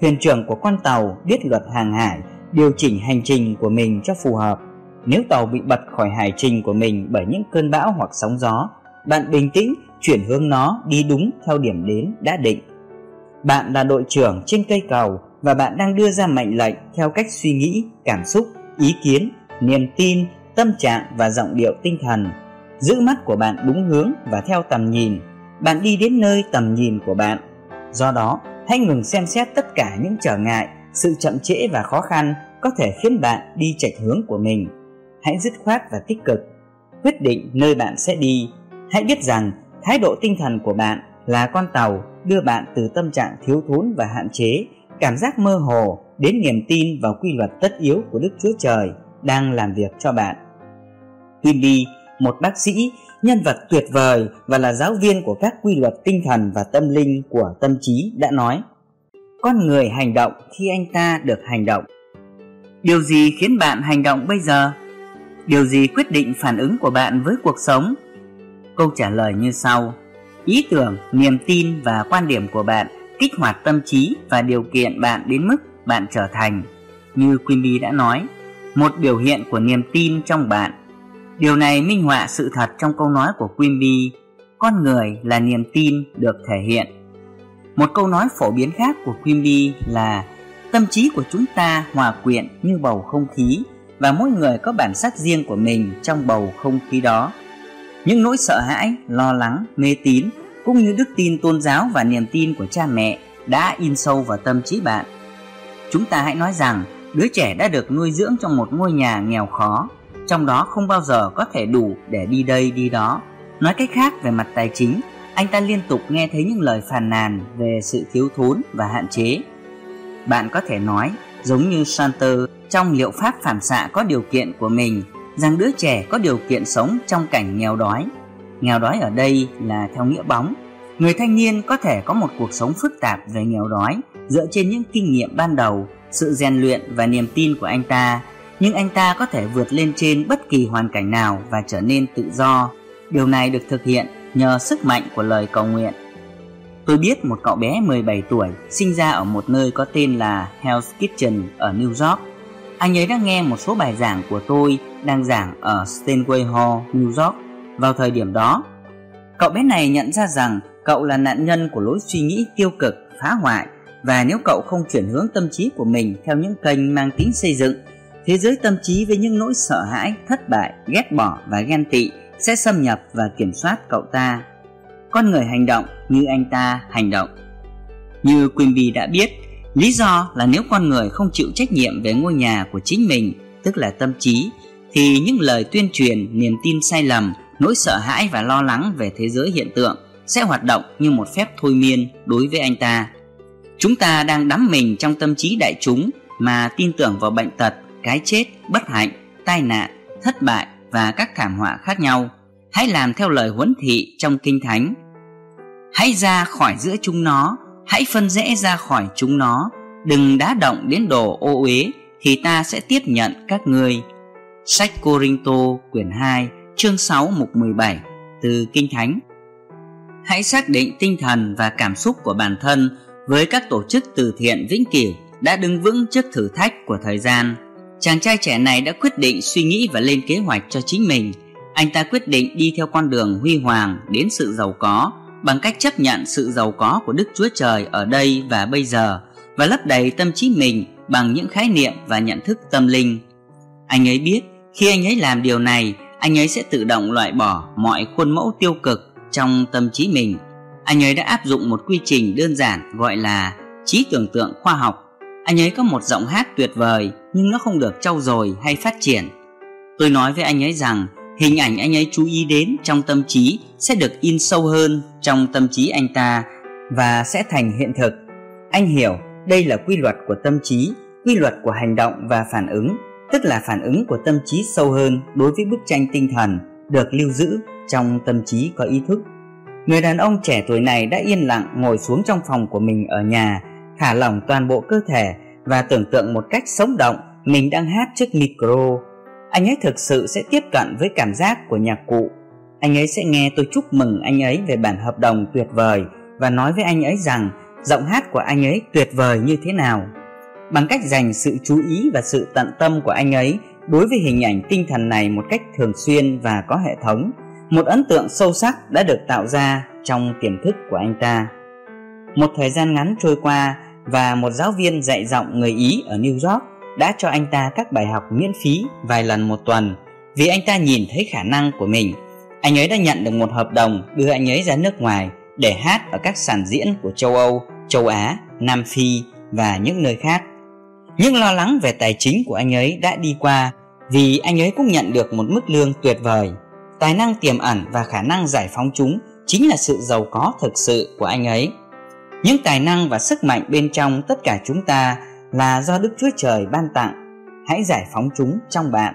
Thuyền trưởng của con tàu biết luật hàng hải, điều chỉnh hành trình của mình cho phù hợp. Nếu tàu bị bật khỏi hải trình của mình bởi những cơn bão hoặc sóng gió, bạn bình tĩnh chuyển hướng nó đi đúng theo điểm đến đã định bạn là đội trưởng trên cây cầu và bạn đang đưa ra mệnh lệnh theo cách suy nghĩ, cảm xúc, ý kiến, niềm tin, tâm trạng và giọng điệu tinh thần. Giữ mắt của bạn đúng hướng và theo tầm nhìn. Bạn đi đến nơi tầm nhìn của bạn. Do đó, hãy ngừng xem xét tất cả những trở ngại, sự chậm trễ và khó khăn có thể khiến bạn đi chệch hướng của mình. Hãy dứt khoát và tích cực. Quyết định nơi bạn sẽ đi. Hãy biết rằng thái độ tinh thần của bạn là con tàu đưa bạn từ tâm trạng thiếu thốn và hạn chế cảm giác mơ hồ đến niềm tin vào quy luật tất yếu của đức chúa trời đang làm việc cho bạn Quimby, một bác sĩ, nhân vật tuyệt vời và là giáo viên của các quy luật tinh thần và tâm linh của tâm trí đã nói Con người hành động khi anh ta được hành động Điều gì khiến bạn hành động bây giờ? Điều gì quyết định phản ứng của bạn với cuộc sống? Câu trả lời như sau Ý tưởng, niềm tin và quan điểm của bạn kích hoạt tâm trí và điều kiện bạn đến mức bạn trở thành. Như Quimby đã nói Một biểu hiện của niềm tin trong bạn. Điều này minh họa sự thật trong câu nói của Quimby Con người là niềm tin được thể hiện. Một câu nói phổ biến khác của Quimby là Tâm trí của chúng ta hòa quyện như bầu không khí Và mỗi người có bản sắc riêng của mình trong bầu không khí đó. Những nỗi sợ hãi, lo lắng, mê tín Cũng như đức tin tôn giáo và niềm tin của cha mẹ Đã in sâu vào tâm trí bạn Chúng ta hãy nói rằng đứa trẻ đã được nuôi dưỡng trong một ngôi nhà nghèo khó trong đó không bao giờ có thể đủ để đi đây đi đó. Nói cách khác về mặt tài chính, anh ta liên tục nghe thấy những lời phàn nàn về sự thiếu thốn và hạn chế. Bạn có thể nói, giống như Santer trong liệu pháp phản xạ có điều kiện của mình, rằng đứa trẻ có điều kiện sống trong cảnh nghèo đói. Nghèo đói ở đây là theo nghĩa bóng. Người thanh niên có thể có một cuộc sống phức tạp về nghèo đói dựa trên những kinh nghiệm ban đầu, sự rèn luyện và niềm tin của anh ta nhưng anh ta có thể vượt lên trên bất kỳ hoàn cảnh nào và trở nên tự do. Điều này được thực hiện nhờ sức mạnh của lời cầu nguyện. Tôi biết một cậu bé 17 tuổi sinh ra ở một nơi có tên là Hell's Kitchen ở New York. Anh ấy đã nghe một số bài giảng của tôi đang giảng ở Steinway Hall, New York vào thời điểm đó. Cậu bé này nhận ra rằng cậu là nạn nhân của lối suy nghĩ tiêu cực, phá hoại và nếu cậu không chuyển hướng tâm trí của mình theo những kênh mang tính xây dựng thế giới tâm trí với những nỗi sợ hãi, thất bại, ghét bỏ và ghen tị sẽ xâm nhập và kiểm soát cậu ta. Con người hành động như anh ta hành động. Như Quimby đã biết, lý do là nếu con người không chịu trách nhiệm về ngôi nhà của chính mình, tức là tâm trí, thì những lời tuyên truyền, niềm tin sai lầm, nỗi sợ hãi và lo lắng về thế giới hiện tượng sẽ hoạt động như một phép thôi miên đối với anh ta. Chúng ta đang đắm mình trong tâm trí đại chúng mà tin tưởng vào bệnh tật cái chết, bất hạnh, tai nạn, thất bại và các thảm họa khác nhau. Hãy làm theo lời huấn thị trong Kinh Thánh. Hãy ra khỏi giữa chúng nó, hãy phân rẽ ra khỏi chúng nó, đừng đá động đến đồ ô uế thì ta sẽ tiếp nhận các ngươi. Sách Corinto quyển 2 chương 6 mục 17 từ Kinh Thánh. Hãy xác định tinh thần và cảm xúc của bản thân với các tổ chức từ thiện vĩnh cửu đã đứng vững trước thử thách của thời gian Chàng trai trẻ này đã quyết định suy nghĩ và lên kế hoạch cho chính mình. Anh ta quyết định đi theo con đường huy hoàng đến sự giàu có bằng cách chấp nhận sự giàu có của Đức Chúa Trời ở đây và bây giờ và lấp đầy tâm trí mình bằng những khái niệm và nhận thức tâm linh. Anh ấy biết khi anh ấy làm điều này, anh ấy sẽ tự động loại bỏ mọi khuôn mẫu tiêu cực trong tâm trí mình. Anh ấy đã áp dụng một quy trình đơn giản gọi là trí tưởng tượng khoa học. Anh ấy có một giọng hát tuyệt vời nhưng nó không được trau dồi hay phát triển. Tôi nói với anh ấy rằng hình ảnh anh ấy chú ý đến trong tâm trí sẽ được in sâu hơn trong tâm trí anh ta và sẽ thành hiện thực. Anh hiểu đây là quy luật của tâm trí, quy luật của hành động và phản ứng, tức là phản ứng của tâm trí sâu hơn đối với bức tranh tinh thần được lưu giữ trong tâm trí có ý thức. Người đàn ông trẻ tuổi này đã yên lặng ngồi xuống trong phòng của mình ở nhà, thả lỏng toàn bộ cơ thể và tưởng tượng một cách sống động mình đang hát trước micro. Anh ấy thực sự sẽ tiếp cận với cảm giác của nhạc cụ. Anh ấy sẽ nghe tôi chúc mừng anh ấy về bản hợp đồng tuyệt vời và nói với anh ấy rằng giọng hát của anh ấy tuyệt vời như thế nào. Bằng cách dành sự chú ý và sự tận tâm của anh ấy đối với hình ảnh tinh thần này một cách thường xuyên và có hệ thống, một ấn tượng sâu sắc đã được tạo ra trong tiềm thức của anh ta. Một thời gian ngắn trôi qua và một giáo viên dạy giọng người Ý ở New York đã cho anh ta các bài học miễn phí vài lần một tuần vì anh ta nhìn thấy khả năng của mình. Anh ấy đã nhận được một hợp đồng đưa anh ấy ra nước ngoài để hát ở các sàn diễn của châu Âu, châu Á, Nam Phi và những nơi khác. Những lo lắng về tài chính của anh ấy đã đi qua, vì anh ấy cũng nhận được một mức lương tuyệt vời. Tài năng tiềm ẩn và khả năng giải phóng chúng chính là sự giàu có thực sự của anh ấy. Những tài năng và sức mạnh bên trong tất cả chúng ta là do Đức Chúa Trời ban tặng. Hãy giải phóng chúng trong bạn.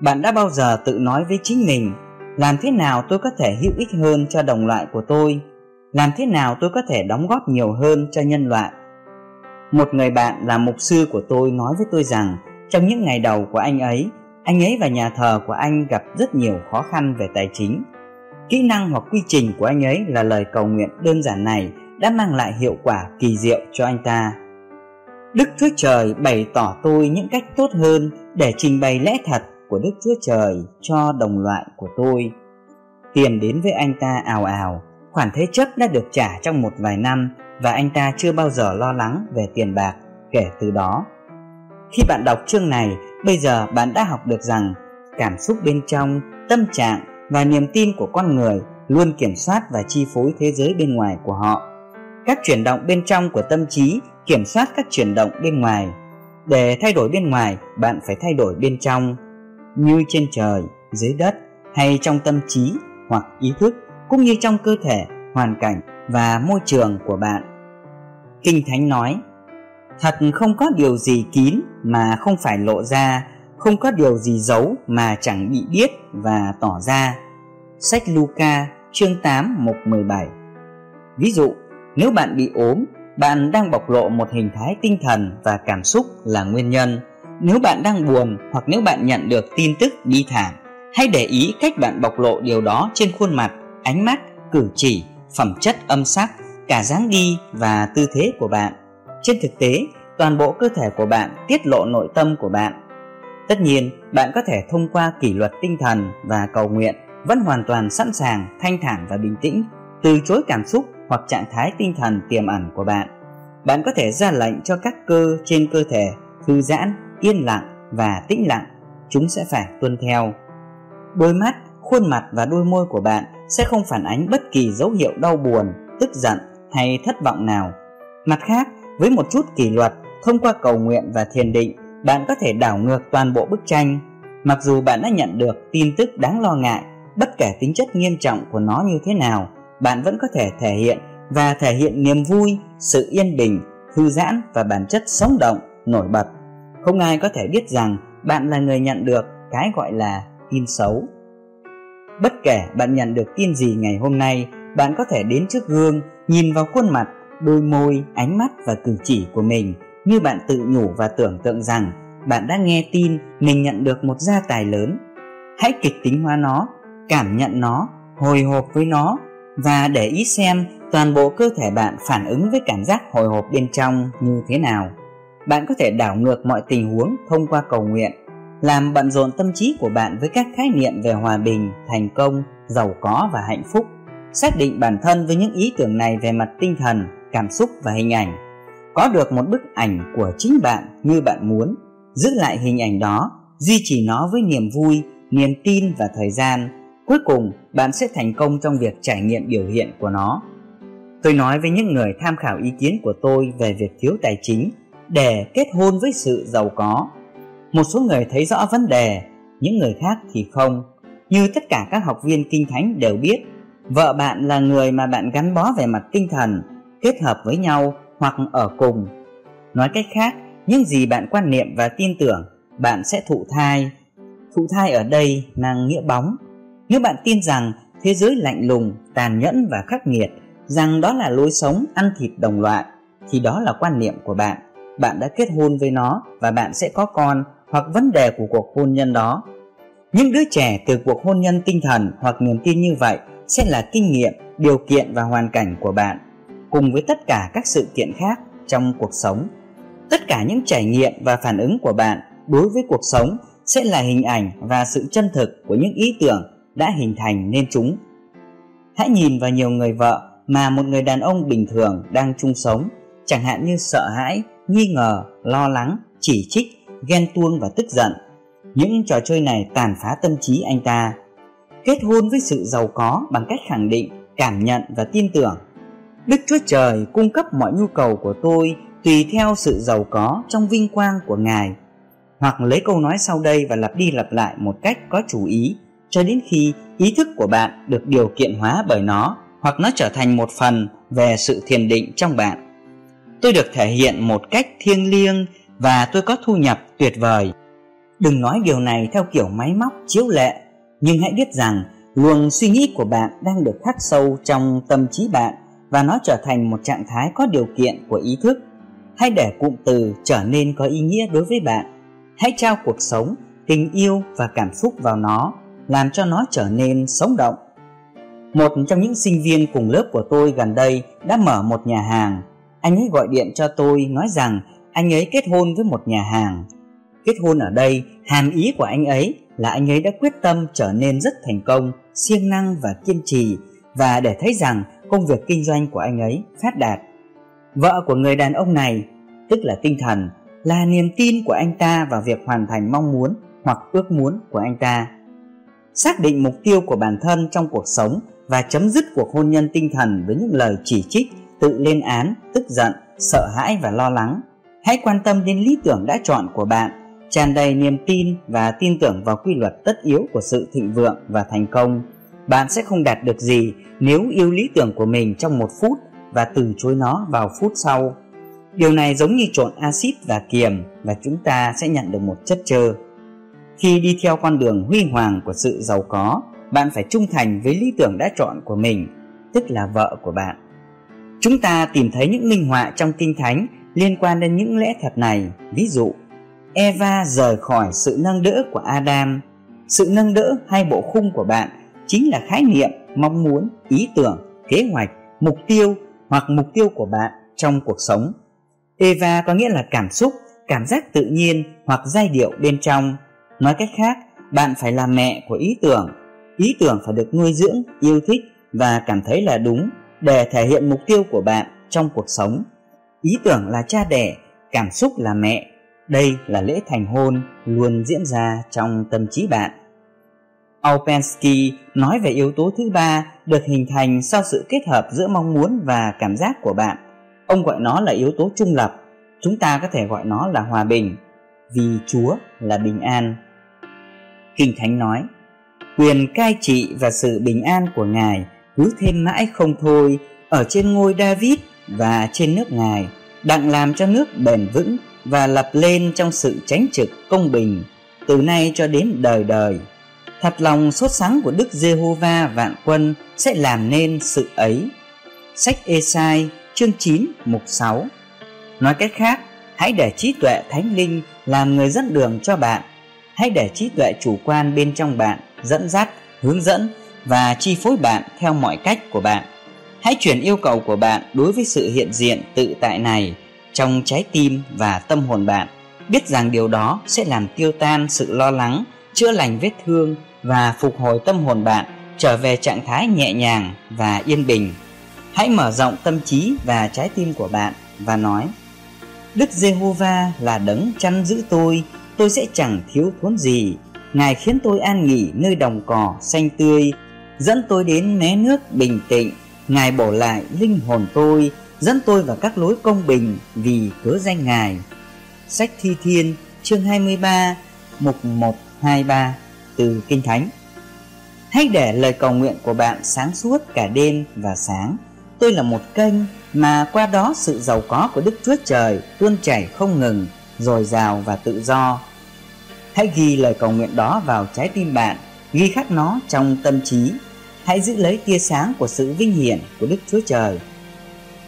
Bạn đã bao giờ tự nói với chính mình, làm thế nào tôi có thể hữu ích hơn cho đồng loại của tôi làm thế nào tôi có thể đóng góp nhiều hơn cho nhân loại một người bạn là mục sư của tôi nói với tôi rằng, trong những ngày đầu của anh ấy anh ấy và nhà thờ của anh gặp rất nhiều khó khăn về tài chính. Kỹ năng hoặc quy trình của anh ấy là lời cầu nguyện đơn giản này đã mang lại hiệu quả kỳ diệu cho anh ta. Đức chúa trời bày tỏ tôi những cách tốt hơn để trình bày lẽ thật của đức chúa trời cho đồng loại của tôi. Tiền đến với anh ta ào ào, khoản thế chấp đã được trả trong một vài năm và anh ta chưa bao giờ lo lắng về tiền bạc kể từ đó. Khi bạn đọc chương này, bây giờ bạn đã học được rằng cảm xúc bên trong, tâm trạng và niềm tin của con người luôn kiểm soát và chi phối thế giới bên ngoài của họ. Các chuyển động bên trong của tâm trí kiểm soát các chuyển động bên ngoài. Để thay đổi bên ngoài, bạn phải thay đổi bên trong, như trên trời, dưới đất, hay trong tâm trí hoặc ý thức, cũng như trong cơ thể, hoàn cảnh và môi trường của bạn. Kinh thánh nói thật không có điều gì kín mà không phải lộ ra không có điều gì giấu mà chẳng bị biết và tỏ ra. Sách Luca chương 8 mục 17 Ví dụ, nếu bạn bị ốm, bạn đang bộc lộ một hình thái tinh thần và cảm xúc là nguyên nhân. Nếu bạn đang buồn hoặc nếu bạn nhận được tin tức bi thảm, hãy để ý cách bạn bộc lộ điều đó trên khuôn mặt, ánh mắt, cử chỉ phẩm chất âm sắc, cả dáng đi và tư thế của bạn. Trên thực tế, toàn bộ cơ thể của bạn tiết lộ nội tâm của bạn. Tất nhiên, bạn có thể thông qua kỷ luật tinh thần và cầu nguyện vẫn hoàn toàn sẵn sàng, thanh thản và bình tĩnh, từ chối cảm xúc hoặc trạng thái tinh thần tiềm ẩn của bạn. Bạn có thể ra lệnh cho các cơ trên cơ thể thư giãn, yên lặng và tĩnh lặng, chúng sẽ phải tuân theo. Đôi mắt, khuôn mặt và đôi môi của bạn sẽ không phản ánh bất kỳ dấu hiệu đau buồn, tức giận hay thất vọng nào. Mặt khác, với một chút kỷ luật, thông qua cầu nguyện và thiền định, bạn có thể đảo ngược toàn bộ bức tranh. Mặc dù bạn đã nhận được tin tức đáng lo ngại, bất kể tính chất nghiêm trọng của nó như thế nào, bạn vẫn có thể thể hiện và thể hiện niềm vui, sự yên bình, thư giãn và bản chất sống động, nổi bật. Không ai có thể biết rằng bạn là người nhận được cái gọi là tin xấu. Bất kể bạn nhận được tin gì ngày hôm nay, bạn có thể đến trước gương, nhìn vào khuôn mặt, đôi môi, ánh mắt và cử chỉ của mình như bạn tự nhủ và tưởng tượng rằng bạn đã nghe tin mình nhận được một gia tài lớn. Hãy kịch tính hóa nó, cảm nhận nó, hồi hộp với nó và để ý xem toàn bộ cơ thể bạn phản ứng với cảm giác hồi hộp bên trong như thế nào. Bạn có thể đảo ngược mọi tình huống thông qua cầu nguyện làm bận rộn tâm trí của bạn với các khái niệm về hòa bình, thành công, giàu có và hạnh phúc. Xác định bản thân với những ý tưởng này về mặt tinh thần, cảm xúc và hình ảnh. có được một bức ảnh của chính bạn như bạn muốn giữ lại hình ảnh đó duy trì nó với niềm vui niềm tin và thời gian cuối cùng bạn sẽ thành công trong việc trải nghiệm biểu hiện của nó tôi nói với những người tham khảo ý kiến của tôi về việc thiếu tài chính để kết hôn với sự giàu có một số người thấy rõ vấn đề, những người khác thì không. Như tất cả các học viên kinh thánh đều biết, vợ bạn là người mà bạn gắn bó về mặt tinh thần, kết hợp với nhau hoặc ở cùng. Nói cách khác, những gì bạn quan niệm và tin tưởng, bạn sẽ thụ thai. Thụ thai ở đây mang nghĩa bóng. Nếu bạn tin rằng thế giới lạnh lùng, tàn nhẫn và khắc nghiệt, rằng đó là lối sống ăn thịt đồng loại thì đó là quan niệm của bạn. Bạn đã kết hôn với nó và bạn sẽ có con hoặc vấn đề của cuộc hôn nhân đó. Những đứa trẻ từ cuộc hôn nhân tinh thần hoặc niềm tin như vậy sẽ là kinh nghiệm, điều kiện và hoàn cảnh của bạn, cùng với tất cả các sự kiện khác trong cuộc sống. Tất cả những trải nghiệm và phản ứng của bạn đối với cuộc sống sẽ là hình ảnh và sự chân thực của những ý tưởng đã hình thành nên chúng. Hãy nhìn vào nhiều người vợ mà một người đàn ông bình thường đang chung sống, chẳng hạn như sợ hãi, nghi ngờ, lo lắng, chỉ trích ghen tuông và tức giận. Những trò chơi này tàn phá tâm trí anh ta. Kết hôn với sự giàu có bằng cách khẳng định, cảm nhận và tin tưởng. Đức chúa trời cung cấp mọi nhu cầu của tôi tùy theo sự giàu có trong vinh quang của ngài. Hoặc lấy câu nói sau đây và lặp đi lặp lại một cách có chủ ý, cho đến khi ý thức của bạn được điều kiện hóa bởi nó, hoặc nó trở thành một phần về sự thiền định trong bạn. Tôi được thể hiện một cách thiêng liêng và tôi có thu nhập tuyệt vời. Đừng nói điều này theo kiểu máy móc chiếu lệ, nhưng hãy biết rằng luồng suy nghĩ của bạn đang được khắc sâu trong tâm trí bạn và nó trở thành một trạng thái có điều kiện của ý thức. Hãy để cụm từ trở nên có ý nghĩa đối với bạn. Hãy trao cuộc sống, tình yêu và cảm xúc vào nó, làm cho nó trở nên sống động. Một trong những sinh viên cùng lớp của tôi gần đây đã mở một nhà hàng. Anh ấy gọi điện cho tôi nói rằng anh ấy kết hôn với một nhà hàng. Kết hôn ở đây, hàm ý của anh ấy là anh ấy đã quyết tâm trở nên rất thành công, siêng năng và kiên trì, và để thấy rằng công việc kinh doanh của anh ấy phát đạt. Vợ của người đàn ông này, tức là tinh thần, là niềm tin của anh ta vào việc hoàn thành mong muốn hoặc ước muốn của anh ta. Xác định mục tiêu của bản thân trong cuộc sống và chấm dứt cuộc hôn nhân tinh thần với những lời chỉ trích, tự lên án, tức giận, sợ hãi và lo lắng hãy quan tâm đến lý tưởng đã chọn của bạn, tràn đầy niềm tin và tin tưởng vào quy luật tất yếu của sự thịnh vượng và thành công. Bạn sẽ không đạt được gì nếu yêu lý tưởng của mình trong một phút và từ chối nó vào phút sau. Điều này giống như trộn axit và kiềm và chúng ta sẽ nhận được một chất trơ khi đi theo con đường huy hoàng của sự giàu có, bạn phải trung thành với lý tưởng đã chọn của mình, tức là vợ của bạn. Chúng ta tìm thấy những minh họa trong kinh thánh liên quan đến những lẽ thật này. Ví dụ, eva rời khỏi sự nâng đỡ của adam. Sự nâng đỡ hay bộ khung của bạn chính là khái niệm mong muốn, ý tưởng, kế hoạch, mục tiêu hoặc mục tiêu của bạn trong cuộc sống. Eva có nghĩa là cảm xúc, cảm giác tự nhiên hoặc giai điệu bên trong. Nói cách khác, bạn phải là mẹ của ý tưởng. Ý tưởng phải được nuôi dưỡng, yêu thích và cảm thấy là đúng để thể hiện mục tiêu của bạn trong cuộc sống ý tưởng là cha đẻ cảm xúc là mẹ đây là lễ thành hôn luôn diễn ra trong tâm trí bạn Alpensky nói về yếu tố thứ ba được hình thành sau sự kết hợp giữa mong muốn và cảm giác của bạn. Ông gọi nó là yếu tố trung lập. Chúng ta có thể gọi nó là hòa bình, vì Chúa là bình an. Kinh Thánh nói, quyền cai trị và sự bình an của Ngài cứ thêm mãi không thôi ở trên ngôi David và trên nước Ngài, đặng làm cho nước bền vững và lập lên trong sự tránh trực công bình từ nay cho đến đời đời. Thật lòng sốt sắng của Đức Giê-hô-va vạn quân sẽ làm nên sự ấy. Sách Ê-sai chương 9 mục 6 Nói cách khác, hãy để trí tuệ thánh linh làm người dẫn đường cho bạn. Hãy để trí tuệ chủ quan bên trong bạn dẫn dắt, hướng dẫn và chi phối bạn theo mọi cách của bạn. Hãy chuyển yêu cầu của bạn đối với sự hiện diện tự tại này trong trái tim và tâm hồn bạn. Biết rằng điều đó sẽ làm tiêu tan sự lo lắng, chữa lành vết thương và phục hồi tâm hồn bạn trở về trạng thái nhẹ nhàng và yên bình. Hãy mở rộng tâm trí và trái tim của bạn và nói: Đức Giê-hô-va là đấng chăn giữ tôi, tôi sẽ chẳng thiếu thốn gì. Ngài khiến tôi an nghỉ nơi đồng cỏ xanh tươi, dẫn tôi đến mé nước bình tĩnh. Ngài bổ lại linh hồn tôi, dẫn tôi vào các lối công bình vì cớ danh Ngài. Sách Thi Thiên chương 23 mục 123 từ Kinh Thánh Hãy để lời cầu nguyện của bạn sáng suốt cả đêm và sáng. Tôi là một kênh mà qua đó sự giàu có của Đức Chúa Trời tuôn chảy không ngừng, dồi dào và tự do. Hãy ghi lời cầu nguyện đó vào trái tim bạn, ghi khắc nó trong tâm trí. Hãy giữ lấy tia sáng của sự vinh hiển của Đức Chúa Trời.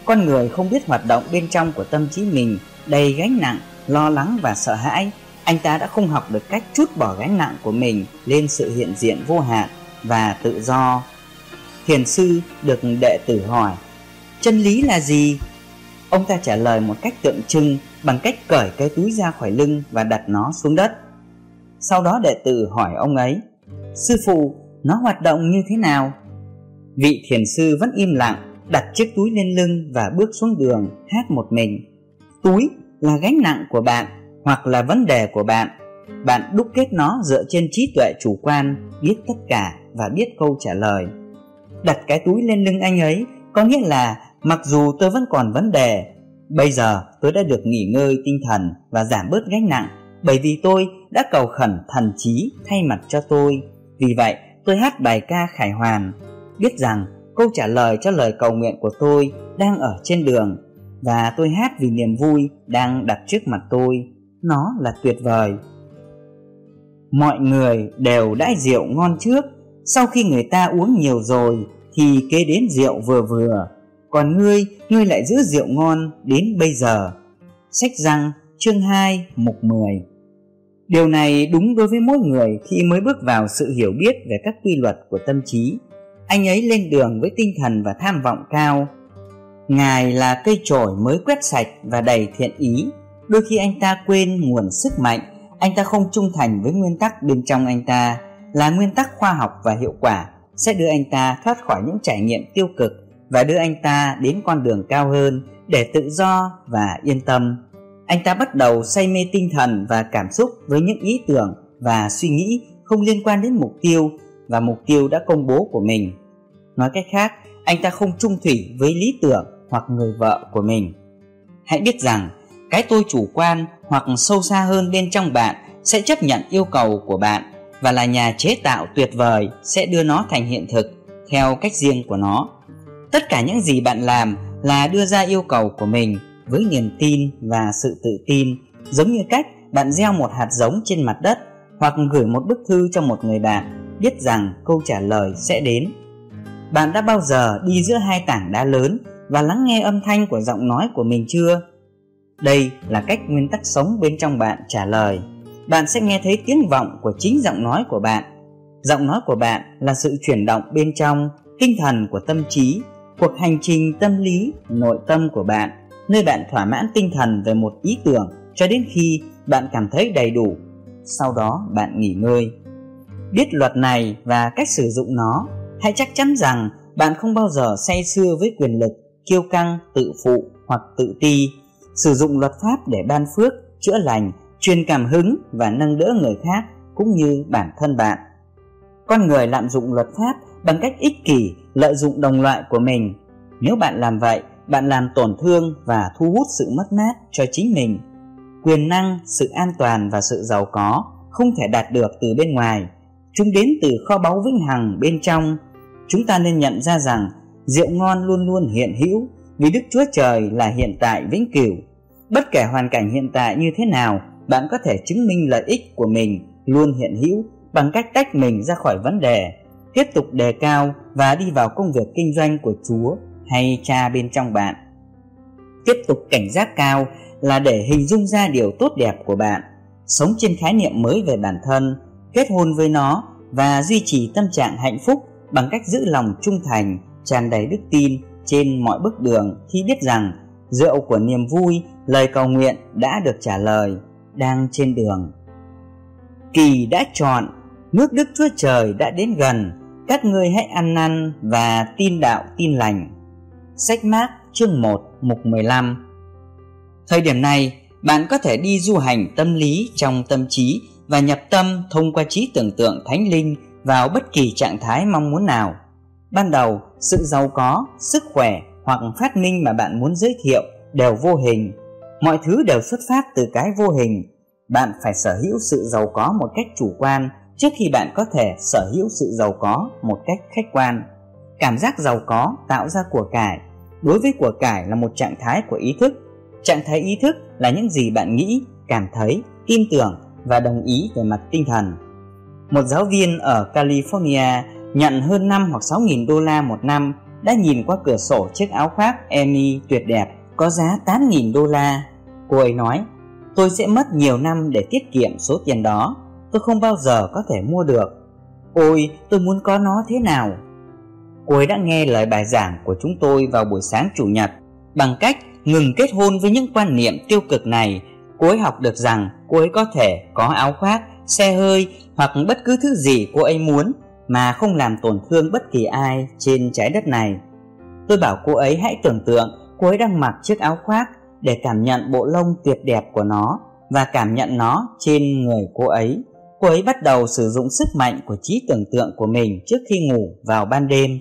Con người không biết hoạt động bên trong của tâm trí mình đầy gánh nặng, lo lắng và sợ hãi. Anh ta đã không học được cách chút bỏ gánh nặng của mình lên sự hiện diện vô hạn và tự do. Thiền sư được đệ tử hỏi, chân lý là gì? Ông ta trả lời một cách tượng trưng bằng cách cởi cái túi ra khỏi lưng và đặt nó xuống đất. Sau đó đệ tử hỏi ông ấy, sư phụ, nó hoạt động như thế nào? Vị thiền sư vẫn im lặng, đặt chiếc túi lên lưng và bước xuống đường hát một mình. Túi là gánh nặng của bạn hoặc là vấn đề của bạn. Bạn đúc kết nó dựa trên trí tuệ chủ quan, biết tất cả và biết câu trả lời. Đặt cái túi lên lưng anh ấy có nghĩa là mặc dù tôi vẫn còn vấn đề, bây giờ tôi đã được nghỉ ngơi tinh thần và giảm bớt gánh nặng bởi vì tôi đã cầu khẩn thần trí thay mặt cho tôi. Vì vậy, tôi hát bài ca khải hoàn, biết rằng câu trả lời cho lời cầu nguyện của tôi đang ở trên đường và tôi hát vì niềm vui đang đặt trước mặt tôi. Nó là tuyệt vời. Mọi người đều đãi rượu ngon trước sau khi người ta uống nhiều rồi thì kế đến rượu vừa vừa còn ngươi ngươi lại giữ rượu ngon đến bây giờ sách răng chương 2 mục 10 điều này đúng đối với mỗi người khi mới bước vào sự hiểu biết về các quy luật của tâm trí. Anh ấy lên đường với tinh thần và tham vọng cao. Ngài là cây trổi mới quét sạch và đầy thiện ý. Đôi khi anh ta quên nguồn sức mạnh, anh ta không trung thành với nguyên tắc bên trong anh ta, là nguyên tắc khoa học và hiệu quả, sẽ đưa anh ta thoát khỏi những trải nghiệm tiêu cực và đưa anh ta đến con đường cao hơn để tự do và yên tâm. Anh ta bắt đầu say mê tinh thần và cảm xúc với những ý tưởng và suy nghĩ không liên quan đến mục tiêu và mục tiêu đã công bố của mình. Nói cách khác, anh ta không trung thủy với lý tưởng hoặc người vợ của mình. Hãy biết rằng, cái tôi chủ quan hoặc sâu xa hơn bên trong bạn sẽ chấp nhận yêu cầu của bạn và là nhà chế tạo tuyệt vời sẽ đưa nó thành hiện thực theo cách riêng của nó tất cả những gì bạn làm là đưa ra yêu cầu của mình với niềm tin và sự tự tin, giống như cách bạn gieo một hạt giống trên mặt đất hoặc gửi một bức thư cho một người bạn, biết rằng câu trả lời sẽ đến. Bạn đã bao giờ đi giữa hai tảng đá lớn và lắng nghe âm thanh của giọng nói của mình chưa? Đây là cách nguyên tắc sống bên trong bạn trả lời. Bạn sẽ nghe thấy tiếng vọng của chính giọng nói của bạn. Giọng nói của bạn là sự chuyển động bên trong, tinh thần của tâm trí, cuộc hành trình tâm lý, nội tâm của bạn nơi bạn thỏa mãn tinh thần về một ý tưởng cho đến khi bạn cảm thấy đầy đủ. Sau đó bạn nghỉ ngơi. Biết luật này và cách sử dụng nó, hãy chắc chắn rằng bạn không bao giờ say sưa với quyền lực, kiêu căng, tự phụ hoặc tự ti. Sử dụng luật pháp để ban phước, chữa lành, truyền cảm hứng và nâng đỡ người khác cũng như bản thân bạn. Con người lạm dụng luật pháp bằng cách ích kỷ, lợi dụng đồng loại của mình. Nếu bạn làm vậy bạn làm tổn thương và thu hút sự mất mát cho chính mình. Quyền năng, sự an toàn và sự giàu có không thể đạt được từ bên ngoài. Chúng đến từ kho báu vĩnh hằng bên trong. Chúng ta nên nhận ra rằng rượu ngon luôn luôn hiện hữu vì đức chúa trời là hiện tại vĩnh cửu. Bất kể hoàn cảnh hiện tại như thế nào, bạn có thể chứng minh lợi ích của mình luôn hiện hữu bằng cách tách mình ra khỏi vấn đề, tiếp tục đề cao và đi vào công việc kinh doanh của chúa hay cha bên trong bạn. Tiếp tục cảnh giác cao là để hình dung ra điều tốt đẹp của bạn, sống trên khái niệm mới về bản thân, kết hôn với nó và duy trì tâm trạng hạnh phúc bằng cách giữ lòng trung thành, tràn đầy đức tin trên mọi bước đường khi biết rằng rượu của niềm vui, lời cầu nguyện đã được trả lời đang trên đường. Kỳ đã chọn, nước đức chúa trời đã đến gần, các ngươi hãy ăn năn và tin đạo tin lành sách mát chương 1 mục 15 Thời điểm này, bạn có thể đi du hành tâm lý trong tâm trí và nhập tâm thông qua trí tưởng tượng thánh linh vào bất kỳ trạng thái mong muốn nào. Ban đầu, sự giàu có, sức khỏe hoặc phát minh mà bạn muốn giới thiệu đều vô hình. Mọi thứ đều xuất phát từ cái vô hình. Bạn phải sở hữu sự giàu có một cách chủ quan trước khi bạn có thể sở hữu sự giàu có một cách khách quan. Cảm giác giàu có tạo ra của cải. Đối với của cải là một trạng thái của ý thức. Trạng thái ý thức là những gì bạn nghĩ, cảm thấy, tin tưởng và đồng ý về mặt tinh thần. Một giáo viên ở California nhận hơn 5 hoặc 6 nghìn đô la một năm đã nhìn qua cửa sổ chiếc áo khoác Emi tuyệt đẹp có giá 8 nghìn đô la. Cô ấy nói, tôi sẽ mất nhiều năm để tiết kiệm số tiền đó, tôi không bao giờ có thể mua được. Ôi, tôi muốn có nó thế nào? Cô ấy đã nghe lời bài giảng của chúng tôi vào buổi sáng chủ nhật. Bằng cách ngừng kết hôn với những quan niệm tiêu cực này cô ấy học được rằng cô ấy có thể có áo khoác, xe hơi hoặc bất cứ thứ gì cô ấy muốn mà không làm tổn thương bất kỳ ai trên trái đất này. Tôi bảo cô ấy hãy tưởng tượng cô ấy đang mặc chiếc áo khoác để cảm nhận bộ lông tuyệt đẹp của nó và cảm nhận nó trên người cô ấy. Cô ấy bắt đầu sử dụng sức mạnh của trí tưởng tượng của mình trước khi ngủ vào ban đêm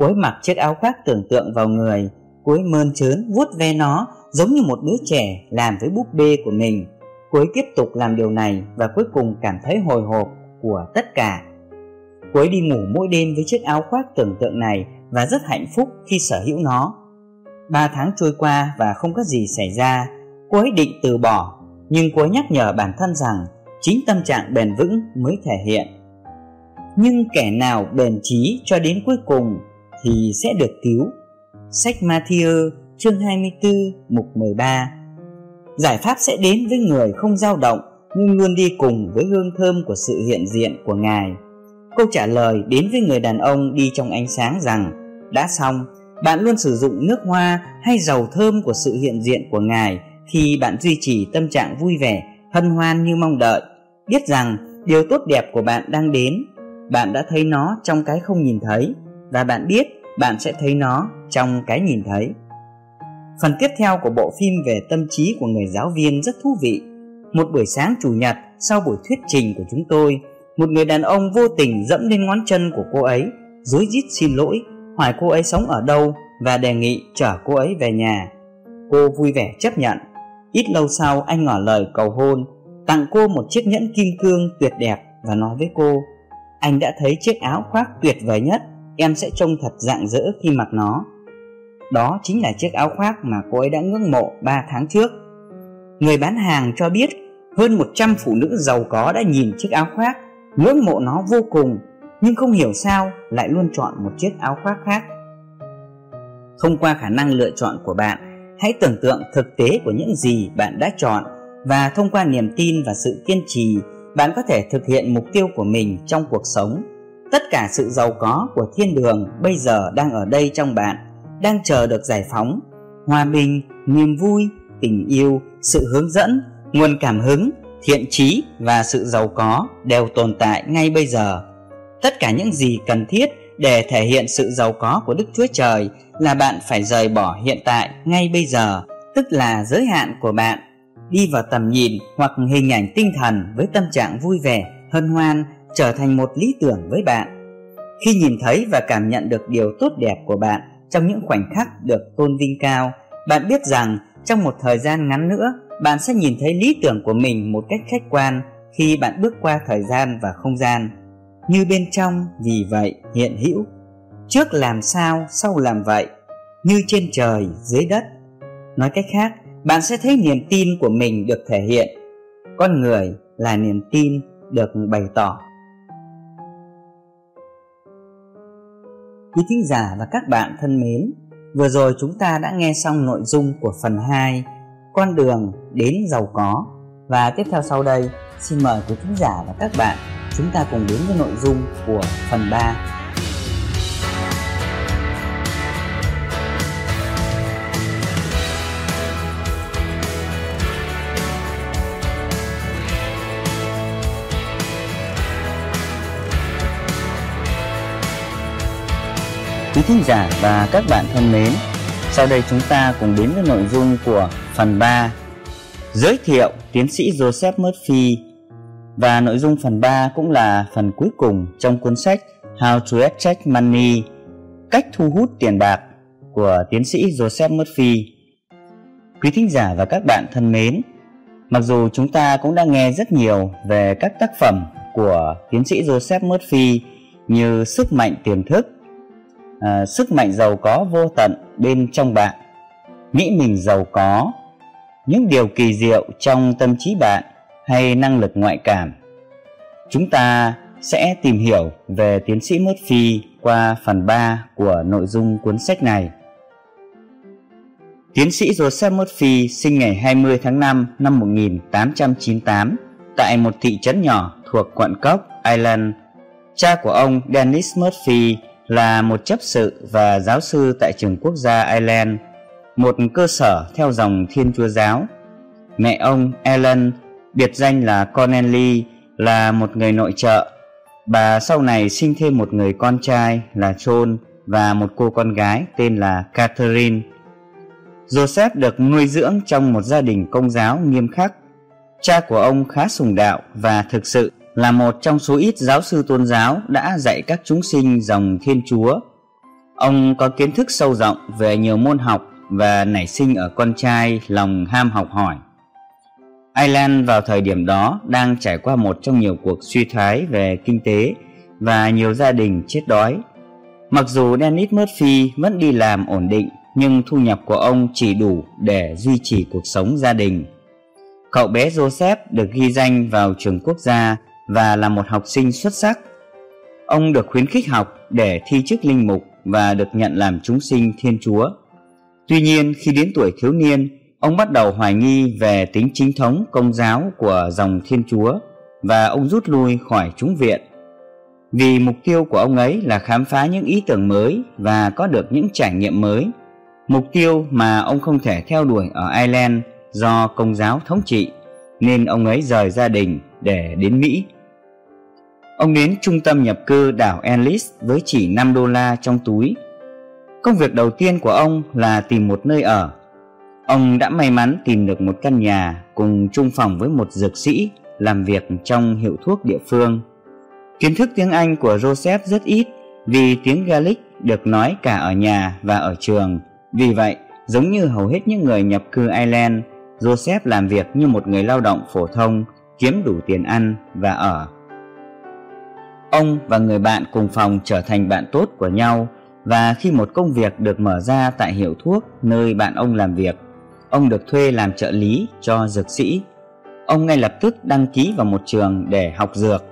cuối mặc chiếc áo khoác tưởng tượng vào người cuối mơn trớn vuốt ve nó giống như một đứa trẻ làm với búp bê của mình. Cuối tiếp tục làm điều này và cuối cùng cảm thấy hồi hộp của tất cả. Cuối đi ngủ mỗi đêm với chiếc áo khoác tưởng tượng này và rất hạnh phúc khi sở hữu nó. Ba tháng trôi qua và không có gì xảy ra. Cuối định từ bỏ, nhưng cuối nhắc nhở bản thân rằng chính tâm trạng bền vững mới thể hiện. Nhưng kẻ nào bền trí cho đến cuối cùng thì sẽ được cứu sách Matthew chương 24 mục 13 Giải pháp sẽ đến với người không dao động nhưng luôn đi cùng với hương thơm của sự hiện diện của Ngài. Câu trả lời đến với người đàn ông đi trong ánh sáng rằng Đã xong, bạn luôn sử dụng nước hoa hay dầu thơm của sự hiện diện của Ngài khi bạn duy trì tâm trạng vui vẻ, hân hoan như mong đợi. Biết rằng điều tốt đẹp của bạn đang đến, bạn đã thấy nó trong cái không nhìn thấy và bạn biết bạn sẽ thấy nó trong cái nhìn thấy. Phần tiếp theo của bộ phim về tâm trí của người giáo viên rất thú vị. Một buổi sáng chủ nhật sau buổi thuyết trình của chúng tôi, một người đàn ông vô tình dẫm lên ngón chân của cô ấy, rối rít xin lỗi, hỏi cô ấy sống ở đâu và đề nghị chở cô ấy về nhà. Cô vui vẻ chấp nhận. Ít lâu sau anh ngỏ lời cầu hôn, tặng cô một chiếc nhẫn kim cương tuyệt đẹp và nói với cô Anh đã thấy chiếc áo khoác tuyệt vời nhất, em sẽ trông thật rạng rỡ khi mặc nó. Đó chính là chiếc áo khoác mà cô ấy đã ngưỡng mộ 3 tháng trước. Người bán hàng cho biết hơn 100 phụ nữ giàu có đã nhìn chiếc áo khoác, ngưỡng mộ nó vô cùng, nhưng không hiểu sao lại luôn chọn một chiếc áo khoác khác. Thông qua khả năng lựa chọn của bạn, hãy tưởng tượng thực tế của những gì bạn đã chọn và thông qua niềm tin và sự kiên trì, bạn có thể thực hiện mục tiêu của mình trong cuộc sống. Tất cả sự giàu có của thiên đường bây giờ đang ở đây trong bạn, đang chờ được giải phóng. Hòa bình, niềm vui, tình yêu, sự hướng dẫn, nguồn cảm hứng, thiện trí và sự giàu có đều tồn tại ngay bây giờ. Tất cả những gì cần thiết để thể hiện sự giàu có của đức chúa trời là bạn phải rời bỏ hiện tại ngay bây giờ, tức là giới hạn của bạn. Đi vào tầm nhìn hoặc hình ảnh tinh thần với tâm trạng vui vẻ, hân hoan trở thành một lý tưởng với bạn. Khi nhìn thấy và cảm nhận được điều tốt đẹp của bạn trong những khoảnh khắc được tôn vinh cao, bạn biết rằng trong một thời gian ngắn nữa, bạn sẽ nhìn thấy lý tưởng của mình một cách khách quan khi bạn bước qua thời gian và không gian. Như bên trong, vì vậy, hiện hữu. Trước làm sao, sau làm vậy. Như trên trời, dưới đất. Nói cách khác, bạn sẽ thấy niềm tin của mình được thể hiện. Con người là niềm tin được bày tỏ. Quý thính giả và các bạn thân mến, vừa rồi chúng ta đã nghe xong nội dung của phần 2 Con đường đến giàu có. Và tiếp theo sau đây xin mời quý thính giả và các bạn chúng ta cùng đến với nội dung của phần 3 thính giả và các bạn thân mến, sau đây chúng ta cùng đến với nội dung của phần 3 Giới thiệu tiến sĩ Joseph Murphy và nội dung phần 3 cũng là phần cuối cùng trong cuốn sách How to Attract Money Cách thu hút tiền bạc của tiến sĩ Joseph Murphy. Quý thính giả và các bạn thân mến, mặc dù chúng ta cũng đã nghe rất nhiều về các tác phẩm của tiến sĩ Joseph Murphy như Sức mạnh tiềm thức, à, Sức mạnh giàu có vô tận bên trong bạn, Nghĩ mình giàu có, những điều kỳ diệu trong tâm trí bạn hay năng lực ngoại cảm. Chúng ta sẽ tìm hiểu về tiến sĩ Murphy qua phần 3 của nội dung cuốn sách này. Tiến sĩ Joseph Murphy sinh ngày 20 tháng 5 năm 1898 tại một thị trấn nhỏ thuộc quận Cốc, Ireland. Cha của ông Dennis Murphy là một chấp sự và giáo sư tại trường quốc gia Ireland, một cơ sở theo dòng Thiên Chúa giáo. Mẹ ông Ellen, biệt danh là Connelly, là một người nội trợ. Bà sau này sinh thêm một người con trai là John và một cô con gái tên là Catherine. Joseph được nuôi dưỡng trong một gia đình công giáo nghiêm khắc. Cha của ông khá sùng đạo và thực sự là một trong số ít giáo sư tôn giáo đã dạy các chúng sinh dòng Thiên Chúa. Ông có kiến thức sâu rộng về nhiều môn học và nảy sinh ở con trai lòng ham học hỏi. Ireland vào thời điểm đó đang trải qua một trong nhiều cuộc suy thoái về kinh tế và nhiều gia đình chết đói. Mặc dù Dennis Murphy vẫn đi làm ổn định, nhưng thu nhập của ông chỉ đủ để duy trì cuộc sống gia đình. Cậu bé Joseph được ghi danh vào trường quốc gia và là một học sinh xuất sắc. Ông được khuyến khích học để thi chức linh mục và được nhận làm chúng sinh Thiên Chúa. Tuy nhiên khi đến tuổi thiếu niên, ông bắt đầu hoài nghi về tính chính thống công giáo của dòng Thiên Chúa và ông rút lui khỏi chúng viện. Vì mục tiêu của ông ấy là khám phá những ý tưởng mới và có được những trải nghiệm mới. Mục tiêu mà ông không thể theo đuổi ở Ireland do công giáo thống trị, nên ông ấy rời gia đình để đến Mỹ. Ông đến trung tâm nhập cư đảo Ellis với chỉ 5 đô la trong túi. Công việc đầu tiên của ông là tìm một nơi ở. Ông đã may mắn tìm được một căn nhà cùng chung phòng với một dược sĩ làm việc trong hiệu thuốc địa phương. Kiến thức tiếng Anh của Joseph rất ít vì tiếng Gaelic được nói cả ở nhà và ở trường. Vì vậy, giống như hầu hết những người nhập cư Ireland, Joseph làm việc như một người lao động phổ thông, kiếm đủ tiền ăn và ở. Ông và người bạn cùng phòng trở thành bạn tốt của nhau và khi một công việc được mở ra tại hiệu thuốc nơi bạn ông làm việc, ông được thuê làm trợ lý cho dược sĩ. Ông ngay lập tức đăng ký vào một trường để học dược.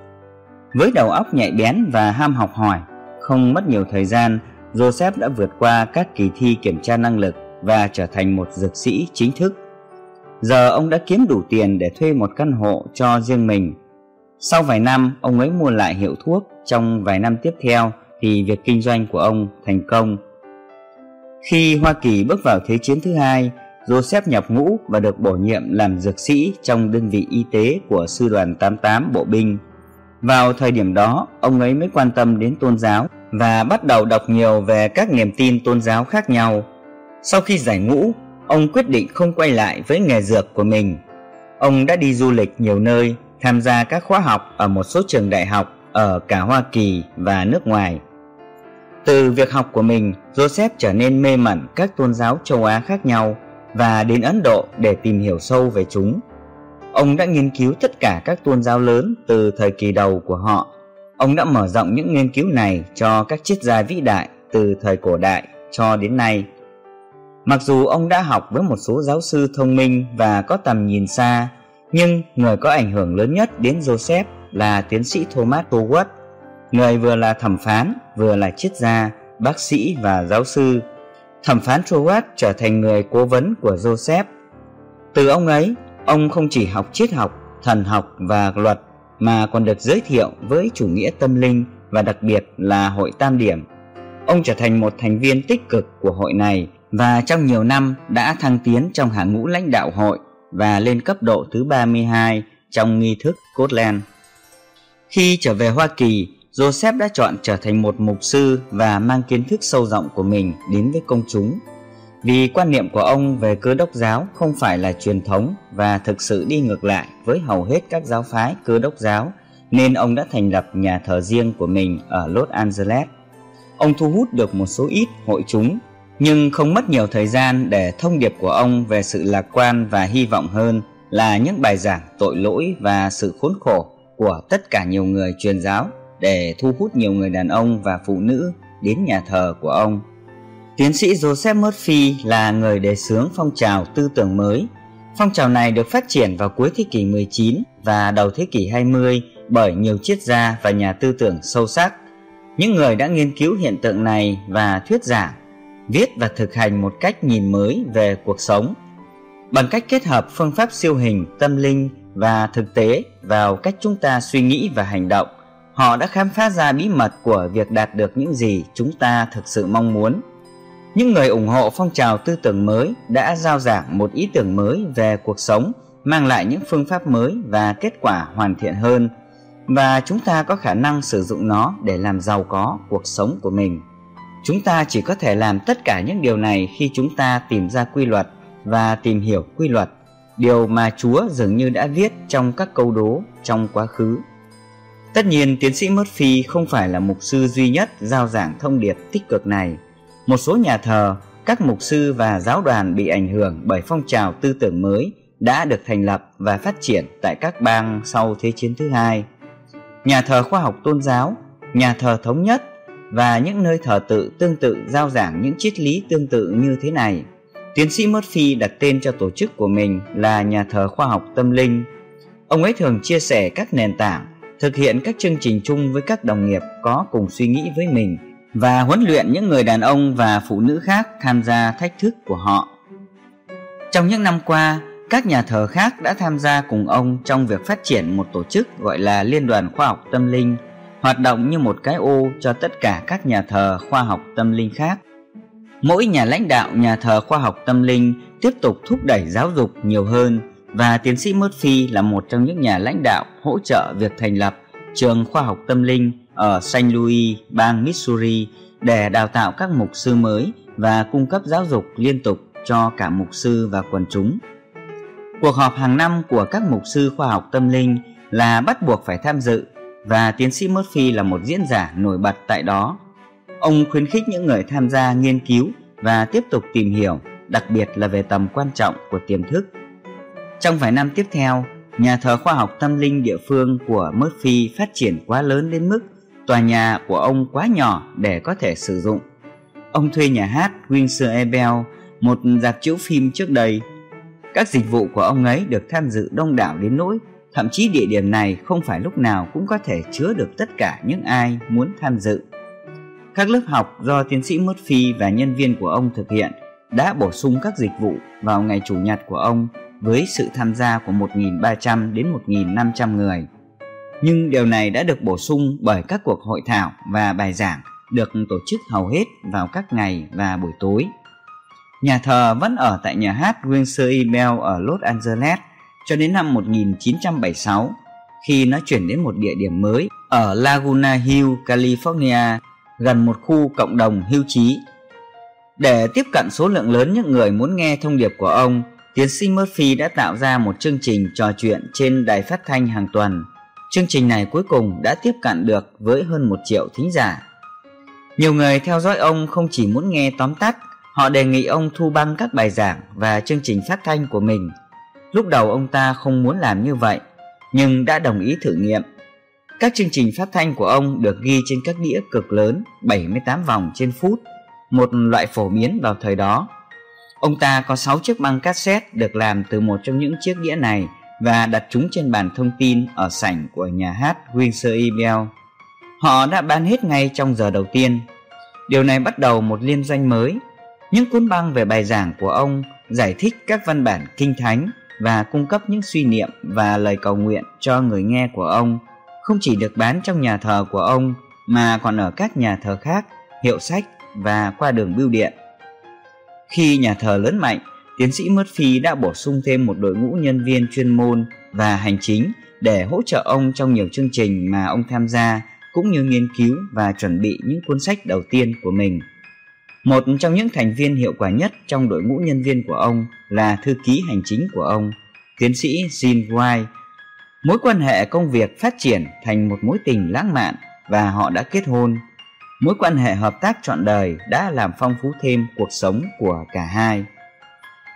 Với đầu óc nhạy bén và ham học hỏi, không mất nhiều thời gian, Joseph đã vượt qua các kỳ thi kiểm tra năng lực và trở thành một dược sĩ chính thức. Giờ ông đã kiếm đủ tiền để thuê một căn hộ cho riêng mình. Sau vài năm, ông ấy mua lại hiệu thuốc. Trong vài năm tiếp theo thì việc kinh doanh của ông thành công. Khi Hoa Kỳ bước vào Thế chiến thứ hai, Joseph nhập ngũ và được bổ nhiệm làm dược sĩ trong đơn vị y tế của Sư đoàn 88 Bộ binh. Vào thời điểm đó, ông ấy mới quan tâm đến tôn giáo và bắt đầu đọc nhiều về các niềm tin tôn giáo khác nhau. Sau khi giải ngũ, ông quyết định không quay lại với nghề dược của mình. Ông đã đi du lịch nhiều nơi, tham gia các khóa học ở một số trường đại học ở cả Hoa Kỳ và nước ngoài. Từ việc học của mình, Joseph trở nên mê mẩn các tôn giáo châu Á khác nhau và đến Ấn Độ để tìm hiểu sâu về chúng. Ông đã nghiên cứu tất cả các tôn giáo lớn từ thời kỳ đầu của họ. Ông đã mở rộng những nghiên cứu này cho các triết gia vĩ đại từ thời cổ đại cho đến nay. Mặc dù ông đã học với một số giáo sư thông minh và có tầm nhìn xa, nhưng người có ảnh hưởng lớn nhất đến Joseph là tiến sĩ Thomas Howard, người vừa là thẩm phán, vừa là triết gia, bác sĩ và giáo sư. Thẩm phán Howard trở thành người cố vấn của Joseph. Từ ông ấy, ông không chỉ học triết học, thần học và luật mà còn được giới thiệu với chủ nghĩa tâm linh và đặc biệt là hội tam điểm. Ông trở thành một thành viên tích cực của hội này và trong nhiều năm đã thăng tiến trong hàng ngũ lãnh đạo hội và lên cấp độ thứ 32 trong nghi thức Scotland. Khi trở về Hoa Kỳ, Joseph đã chọn trở thành một mục sư và mang kiến thức sâu rộng của mình đến với công chúng. vì quan niệm của ông về cơ đốc giáo không phải là truyền thống và thực sự đi ngược lại với hầu hết các giáo phái cơ đốc giáo nên ông đã thành lập nhà thờ riêng của mình ở Los Angeles. Ông thu hút được một số ít hội chúng nhưng không mất nhiều thời gian để thông điệp của ông về sự lạc quan và hy vọng hơn là những bài giảng tội lỗi và sự khốn khổ của tất cả nhiều người truyền giáo để thu hút nhiều người đàn ông và phụ nữ đến nhà thờ của ông. Tiến sĩ Joseph Murphy là người đề xướng phong trào tư tưởng mới. Phong trào này được phát triển vào cuối thế kỷ 19 và đầu thế kỷ 20 bởi nhiều triết gia và nhà tư tưởng sâu sắc. Những người đã nghiên cứu hiện tượng này và thuyết giảng, viết và thực hành một cách nhìn mới về cuộc sống. Bằng cách kết hợp phương pháp siêu hình, tâm linh và thực tế vào cách chúng ta suy nghĩ và hành động, họ đã khám phá ra bí mật của việc đạt được những gì chúng ta thực sự mong muốn. Những người ủng hộ phong trào tư tưởng mới đã giao giảng một ý tưởng mới về cuộc sống, mang lại những phương pháp mới và kết quả hoàn thiện hơn và chúng ta có khả năng sử dụng nó để làm giàu có cuộc sống của mình. Chúng ta chỉ có thể làm tất cả những điều này khi chúng ta tìm ra quy luật và tìm hiểu quy luật, điều mà Chúa dường như đã viết trong các câu đố trong quá khứ. Tất nhiên, tiến sĩ Murphy không phải là mục sư duy nhất giao giảng thông điệp tích cực này. Một số nhà thờ, các mục sư và giáo đoàn bị ảnh hưởng bởi phong trào tư tưởng mới đã được thành lập và phát triển tại các bang sau Thế chiến thứ hai. Nhà thờ khoa học tôn giáo, nhà thờ thống nhất và những nơi thờ tự tương tự giao giảng những triết lý tương tự như thế này. Tiến sĩ Murphy đặt tên cho tổ chức của mình là nhà thờ khoa học tâm linh. Ông ấy thường chia sẻ các nền tảng, thực hiện các chương trình chung với các đồng nghiệp có cùng suy nghĩ với mình và huấn luyện những người đàn ông và phụ nữ khác tham gia thách thức của họ. Trong những năm qua, các nhà thờ khác đã tham gia cùng ông trong việc phát triển một tổ chức gọi là Liên đoàn Khoa học Tâm linh, hoạt động như một cái ô cho tất cả các nhà thờ khoa học tâm linh khác. Mỗi nhà lãnh đạo nhà thờ khoa học tâm linh tiếp tục thúc đẩy giáo dục nhiều hơn và tiến sĩ Murphy là một trong những nhà lãnh đạo hỗ trợ việc thành lập trường khoa học tâm linh ở St. Louis, bang Missouri để đào tạo các mục sư mới và cung cấp giáo dục liên tục cho cả mục sư và quần chúng. Cuộc họp hàng năm của các mục sư khoa học tâm linh là bắt buộc phải tham dự và tiến sĩ Murphy là một diễn giả nổi bật tại đó. Ông khuyến khích những người tham gia nghiên cứu và tiếp tục tìm hiểu, đặc biệt là về tầm quan trọng của tiềm thức. Trong vài năm tiếp theo, nhà thờ khoa học tâm linh địa phương của Murphy phát triển quá lớn đến mức tòa nhà của ông quá nhỏ để có thể sử dụng. Ông thuê nhà hát Windsor Ebel, một dạp chiếu phim trước đây. Các dịch vụ của ông ấy được tham dự đông đảo đến nỗi thậm chí địa điểm này không phải lúc nào cũng có thể chứa được tất cả những ai muốn tham dự. Các lớp học do tiến sĩ Murphy và nhân viên của ông thực hiện đã bổ sung các dịch vụ vào ngày chủ nhật của ông với sự tham gia của 1.300 đến 1.500 người. Nhưng điều này đã được bổ sung bởi các cuộc hội thảo và bài giảng được tổ chức hầu hết vào các ngày và buổi tối. Nhà thờ vẫn ở tại nhà hát Windsor Ebel ở Los Angeles cho đến năm 1976 khi nó chuyển đến một địa điểm mới ở Laguna Hill, California, gần một khu cộng đồng hưu trí. Để tiếp cận số lượng lớn những người muốn nghe thông điệp của ông, tiến sĩ Murphy đã tạo ra một chương trình trò chuyện trên đài phát thanh hàng tuần. Chương trình này cuối cùng đã tiếp cận được với hơn một triệu thính giả. Nhiều người theo dõi ông không chỉ muốn nghe tóm tắt, họ đề nghị ông thu băng các bài giảng và chương trình phát thanh của mình. Lúc đầu ông ta không muốn làm như vậy, nhưng đã đồng ý thử nghiệm. Các chương trình phát thanh của ông được ghi trên các đĩa cực lớn 78 vòng trên phút, một loại phổ biến vào thời đó. Ông ta có 6 chiếc băng cassette được làm từ một trong những chiếc đĩa này và đặt chúng trên bàn thông tin ở sảnh của nhà hát Windsor Ebel. Họ đã bán hết ngay trong giờ đầu tiên. Điều này bắt đầu một liên doanh mới. Những cuốn băng về bài giảng của ông giải thích các văn bản kinh thánh và cung cấp những suy niệm và lời cầu nguyện cho người nghe của ông không chỉ được bán trong nhà thờ của ông mà còn ở các nhà thờ khác, hiệu sách và qua đường bưu điện. Khi nhà thờ lớn mạnh, tiến sĩ Murphy đã bổ sung thêm một đội ngũ nhân viên chuyên môn và hành chính để hỗ trợ ông trong nhiều chương trình mà ông tham gia cũng như nghiên cứu và chuẩn bị những cuốn sách đầu tiên của mình. Một trong những thành viên hiệu quả nhất trong đội ngũ nhân viên của ông là thư ký hành chính của ông, tiến sĩ Jean White. Mối quan hệ công việc phát triển thành một mối tình lãng mạn và họ đã kết hôn. Mối quan hệ hợp tác trọn đời đã làm phong phú thêm cuộc sống của cả hai.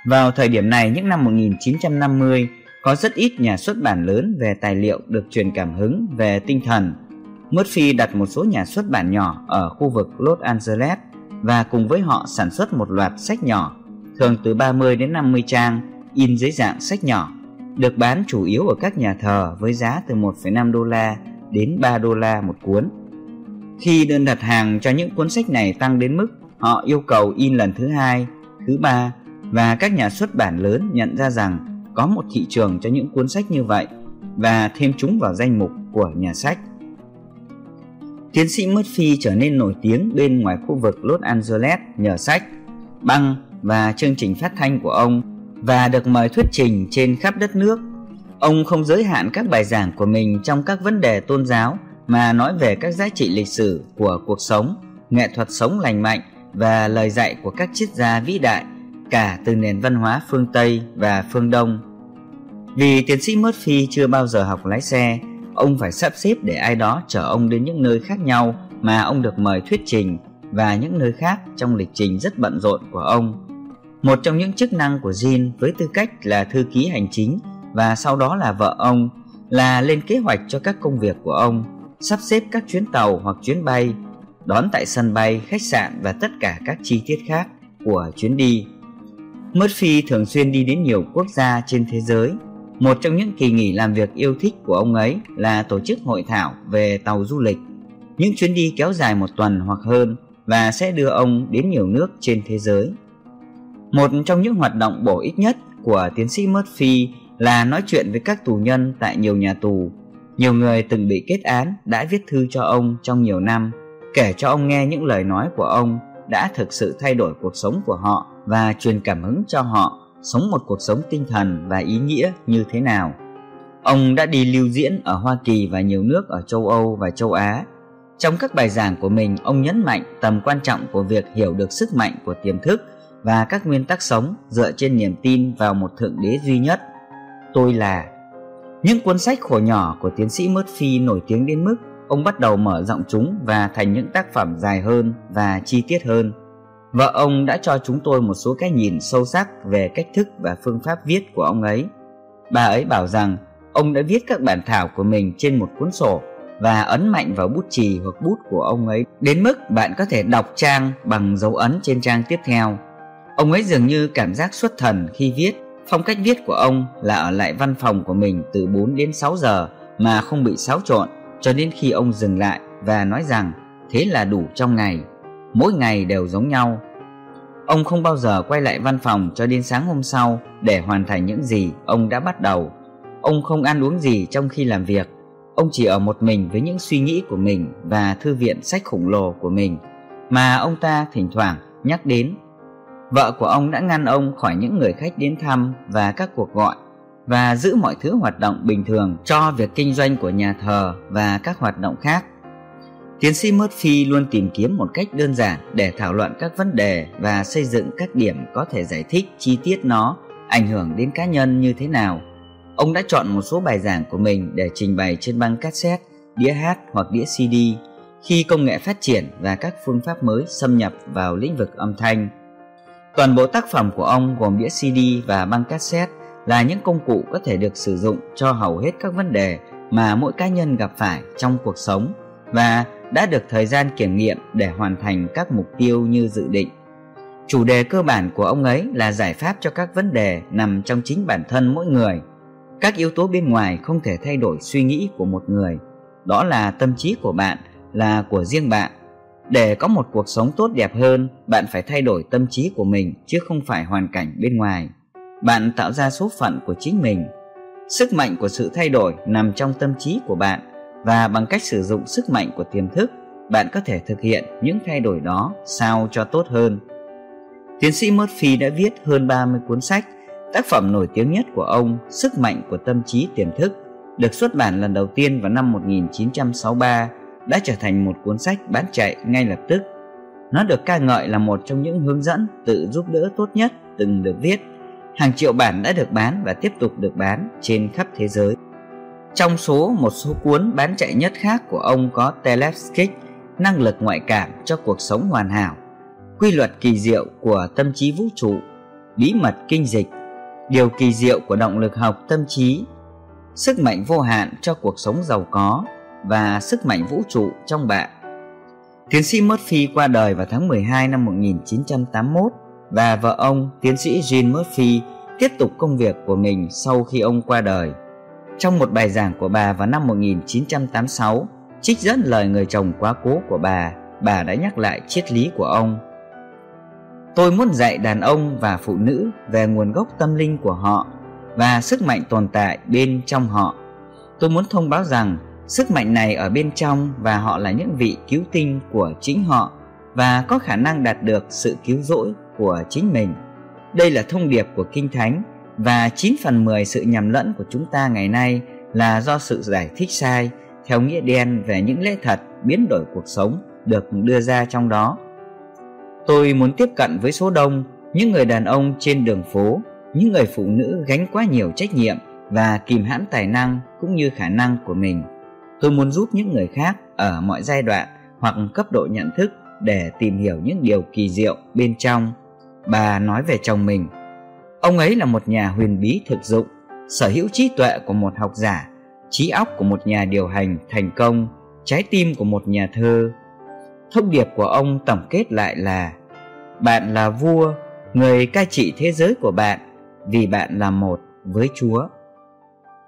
Vào thời điểm này những năm 1950, có rất ít nhà xuất bản lớn về tài liệu được truyền cảm hứng về tinh thần. Murphy đặt một số nhà xuất bản nhỏ ở khu vực Los Angeles và cùng với họ sản xuất một loạt sách nhỏ, thường từ 30 đến 50 trang, in dưới dạng sách nhỏ, được bán chủ yếu ở các nhà thờ với giá từ 1,5 đô la đến 3 đô la một cuốn. Khi đơn đặt hàng cho những cuốn sách này tăng đến mức họ yêu cầu in lần thứ hai, thứ ba và các nhà xuất bản lớn nhận ra rằng có một thị trường cho những cuốn sách như vậy và thêm chúng vào danh mục của nhà sách. Tiến sĩ Murphy trở nên nổi tiếng bên ngoài khu vực Los Angeles nhờ sách, băng và chương trình phát thanh của ông và được mời thuyết trình trên khắp đất nước. Ông không giới hạn các bài giảng của mình trong các vấn đề tôn giáo mà nói về các giá trị lịch sử của cuộc sống, nghệ thuật sống lành mạnh và lời dạy của các triết gia vĩ đại cả từ nền văn hóa phương Tây và phương Đông. Vì tiến sĩ Murphy chưa bao giờ học lái xe, ông phải sắp xếp để ai đó chở ông đến những nơi khác nhau mà ông được mời thuyết trình và những nơi khác trong lịch trình rất bận rộn của ông. Một trong những chức năng của Jean với tư cách là thư ký hành chính và sau đó là vợ ông là lên kế hoạch cho các công việc của ông, sắp xếp các chuyến tàu hoặc chuyến bay, đón tại sân bay, khách sạn và tất cả các chi tiết khác của chuyến đi. Murphy thường xuyên đi đến nhiều quốc gia trên thế giới. Một trong những kỳ nghỉ làm việc yêu thích của ông ấy là tổ chức hội thảo về tàu du lịch. Những chuyến đi kéo dài một tuần hoặc hơn và sẽ đưa ông đến nhiều nước trên thế giới. Một trong những hoạt động bổ ích nhất của tiến sĩ Murphy là nói chuyện với các tù nhân tại nhiều nhà tù. Nhiều người từng bị kết án đã viết thư cho ông trong nhiều năm, kể cho ông nghe những lời nói của ông đã thực sự thay đổi cuộc sống của họ và truyền cảm hứng cho họ sống một cuộc sống tinh thần và ý nghĩa như thế nào. Ông đã đi lưu diễn ở Hoa Kỳ và nhiều nước ở châu Âu và châu Á. Trong các bài giảng của mình, ông nhấn mạnh tầm quan trọng của việc hiểu được sức mạnh của tiềm thức và các nguyên tắc sống dựa trên niềm tin vào một thượng đế duy nhất. Tôi là những cuốn sách khổ nhỏ của tiến sĩ Murphy nổi tiếng đến mức ông bắt đầu mở rộng chúng và thành những tác phẩm dài hơn và chi tiết hơn. Vợ ông đã cho chúng tôi một số cái nhìn sâu sắc về cách thức và phương pháp viết của ông ấy. Bà ấy bảo rằng ông đã viết các bản thảo của mình trên một cuốn sổ và ấn mạnh vào bút chì hoặc bút của ông ấy, đến mức bạn có thể đọc trang bằng dấu ấn trên trang tiếp theo. Ông ấy dường như cảm giác xuất thần khi viết. Phong cách viết của ông là ở lại văn phòng của mình từ 4 đến 6 giờ mà không bị xáo trộn, cho đến khi ông dừng lại và nói rằng thế là đủ trong ngày mỗi ngày đều giống nhau. Ông không bao giờ quay lại văn phòng cho đến sáng hôm sau để hoàn thành những gì ông đã bắt đầu. Ông không ăn uống gì trong khi làm việc. Ông chỉ ở một mình với những suy nghĩ của mình và thư viện sách khổng lồ của mình mà ông ta thỉnh thoảng nhắc đến. Vợ của ông đã ngăn ông khỏi những người khách đến thăm và các cuộc gọi và giữ mọi thứ hoạt động bình thường cho việc kinh doanh của nhà thờ và các hoạt động khác. Tiến sĩ Murphy luôn tìm kiếm một cách đơn giản để thảo luận các vấn đề và xây dựng các điểm có thể giải thích chi tiết nó ảnh hưởng đến cá nhân như thế nào. Ông đã chọn một số bài giảng của mình để trình bày trên băng cassette, đĩa hát hoặc đĩa CD khi công nghệ phát triển và các phương pháp mới xâm nhập vào lĩnh vực âm thanh. Toàn bộ tác phẩm của ông gồm đĩa CD và băng cassette là những công cụ có thể được sử dụng cho hầu hết các vấn đề mà mỗi cá nhân gặp phải trong cuộc sống và đã được thời gian kiểm nghiệm để hoàn thành các mục tiêu như dự định. Chủ đề cơ bản của ông ấy là giải pháp cho các vấn đề nằm trong chính bản thân mỗi người. Các yếu tố bên ngoài không thể thay đổi suy nghĩ của một người. Đó là tâm trí của bạn, là của riêng bạn. Để có một cuộc sống tốt đẹp hơn, bạn phải thay đổi tâm trí của mình chứ không phải hoàn cảnh bên ngoài bạn tạo ra số phận của chính mình sức mạnh của sự thay đổi nằm trong tâm trí của bạn và bằng cách sử dụng sức mạnh của tiềm thức, bạn có thể thực hiện những thay đổi đó sao cho tốt hơn tiến sĩ Murphy đã viết hơn 30 cuốn sách, tác phẩm nổi tiếng nhất của ông, sức mạnh của tâm trí tiềm thức, được xuất bản lần đầu tiên vào năm 1963 đã trở thành một cuốn sách bán chạy ngay lập tức Nó được ca ngợi là một trong những hướng dẫn tự giúp đỡ tốt nhất từng được viết. Hàng triệu bản đã được bán và tiếp tục được bán trên khắp thế giới. Trong số một số cuốn bán chạy nhất khác của ông có Teleskik, năng lực ngoại cảm cho cuộc sống hoàn hảo, quy luật kỳ diệu của tâm trí vũ trụ, bí mật kinh dịch, điều kỳ diệu của động lực học tâm trí, sức mạnh vô hạn cho cuộc sống giàu có và sức mạnh vũ trụ trong bạn. Tiến sĩ Murphy qua đời vào tháng 12 năm 1981 và vợ ông, tiến sĩ Jean Murphy, tiếp tục công việc của mình sau khi ông qua đời. Trong một bài giảng của bà vào năm 1986, trích dẫn lời người chồng quá cố của bà, bà đã nhắc lại triết lý của ông. Tôi muốn dạy đàn ông và phụ nữ về nguồn gốc tâm linh của họ và sức mạnh tồn tại bên trong họ. Tôi muốn thông báo rằng sức mạnh này ở bên trong và họ là những vị cứu tinh của chính họ và có khả năng đạt được sự cứu rỗi của chính mình. Đây là thông điệp của Kinh Thánh và 9 phần 10 sự nhầm lẫn của chúng ta ngày nay là do sự giải thích sai theo nghĩa đen về những lẽ thật biến đổi cuộc sống được đưa ra trong đó. Tôi muốn tiếp cận với số đông những người đàn ông trên đường phố, những người phụ nữ gánh quá nhiều trách nhiệm và kìm hãm tài năng cũng như khả năng của mình. Tôi muốn giúp những người khác ở mọi giai đoạn hoặc cấp độ nhận thức để tìm hiểu những điều kỳ diệu bên trong. Bà nói về chồng mình. Ông ấy là một nhà huyền bí thực dụng, sở hữu trí tuệ của một học giả, trí óc của một nhà điều hành thành công, trái tim của một nhà thơ. Thông điệp của ông tổng kết lại là Bạn là vua, người cai trị thế giới của bạn vì bạn là một với Chúa.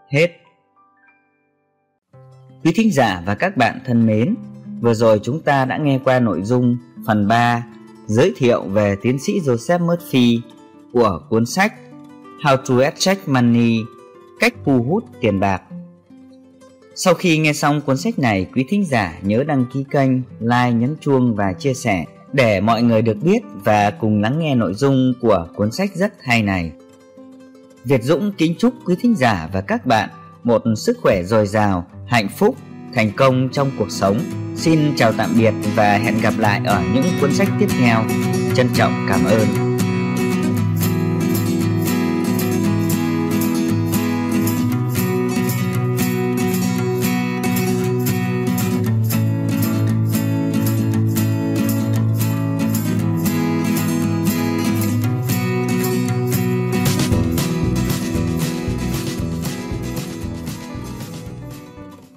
Hết Quý thính giả và các bạn thân mến, vừa rồi chúng ta đã nghe qua nội dung phần 3 giới thiệu về tiến sĩ Joseph Murphy của cuốn sách How to Attract Money Cách thu hút tiền bạc Sau khi nghe xong cuốn sách này, quý thính giả nhớ đăng ký kênh, like, nhấn chuông và chia sẻ để mọi người được biết và cùng lắng nghe nội dung của cuốn sách rất hay này. Việt Dũng kính chúc quý thính giả và các bạn một sức khỏe dồi dào, hạnh phúc, thành công trong cuộc sống. Xin chào tạm biệt và hẹn gặp lại ở những cuốn sách tiếp theo. Trân trọng cảm ơn.